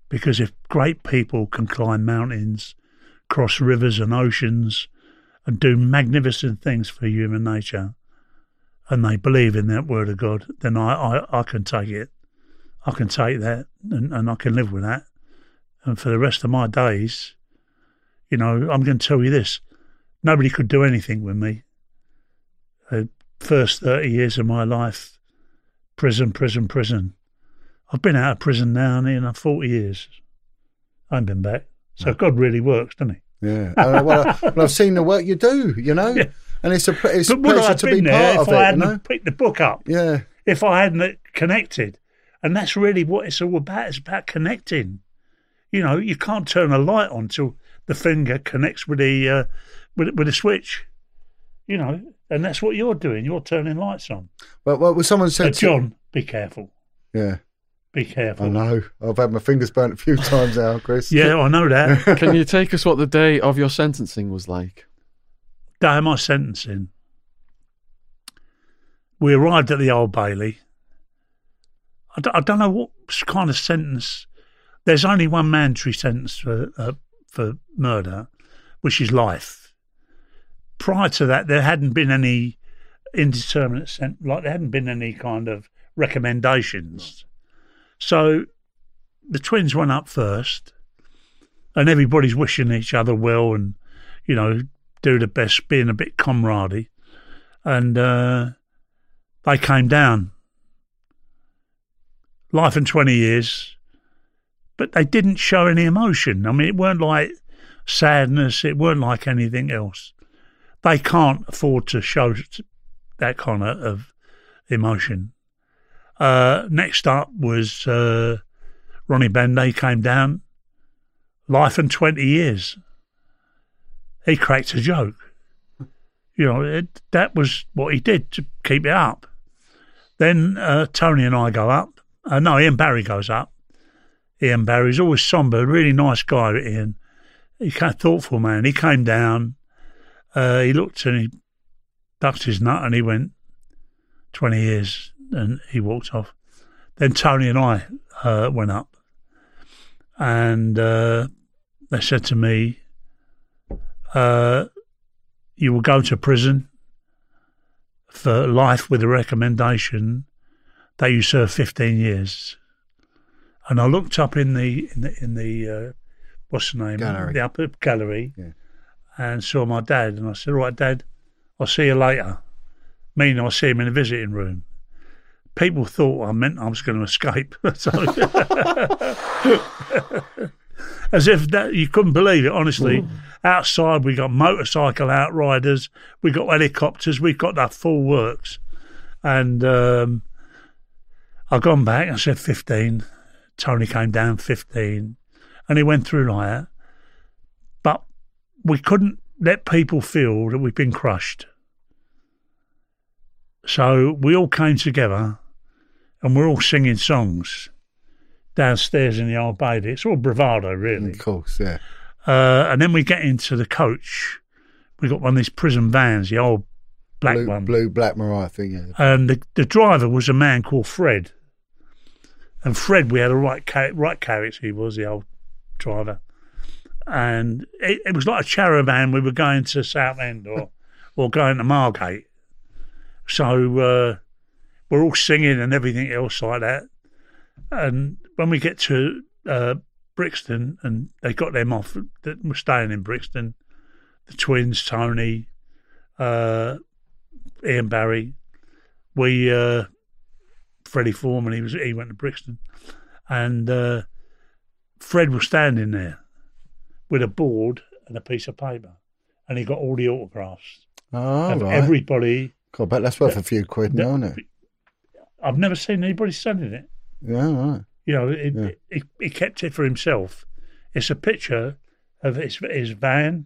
Because if great people can climb mountains, cross rivers and oceans, and do magnificent things for human nature, and they believe in that word of God, then I, I, I can take it. I can take that and, and I can live with that. And for the rest of my days, you know, I'm going to tell you this nobody could do anything with me. The first 30 years of my life, prison, prison, prison. I've been out of prison now nearly 40 years. I haven't been back. So God really works, doesn't he? Yeah. Uh, well, I, well, I've seen the work you do, you know, Yeah. And it's a pr- it's a But would pleasure have to be been there part if of I it, hadn't know. picked the book up? Yeah. If I hadn't connected? And that's really what it's all about. It's about connecting. You know, you can't turn a light on till the finger connects with the uh, with, with the switch. You know, and that's what you're doing. You're turning lights on. Well, well, someone said, Uh, John, be careful. Yeah, Be careful. I know. I've had my fingers burnt a few times now, Chris. Yeah, I know that. Can you take us what the day of your sentencing was like? Day of my sentencing, we arrived at the Old Bailey. I don't, don't know what kind of sentence. There's only one mandatory sentence for uh, for murder, which is life. Prior to that, there hadn't been any indeterminate sent like there hadn't been any kind of recommendations. So the twins went up first, and everybody's wishing each other well, and you know do the best, being a bit comradey, and uh, they came down. Life in twenty years, but they didn't show any emotion. I mean, it weren't like sadness. It weren't like anything else. They can't afford to show that kind of, emotion. Uh, next up was uh, Ronnie Bender came down. Life in twenty years he cracked a joke. You know, it, that was what he did to keep it up. Then uh, Tony and I go up. Uh, no, Ian Barrie goes up. Ian Barrie's always somber, really nice guy, Ian. He kind of thoughtful man. He came down. Uh, he looked and he ducked his nut and he went, 20 years, and he walked off. Then Tony and I uh, went up. And uh, they said to me, uh, you will go to prison for life with a recommendation that you serve 15 years. And I looked up in the in the, in the uh, what's the name Gallery. the upper gallery Yeah. and saw my dad and I said, "All right, Dad, I'll see you later." Meaning I'll see him in the visiting room. People thought I meant I was going to escape. So- as if that you couldn't believe it. Honestly, outside we got motorcycle outriders, we got helicopters, we've got that full works, and um, I've gone back. I said fifteen. Tony came down fifteen, and he went through like that. But we couldn't let people feel that we've been crushed. So we all came together, and we're all singing songs downstairs in the old Bailey. It's all bravado, really. Of course, yeah. Uh, and then we get into the coach. We got one of these prison vans, the old black blue, one. blue, black Mariah thing, yeah. And the, the driver was a man called Fred. And Fred, we had a right, right character, he was the old driver. And it, it was like a caravan. We were going to Southend or, or going to Margate. So uh, we're all singing and everything else like that. And when we get to uh, Brixton, and they got them off that were staying in Brixton, the twins, Tony, uh, Ian Barrie, we uh, Freddie Foreman, he was he went to Brixton, and uh, Fred was standing there with a board and a piece of paper, and he got all the autographs Oh, of right. everybody. God, bet that's worth a few quid now, isn't it? I've never seen anybody selling it. Yeah, right. You know, it, Yeah. it, he kept it for himself. It's a picture of his, his van.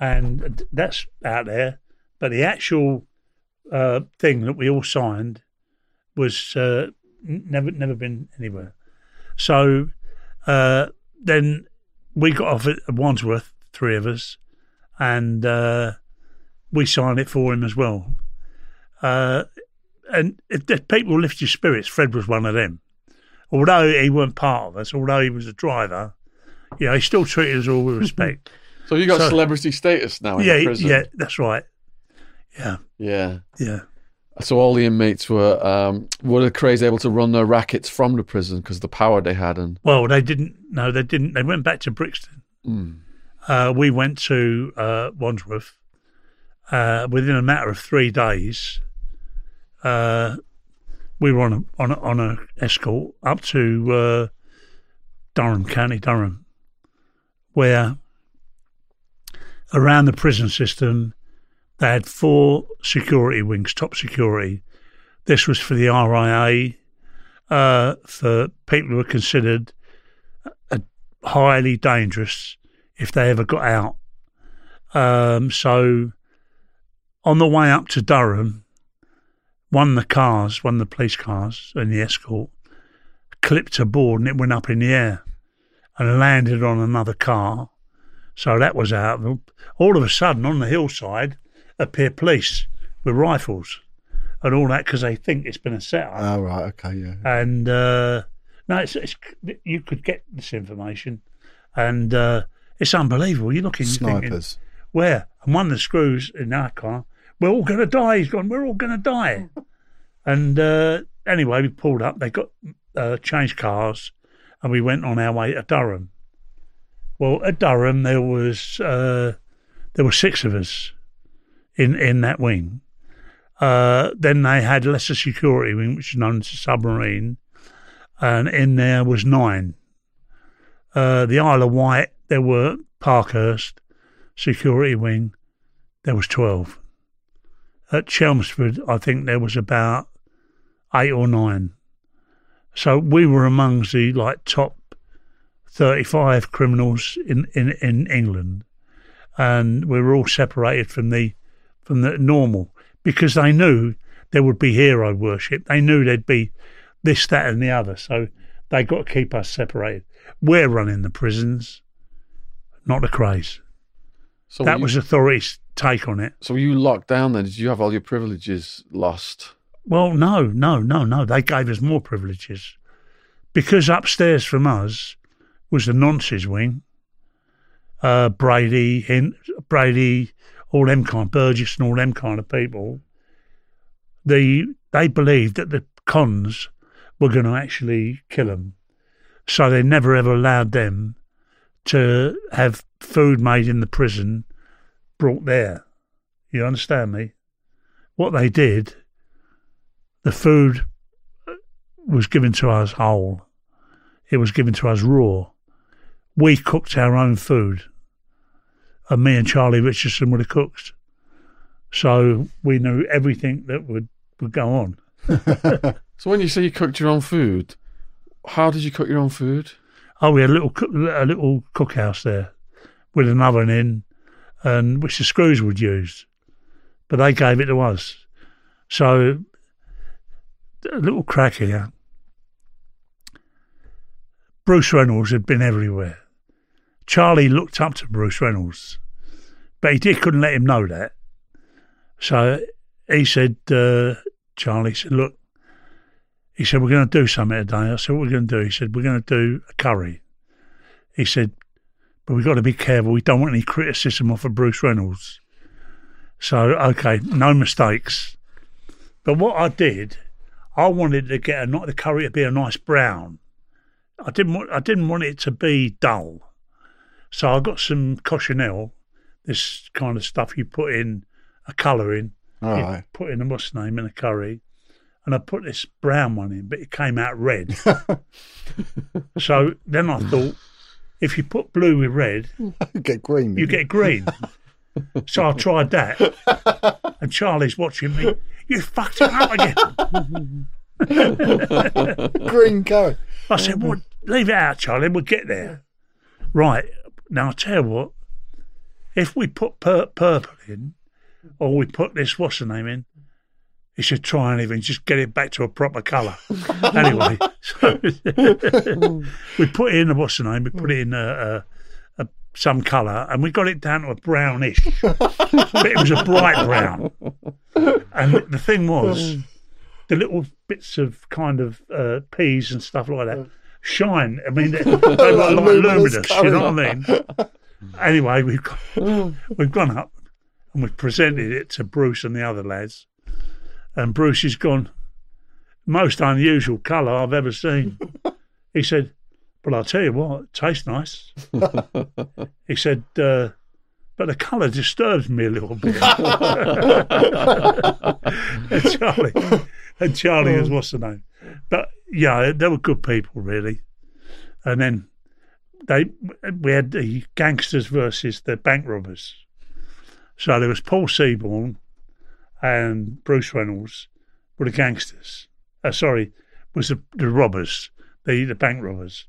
And that's out there. But the actual uh, thing that we all signed was uh, never never been anywhere. So uh, then we got off at Wandsworth, three of us, and uh, we signed it for him as well. Uh, and if people lift your spirits, Fred was one of them. Although he weren't part of us, although he was a driver, you know, he still treated us all with respect. So you got So- celebrity status now in yeah, prison. yeah, that's right. Yeah, yeah. yeah. So all the inmates were um, were the Krays able to run their rackets from the prison because the power they had and Well, they didn't. No, they didn't. They went back to Brixton. mm, Uh, we went to uh, Wandsworth. Uh, within a matter of three days, uh, we were on a, on a, on a escort up to uh, Durham, County Durham, where around the prison system they had four security wings, top security. This was for the RIA, uh, for people who were considered uh, highly dangerous if they ever got out. Um, so on the way up to Durham, one of the cars, one of the police cars and the escort, clipped a board and it went up in the air and landed on another car. So that was out. All of a sudden, on the hillside, appear police with rifles and all that because they think it's been a setup. Oh, right. Okay. Yeah. And uh, no, it's, it's you could get this information, and uh, it's unbelievable. You're looking, you're thinking, Snipers. where? And one of the screws in our car, we're all going to die. He's gone, we're all going to die. and uh, anyway, we pulled up. They got uh, changed cars, and we went on our way to Durham. Well, at Durham, there was uh, there were six of us in in that wing. Uh, then they had lesser security wing, which is known as submarine, and in there was nine. Uh, the Isle of Wight, there were Parkhurst, security wing, there was 12. At Chelmsford, I think there was about eight or nine. So we were amongst the like top 35 criminals in, in, in England. And we were all separated from the, from the normal because they knew there would be hero worship. They knew there'd be this, that, and the other. So they got to keep us separated. We're running the prisons, not the Krays. so that you, was authorities' take on it. so were you locked down then? Did you have all your privileges lost? Well, no, no, no, no. They gave us more privileges because upstairs from us was the nonces wing. Uh, Brady, Hin- Brady, all them kind, Burgess, and all them kind of people. The they believed that the cons were going to actually kill them, so they never ever allowed them to have food made in the prison brought there. You understand me? What they did the food was given to us whole. It was given to us raw. We cooked our own food. And me and Charlie Richardson were the cooks. So we knew everything that would, would go on. So when you say you cooked your own food, how did you cook your own food? Oh, we had a little a little cookhouse there with an oven in, and which the screws would use, but they gave it to us. So a little crack here. Bruce Reynolds had been everywhere. Charlie looked up to Bruce Reynolds, but he did couldn't let him know that. So he said, uh, Charlie said, look, he said, we're going to do something today. I said, what are we going to do? He said, we're going to do a curry. He said, but we've got to be careful. We don't want any criticism off of Bruce Reynolds. So, okay, no mistakes. But what I did, I wanted to get a, not the curry to be a nice brown. I didn't want I didn't want it to be dull. So I got some cochineal, this kind of stuff you put in a colour in. All you right. Put in a what's name in a curry. And I put this brown one in, but it came out red. so then I thought, if you put blue with red, you get green. you get green. so I tried that. And Charlie's watching me. You fucked it up again. green curry. I said, well, leave it out, Charlie. We'll get there. Right. Now, I'll tell you what. If we put pur- purple in, or we put this, what's the name in, you should try and even just get it back to a proper colour. anyway, so we put in, a what's the name, we put it in a, a, a, some colour, and we got it down to a brownish. but it was a bright brown. And the thing was, mm. The little bits of kind of uh, peas and stuff like that shine. I mean, they, they look like luminous. You know what I mean? Anyway, we've gone, we've gone up and we've presented it to Bruce and the other lads, and Bruce has gone. Most unusual colour I've ever seen. He said, "But I'll tell you what, it tastes nice." he said, uh, "But the colour disturbs me a little bit." Charlie, and Charlie was what's the name? But yeah, they were good people, really. And then they we had the gangsters versus the bank robbers. So there was Paul Seabourne and Bruce Reynolds were the gangsters. Uh, sorry, was the, the robbers, the the bank robbers.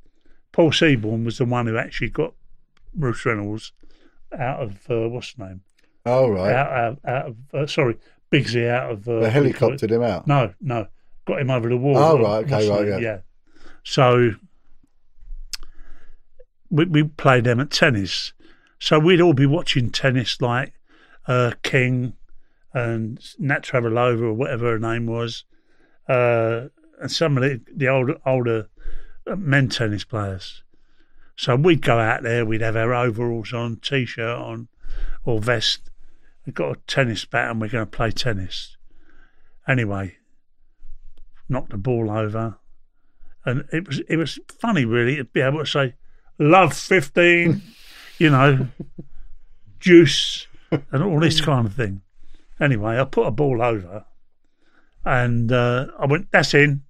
Paul Seabourne was the one who actually got Bruce Reynolds out of uh, what's the name? All right. Out, out, out of uh, sorry, Bigsy out of uh, the helicoptered him out. no, no. Got him over the wall. Oh, right, okay, right, the- yeah. So we, we played them at tennis. So we'd all be watching tennis like uh, King and Navratilova or whatever her name was, uh, and some of the, the older, older uh, men tennis players. So we'd go out there, we'd have our overalls on, t shirt on, or vest. We've got a tennis bat and we're going to play tennis. Anyway, knocked the ball over. And it was it was funny really to be able to say, Love fifteen, you know, juice and all this kind of thing. Anyway, I put a ball over and uh, I went, That's in.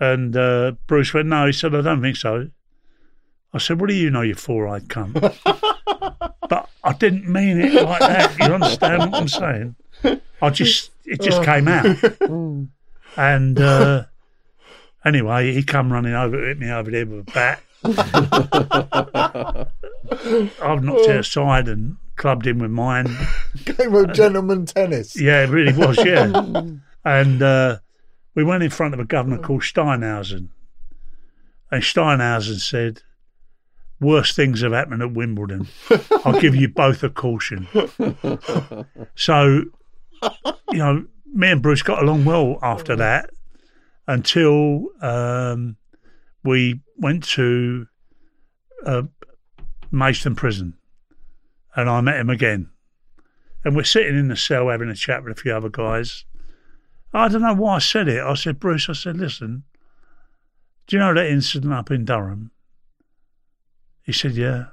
And uh, Bruce went, No, he said, I don't think so. I said, What do you know, you four eyed cunt? but I didn't mean it like that. You understand what I'm saying? I just, it just came out. And uh, anyway, he come running over, hit me over there with a bat. I've knocked it aside and clubbed him with mine. Game of gentleman tennis. Yeah, it really was, yeah. and uh, we went in front of a governor called Steinhausen. And Steinhausen said, Worst things have happened at Wimbledon. I'll give you both a caution. so, you know, me and Bruce got along well after that until um, we went to uh, Maidstone Prison and I met him again. And we're sitting in the cell having a chat with a few other guys. I don't know why I said it. I said, Bruce, I said, listen, do you know that incident up in Durham? He said, yeah.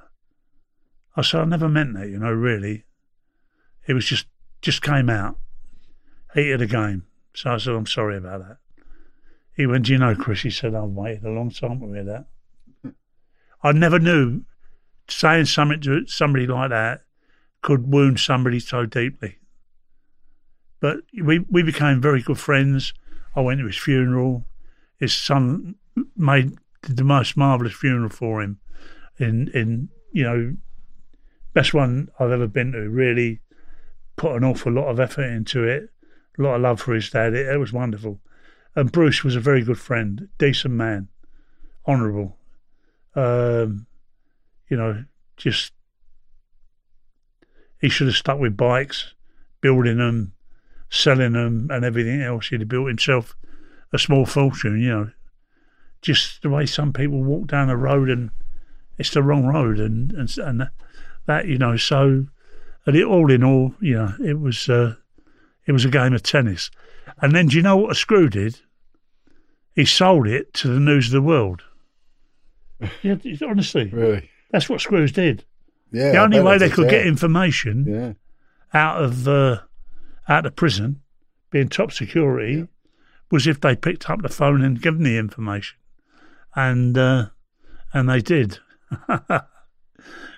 I said, I never meant that, you know, really. It was just, just came out. Heat of the game. So I said, I'm sorry about that. He went, do you know, Chris? He said, I've waited a long time to hear that. I never knew saying something to somebody like that could wound somebody so deeply. But we we became very good friends. I went to his funeral. His son made the most marvelous funeral for him. In in you know, best one I've ever been to. Really put an awful lot of effort into it. A lot of love for his dad. It, it was wonderful. And Bruce was a very good friend, decent man, honourable. Um, You know, just he should have stuck with bikes, building them, selling them, and everything else. He'd have built himself a small fortune. You know, just the way some people walk down the road and it's the wrong road, and and and that you know. So, and it, all in all, you know, it was uh, it was a game of tennis. And then, do you know what a screw did? He sold it to the News of the World. yeah, honestly, Really? that's what screws did. Yeah. the only way they could get information Yeah. out of uh, out of prison, being top security, was if they picked up the phone and given the information, and uh, and they did.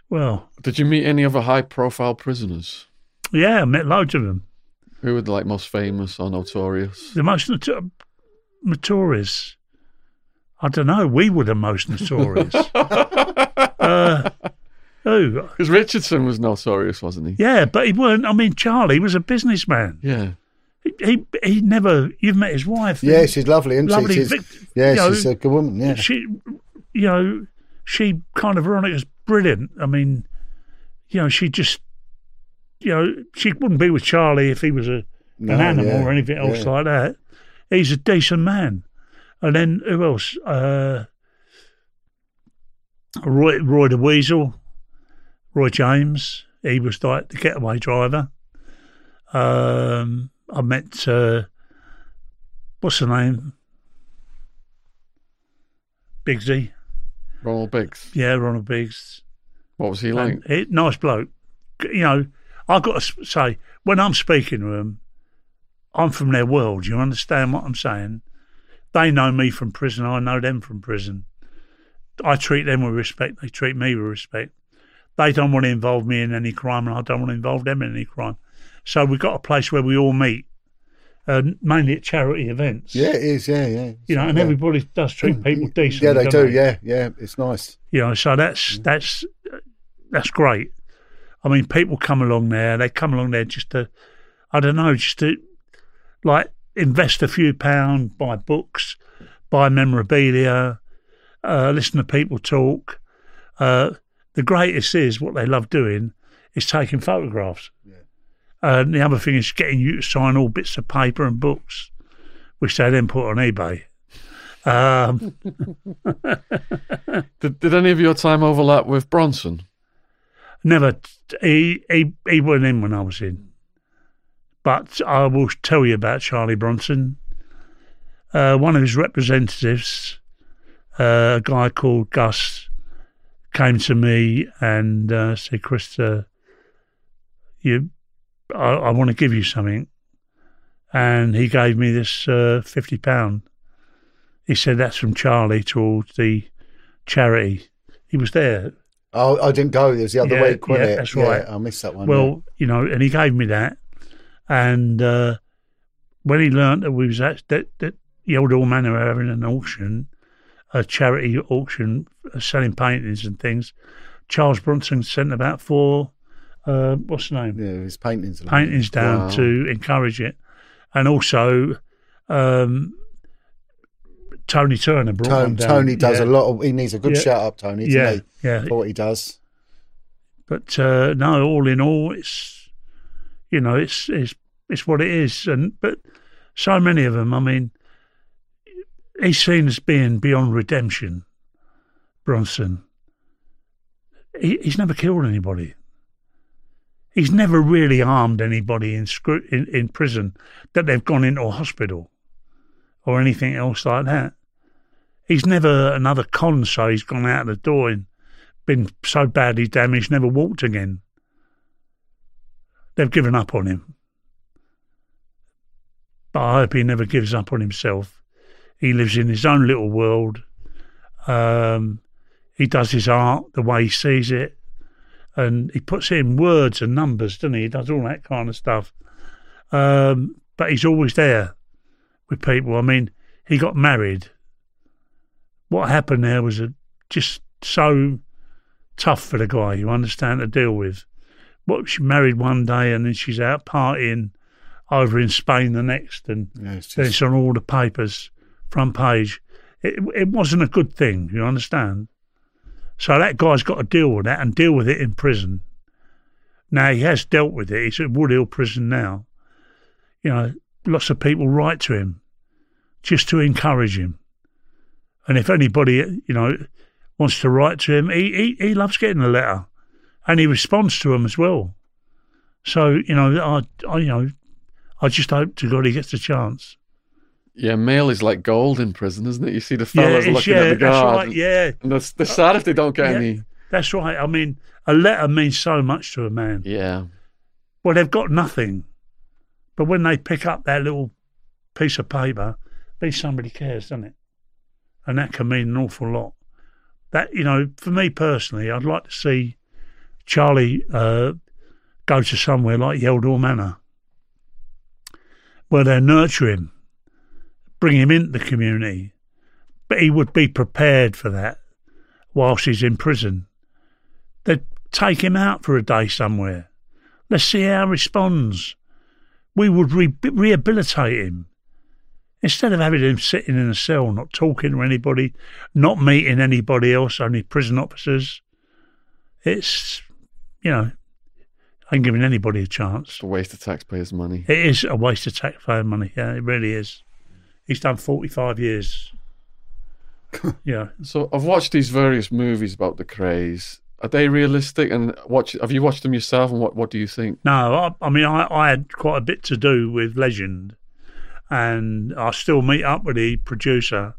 well, Did you meet any other high-profile prisoners? yeah, I met loads of them. Who were the, like most famous or notorious? The most noto- notorious. I don't know. We were the most notorious. uh, who? Because Richardson was notorious, wasn't he? Yeah, but he weren't. I mean, Charlie was a businessman. Yeah. He he, he never. You've met his wife. Yeah, she's lovely, isn't lovely. she? She's, yeah, you know, she's a good woman. Yeah. she, you know, she kind of Veronica's brilliant. I mean, you know, she just, you know, she wouldn't be with Charlie if he was a No, an animal yeah, or anything else yeah. like that. He's a decent man. And then who else? Uh, Roy Roy the Weasel, Roy James. He was like the getaway driver. Um, I met uh, what's the name? Big Bigsy. Ronald Biggs. Yeah, Ronald Biggs. What was he like? Nice bloke. You know, I've got to say, when I'm speaking to them, I'm from their world. You understand what I'm saying? They know me from prison. I know them from prison. I treat them with respect. They treat me with respect. They don't want to involve me in any crime, and I don't want to involve them in any crime. So we've got a place where we all meet, uh, mainly at charity events. Yeah, it is. Yeah, yeah. You know, and yeah. everybody does treat people decently. Yeah, they do. Yeah, yeah. It's nice. you know so that's that's that's great i mean people come along there they come along there just to i don't know just to like invest a few pound buy books buy memorabilia uh, listen to people talk uh, the greatest is what they love doing is taking photographs uh, and the other thing is getting you to sign all bits of paper and books which they then put on ebay um, Did, did any of your time overlap with Bronson? Never. He he he wasn't in when I was in. But I will tell you about Charlie Bronson. Uh, one of his representatives, uh, a guy called Gus, came to me and uh, said, "Chris, uh, you, I, I want to give you something," and he gave me this uh, fifty pound. He said that's from Charlie towards the charity. He was there Oh, I didn't go. It was the other Yeah, week, wasn't yeah, it? that's right. I missed that one. Well, you know, and he gave me that, and uh, when he learnt that we was at that that the old were having an auction, a charity auction, selling paintings and things, Charles Bronson sent about four, uh, what's the name, yeah. his paintings. paintings down Wow. to encourage it, and also. Um, Tony Turner brought Tony, down. Tony does yeah. a lot of. He needs a good Yeah. shout up, Tony. Yeah, Yeah, yeah. for what he does. But uh, no, all in all, it's you know, it's it's it's what it is, and but so many of them. I mean, he's seen as being beyond redemption. Bronson. He, he's never killed anybody. He's never really harmed anybody in, in in prison that they've gone into a hospital or anything else like that. He's never another con, so he's gone out of the door and been so badly damaged, never walked again. They've given up on him. But I hope he never gives up on himself. He lives in his own little world. Um, he does his art the way he sees it. And he puts in words and numbers, doesn't he? He does all that kind of stuff. Um, but he's always there with people. I mean, he got married. What happened there was a, just so tough for the guy, you understand, to deal with. What she married one day and then she's out partying over in Spain the next, and Yeah, it's just, it's on all the papers, front page. It, it wasn't a good thing, you understand? So that guy's got to deal with that and deal with it in prison. Now he has dealt with it. He's at Woodhill prison now. You know, lots of people write to him just to encourage him. And if anybody, you know, wants to write to him, he, he, he loves getting a letter and he responds to them as well. So, you know, I, I you know, I just hope to God he gets a chance. Yeah, mail is like gold in prison, isn't it? You see the fellas yeah, looking yeah, at the guard. Right, yeah, And they're, they're sad if they don't get Yeah. any. that's right. I mean, a letter means so much to a man. Yeah. Well, they've got nothing. But when they pick up that little piece of paper, at least somebody cares, doesn't it? And that can mean an awful lot. That, you know, for me personally, I'd like to see Charlie uh, go to somewhere like Yeldall Manor, where they nurture him, bring him into the community. But he would be prepared for that whilst he's in prison. They'd take him out for a day somewhere. Let's see how he responds. We would re- rehabilitate him. Instead of having him sitting in a cell, not talking to anybody, not meeting anybody else, only prison officers, it's, you know, I ain't giving anybody a chance. It's a waste of taxpayers' money. It is a waste of taxpayer money. Yeah, it really is. He's done 45 years. yeah. So I've watched these various movies about the Krays. Are they realistic? And watch? Have you watched them yourself? And what what do you think? No, I, I mean, I, I had quite a bit to do with Legend, and I still meet up with the producer,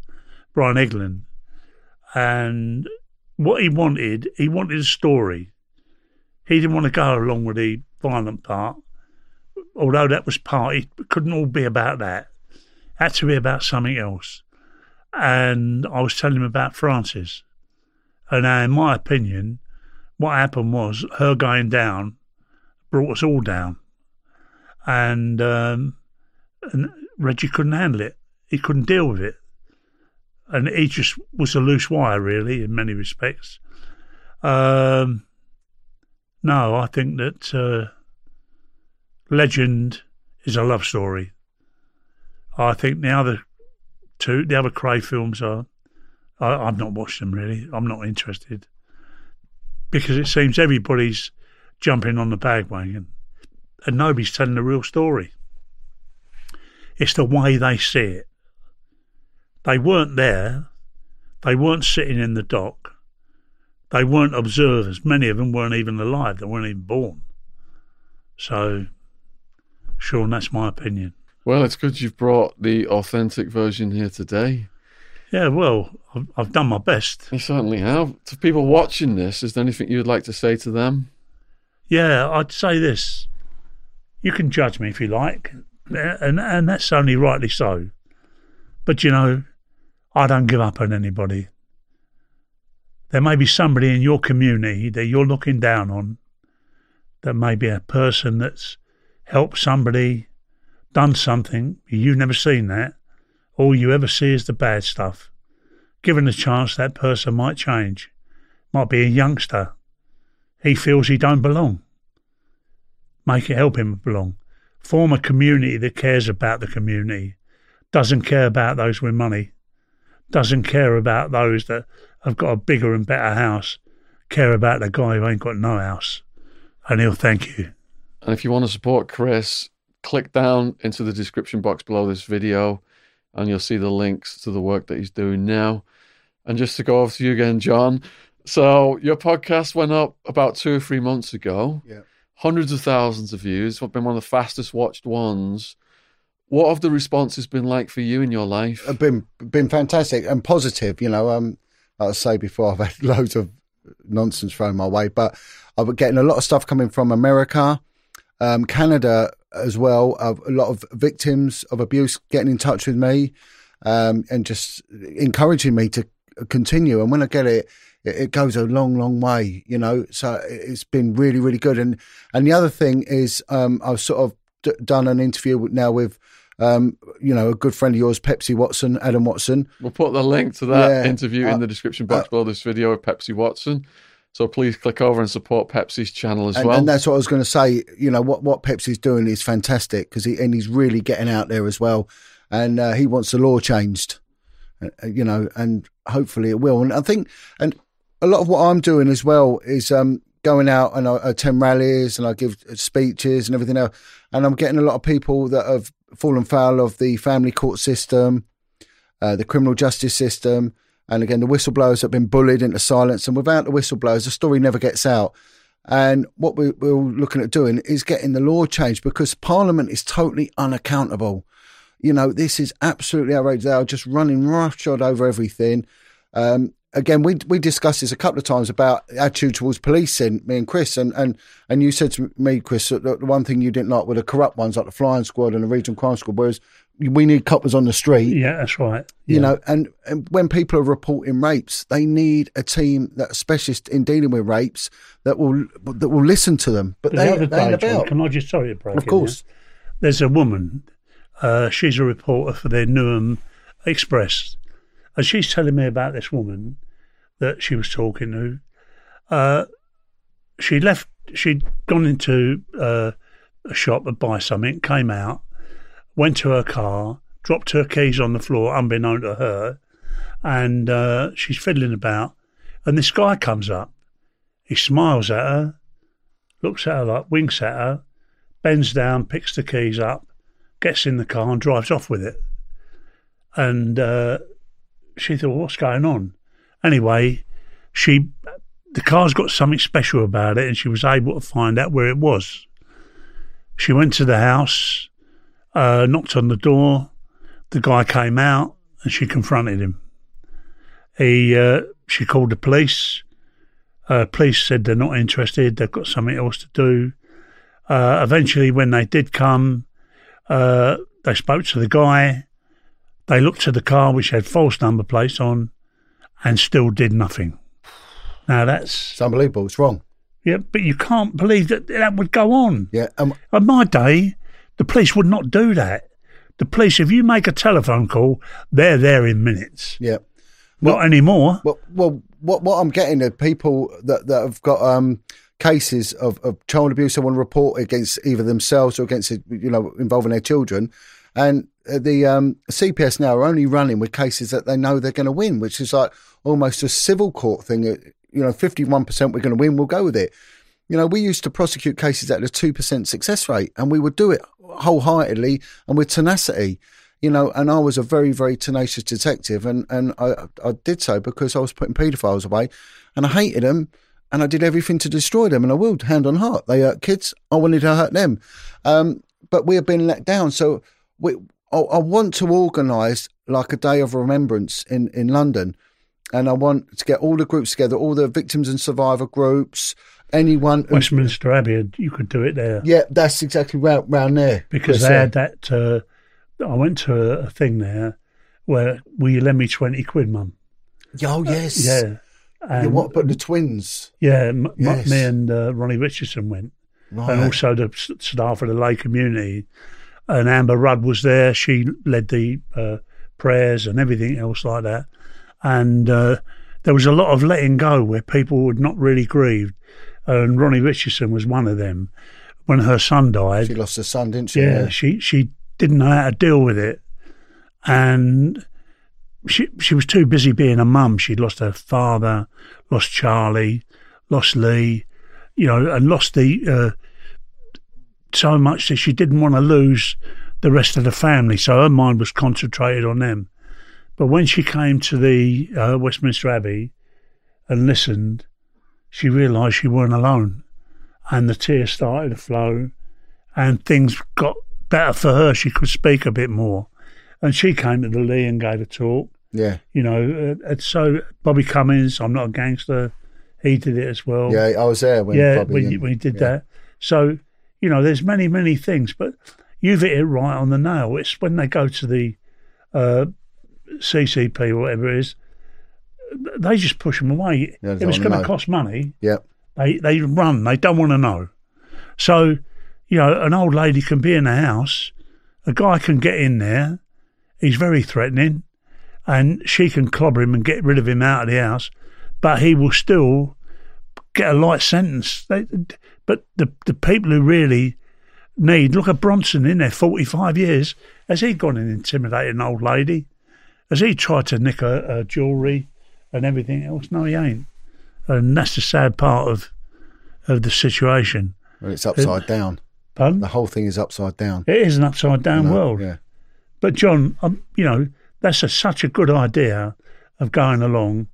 Brian Eglin. And what he wanted, he wanted a story. He didn't want to go along with the violent part, although that was part. It couldn't all be about that. Had to be about something else. And I was telling him about Frances. And in my opinion, what happened was her going down brought us all down. And, um, and Reggie couldn't handle it. He couldn't deal with it. And he just was a loose wire, really, in many respects. Um, no, I think that uh, Legend is a love story. I think now the two, the other Kray films are. I, I've not watched them really. I'm not interested because it seems everybody's jumping on the bandwagon and nobody's telling the real story. It's the way they see it. They weren't there. They weren't sitting in the dock. They weren't observers. Many of them weren't even alive. They weren't even born. So, Sean, that's my opinion. Well, it's good you've brought the authentic version here today. Yeah, well, I've, I've done my best. You certainly have. To people watching this, is there anything you'd like to say to them? Yeah, I'd say this. You can judge me if you like, and and that's only rightly so. But you know, I don't give up on anybody. There may be somebody in your community that you're looking down on. That may be a person that's helped somebody, done something. You've never seen that. All you ever see is the bad stuff. Given a chance, that person might change. Might be a youngster. He feels he don't belong. Make it help him belong. Form a community that cares about the community. Doesn't care about those with money. Doesn't care about those that have got a bigger and better house. Care about the guy who ain't got no house. And he'll thank you. And if you want to support Chris, click down into the description box below this video and you'll see the links to the work that he's doing now. And just to go over to you again, John. So your podcast went up about two or three months ago. Yeah. Hundreds of thousands of views. It's been one of the fastest watched ones. What have the responses been like for you in your life? have been been fantastic and positive. You know, um, like I say before, I've had loads of nonsense thrown my way, but I've been getting a lot of stuff coming from America, um, Canada as well. Uh, a lot of victims of abuse getting in touch with me um, and just encouraging me to continue. And when I get it, it, it goes a long, long way. You know, so it- it's been really, really good. And and the other thing is, um, I've sort of d- done an interview now with um, you know, a good friend of yours, Pepsi Watson, Adam Watson. We'll put the link to that Yeah. interview Uh, in the description box below this video with Pepsi Watson. So please click over and support Pepsi's channel as And, well. and that's what I was going to say. You know, what, what Pepsi's doing is fantastic because he, and he's really getting out there as well. And uh, he wants the law changed, uh, you know, and hopefully it will. And I think, and a lot of what I'm doing as well is um, going out and I attend rallies and I give speeches and everything else. And I'm getting a lot of people that have fallen foul of the family court system, uh, the criminal justice system, and again the whistleblowers have been bullied into silence. And without the whistleblowers, the story never gets out. And what we, we're looking at doing is getting the law changed because Parliament is totally unaccountable. You know, this is absolutely outrageous. They are just running roughshod over everything. Um, again, we we discussed this a couple of times about attitude towards policing, me and Chris, and and and you said to me, Chris, that the one thing you didn't like were the corrupt ones, like the Flying Squad and the Regional Crime Squad, whereas we need coppers on the street. Yeah, that's right. You know, and, and when people are reporting rapes, they need a team that's specialist in dealing with rapes that will that will listen to them. But The they, other they day, John, can I just sorry to break Of course. there? There's a woman. Uh, she's a reporter for the Newham Express, and she's telling me about this woman that she was talking to. Uh, she left. She'd gone into uh, a shop to buy something. Came out, went to her car, dropped her keys on the floor, unbeknown to her, and uh, she's fiddling about. And this guy comes up. He smiles at her, looks at her like winks at her, bends down, picks the keys up, gets in the car and drives off with it. And uh, she thought, what's going on? Anyway, she the car's got something special about it, and she was able to find out where it was. She went to the house, uh, knocked on the door. The guy came out, and she confronted him. He, uh, she called the police. Uh, police said they're not interested. They've got something else to do. Uh, eventually, when they did come, uh, they spoke to the guy. They looked at the car, which had false number plates on, and still did nothing. Now that's It's unbelievable. It's wrong. yeah, but you can't believe that that would go on. Yeah. Um, On my day, the police would not do that. The police, if you make a telephone call, they're there in minutes. yeah. Not anymore. Well, well, what what I'm getting are people that that have got um, cases of, of child abuse. They want to report against either themselves or against you know involving their children, and uh, the um, CPS now are only running with cases that they know they're going to win, which is like almost a civil court thing. Uh, You know, fifty one percent we're going to win. We'll go with it. You know, we used to prosecute cases at a two percent success rate, and we would do it wholeheartedly and with tenacity you know, and I was a very, very tenacious detective, and and I I did so because I was putting paedophiles away, and I hated them, and I did everything to destroy them, and I will, hand on heart. They hurt kids, I wanted to hurt them, um, but we have been let down. So we, I, I want to organise like a day of remembrance in in London, and I want to get all the groups together, all the victims and survivor groups, anyone. who- Westminster Abbey, you could do it there. yeah, that's exactly round, round there because they had that. Uh, I went to a, a thing there where will you lend me twenty quid, mum? Oh yes, Yeah, Yeah, and what? But the twins, yeah, m- m- Yes. me and uh, Ronnie Richardson went, right? and also the staff of the Ley community. And Amber Rudd was there. She led the uh, prayers and everything else like that. And uh, there was a lot of letting go where people were not really grieved. And Ronnie Richardson was one of them. When her son died, She lost her son, didn't she? yeah, she she didn't know how to deal with it, and she she was too busy being a mum. She'd lost her father, lost Charlie, lost Lee, you know, and lost the uh, so much that she didn't want to lose the rest of the family. So her mind was concentrated on them. But when she came to the uh, Westminster Abbey and listened, she realised she weren't alone, and the tears started to flow and things got better for her. She could speak a bit more. And she came to the Ley and gave a talk. Yeah, You know, uh, so Bobby Cummines, I'm not a gangster, he did it as well. yeah, I was there when yeah, Bobby when, and- when he did yeah. that. So, you know, there's many, many things, but you've hit it right on the nail. It's when they go to the uh, CCP whatever it is, they just push them away. Yeah, don't it's going to cost money, Yeah, they they run. They don't want to know. So, you know, an old lady can be in the house, a guy can get in there. He's very threatening, and she can clobber him and get rid of him out of the house, but he will still get a light sentence. They, but the the people who really need look at Bronson in there, forty five years. Has he gone and intimidated an old lady? Has he tried to nick her, her jewellery and everything else? No, he ain't. and that's the sad part of of the situation. Well, it's upside down. Pardon? The whole thing is upside down. It is an upside down No, world. Yeah. But John, um, you know, that's a, such a good idea of going along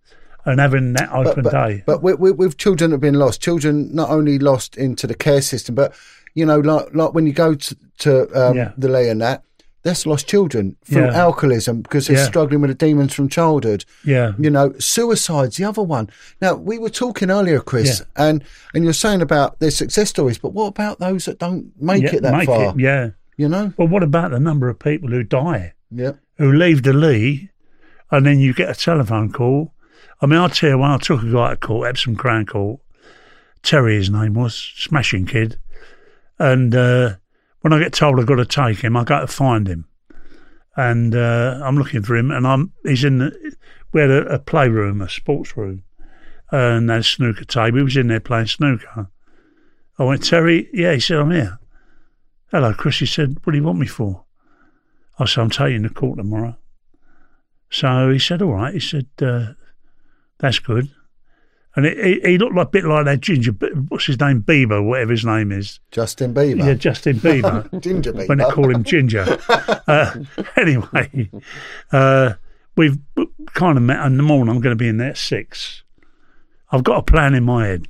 and having that open but, day. But with, with, with children that have been lost, children not only lost into the care system, but you know, like like when you go to, to um, Yeah. the Ley and that, that's lost children from Yeah. alcoholism because they're Yeah. struggling with the demons from childhood. yeah, You know, suicide's the other one. Now we were talking earlier, Chris, and and you're saying about their success stories, but what about those that don't make yeah, it that make far? it, yeah. You know, Well, what about the number of people who die, yeah, who leave the Ley, and then you get a telephone call? I mean, I'll tell you, when I took a guy to court, Epsom Crown Court, Terry, his name was, smashing kid, and uh, when I get told I've got to take him, I go to find him, and uh, I'm looking for him, and I'm he's in the we had a, a playroom, a sports room, and there's a snooker table. He was in there playing snooker. I went, Terry, yeah, he said, I'm here. Hello, Chris. He said, What do you want me for? I said, I'm taking to court tomorrow. So he said, All right. He said, uh, That's good. And he, he looked like a bit like that ginger, what's his name? Bieber, whatever his name is. Justin Bieber, Yeah, Justin Bieber. Ginger Bieber. when they call him Ginger. uh, anyway, uh, we've kind of met in the morning. I'm going to be in there at six. I've got a plan in my head.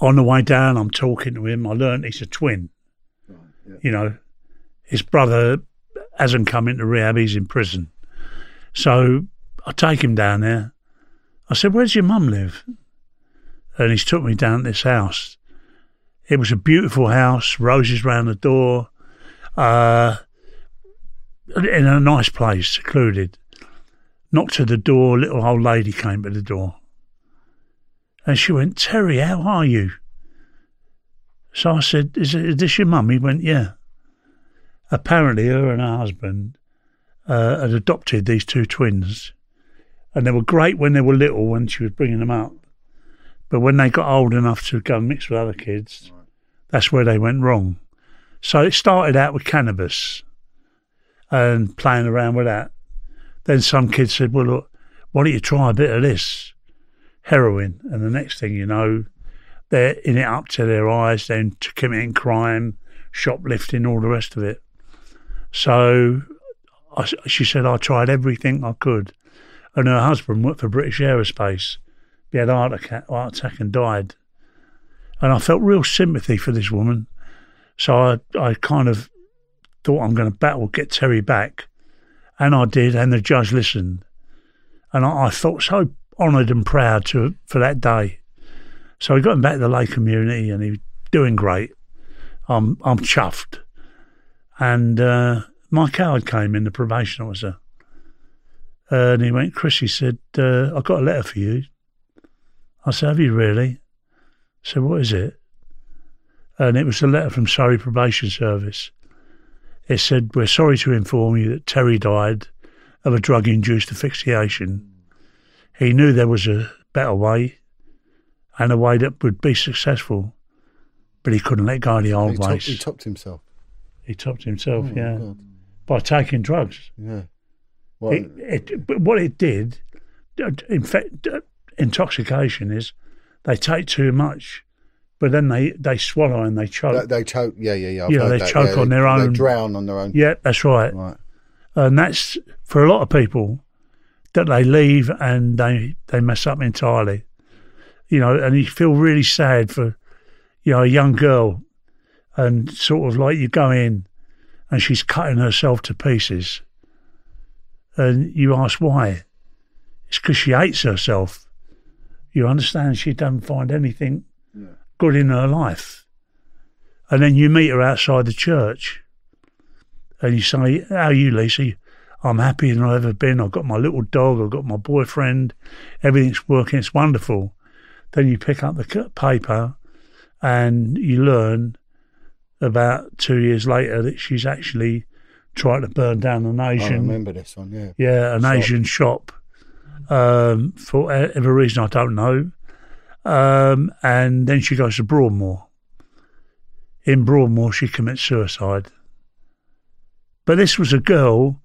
On the way down, I'm talking to him. I learned he's a twin. You know, his brother hasn't come into rehab, he's in prison. So I take him down there. I said, Where's your mum live? And he's took me down to this house. It was a beautiful house, roses round the door, uh, in a nice place, secluded. Knocked at the door, little old lady came to the door. And she went, Terry, how are you? So I said, is this your mum? He went, Yeah. Apparently, her and her husband uh, had adopted these two twins. And they were great when they were little, when she was bringing them up. But when they got old enough to go and mix with other kids, that's where they went wrong. So it started out with cannabis and playing around with that. Then some kids said, Well, look, why don't you try a bit of this? Heroin. And the next thing you know, they're in it up to their eyes, then to committing crime, shoplifting, all the rest of it. So I, she said, I tried everything I could. And her husband worked for British Aerospace. He had a heart attack, and died. And I felt real sympathy for this woman. So I, I kind of thought I'm going to battle, get Terry back. And I did, and the judge listened. And I, I felt so honoured and proud to for that day. So he got him back to the Ley community, and he was doing great. I'm I'm chuffed. And uh, my card came in, the probation officer. Uh, and he went, Chris, he said, uh, I got a letter for you. I said, Have you really? I said, What is it? And it was a letter from Surrey Probation Service. It said, We're sorry to inform you that Terry died of a drug induced asphyxiation. He knew there was a better way and a way that would be successful, but he couldn't let go of the old he, topped, ways. he topped himself. he topped himself, Oh, yeah, God. by taking drugs. Yeah. Well, It, it, but what it did, in fact, intoxication is they take too much, but then they, they swallow and they choke. they, they choke. Yeah, yeah, yeah. I've Yeah, heard they that. choke Yeah, on they- their They own- drown on their own. yeah, that's right. Right. And that's for a lot of people that they leave and they, they mess up entirely. You know, and you feel really sad for, you know, a young girl and sort of like you go in and she's cutting herself to pieces. And you ask why. It's because she hates herself. You understand? She doesn't find anything good in her life. And then you meet her outside the church and you say, How are you, Lisa? I'm happier than I've ever been. I've got my little dog, I've got my boyfriend, everything's working, it's wonderful. Then you pick up the paper and you learn about two years later that she's actually tried to burn down an Asian. I remember this one. Yeah. yeah, an Shop. Asian shop um, for every reason I don't know. Um, and then she goes to Broadmoor. In Broadmoor, she commits suicide. But this was a girl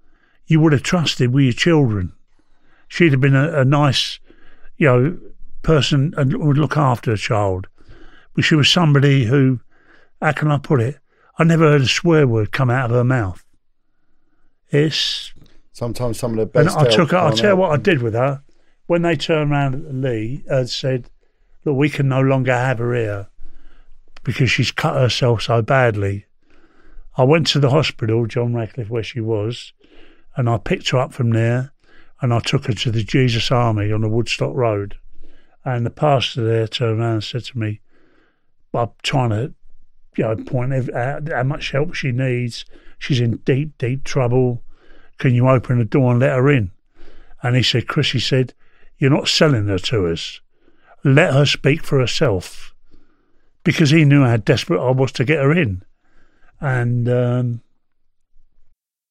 you would have trusted with your children. She'd have been a, a nice, you know, person and would look after a child. But she was somebody who, how can I put it? I never heard a swear word come out of her mouth. It's Sometimes some of the and best. I took her. I'll tell you what I did with her. When they turned around at Ley and said, "Look, we can no longer have her here because she's cut herself so badly," I went to the hospital, John Radcliffe, where she was, and I picked her up from there, and I took her to the Jesus Army on the Woodstock Road, and the pastor there turned around and said to me, "I'm trying to." You know, point out how much help she needs. She's in deep, deep trouble. Can you open the door and let her in? And he said, Chris, he said, you're not selling her to us. Let her speak for herself. Because he knew how desperate I was to get her in. And um,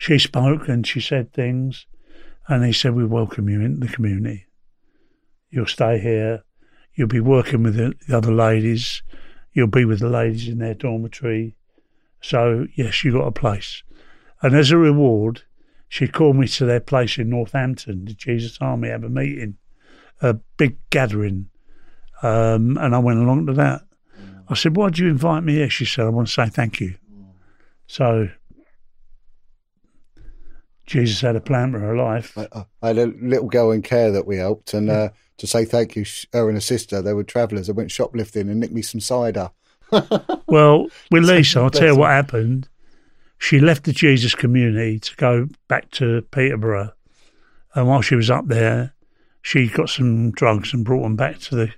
She spoke and she said things. And they said, We welcome you in the community. You'll stay here. You'll be working with the, the other ladies. You'll be with the ladies in their dormitory. So, yes, you got a place. And as a reward, she called me to their place in Northampton. The Jesus Army have a meeting, a big gathering. Um, and I went along to that. I said, Why do you invite me here? She said, I want to say thank you. So, Jesus had a plan for her life. I, I- had a little girl in care that we helped, and uh, to say thank you, her and her sister, they were travellers. They went shoplifting and nicked me some cider. Well, with Lisa, I'll tell you what happened. She left the Jesus community to go back to Peterborough. And while she was up there, she got some drugs and brought them back to the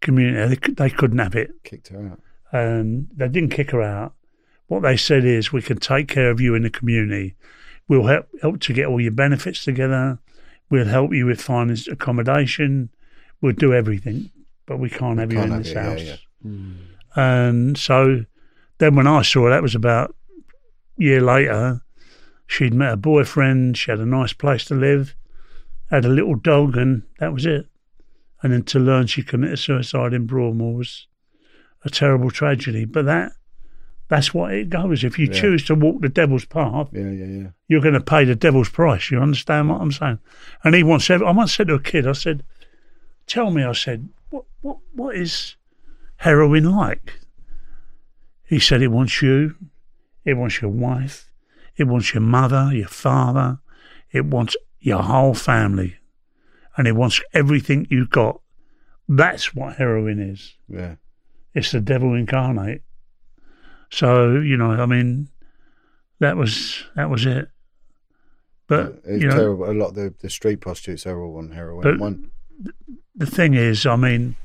community. They, they couldn't have it. Kicked her out. And they didn't kick her out. What they said is, we can take care of you in the community. We'll help, help to get all your benefits together. We'll help you with finding accommodation. We'll do everything, but we can't have you Can't in have this you, yeah, house. yeah. Hmm. And so then when I saw her, that was about a year later, she'd met a boyfriend, she had a nice place to live, had a little dog, and that was it. And then to learn she committed suicide in Broadmoor was a terrible tragedy. But that that's what it goes. If you Yeah. choose to walk the devil's path, Yeah, yeah, yeah. you're going to pay the devil's price. You understand what I'm saying? And he once said, I once said to a kid, I said, "Tell me," I said, "what what what is heroin like?" He said, "It wants you, it wants your wife, it wants your mother, your father, it wants your whole family, and it wants everything you got." That's what heroin is. Yeah. It's the devil incarnate. So you know, I mean, that was that was it. But It's you know, terrible. A lot of the, the street prostitutes are all on heroin. One, the thing is, I mean,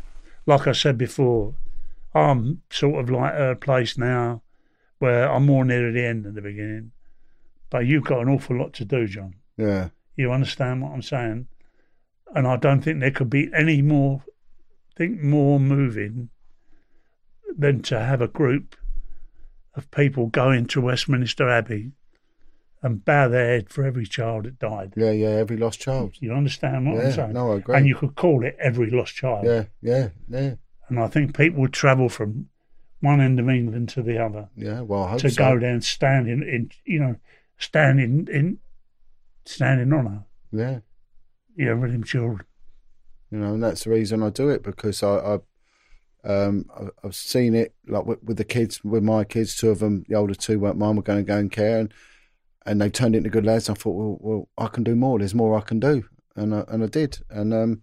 like I said before, I'm sort of like at a place now where I'm more near the end than the beginning. But you've got an awful lot to do, John. yeah. You understand what I'm saying? And I don't think there could be any more, think more moving than to have a group of people going to Westminster Abbey and bow their head for every child that died. Yeah, yeah. Every lost child. You understand what I'm Yeah. saying? No, I agree. And you could call it every lost child. yeah, yeah, yeah, And I think people would travel from one end of England to the other yeah. Well, to so. go there and stand in, you know, stand in, in stand in honour, Yeah. know, with them children. you know, and that's the reason I do it because I, I um, I- I've seen it like with, with the kids, with my kids, two of them, the older two weren't mine, were going to go and care, and and they turned into good lads. I thought, well, well, I can do more. There's more I can do, and I, and I did, and um,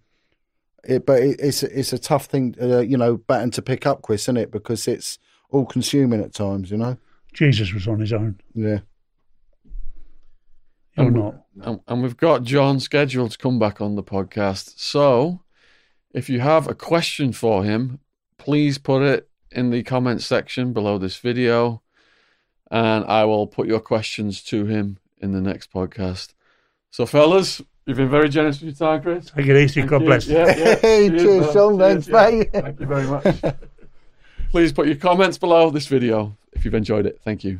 it, but it, it's it's a tough thing, uh, you know, baton to pick up, Chris, isn't it? Because it's all consuming at times, you know. Jesus was on his own. Yeah. You're And not. And, and we've got John scheduled to come back on the podcast. So if you have a question for him, please put it in the comments section below this video. And I will put your questions to him in the next podcast. So, fellas, you've been very generous with your time, Chris. Take it easy. Thank God you. bless. Yeah, yeah. Hey, cheers, man. Sean. Thanks, yeah. mate. Thank you very much. Please put your comments below this video if you've enjoyed it. Thank you.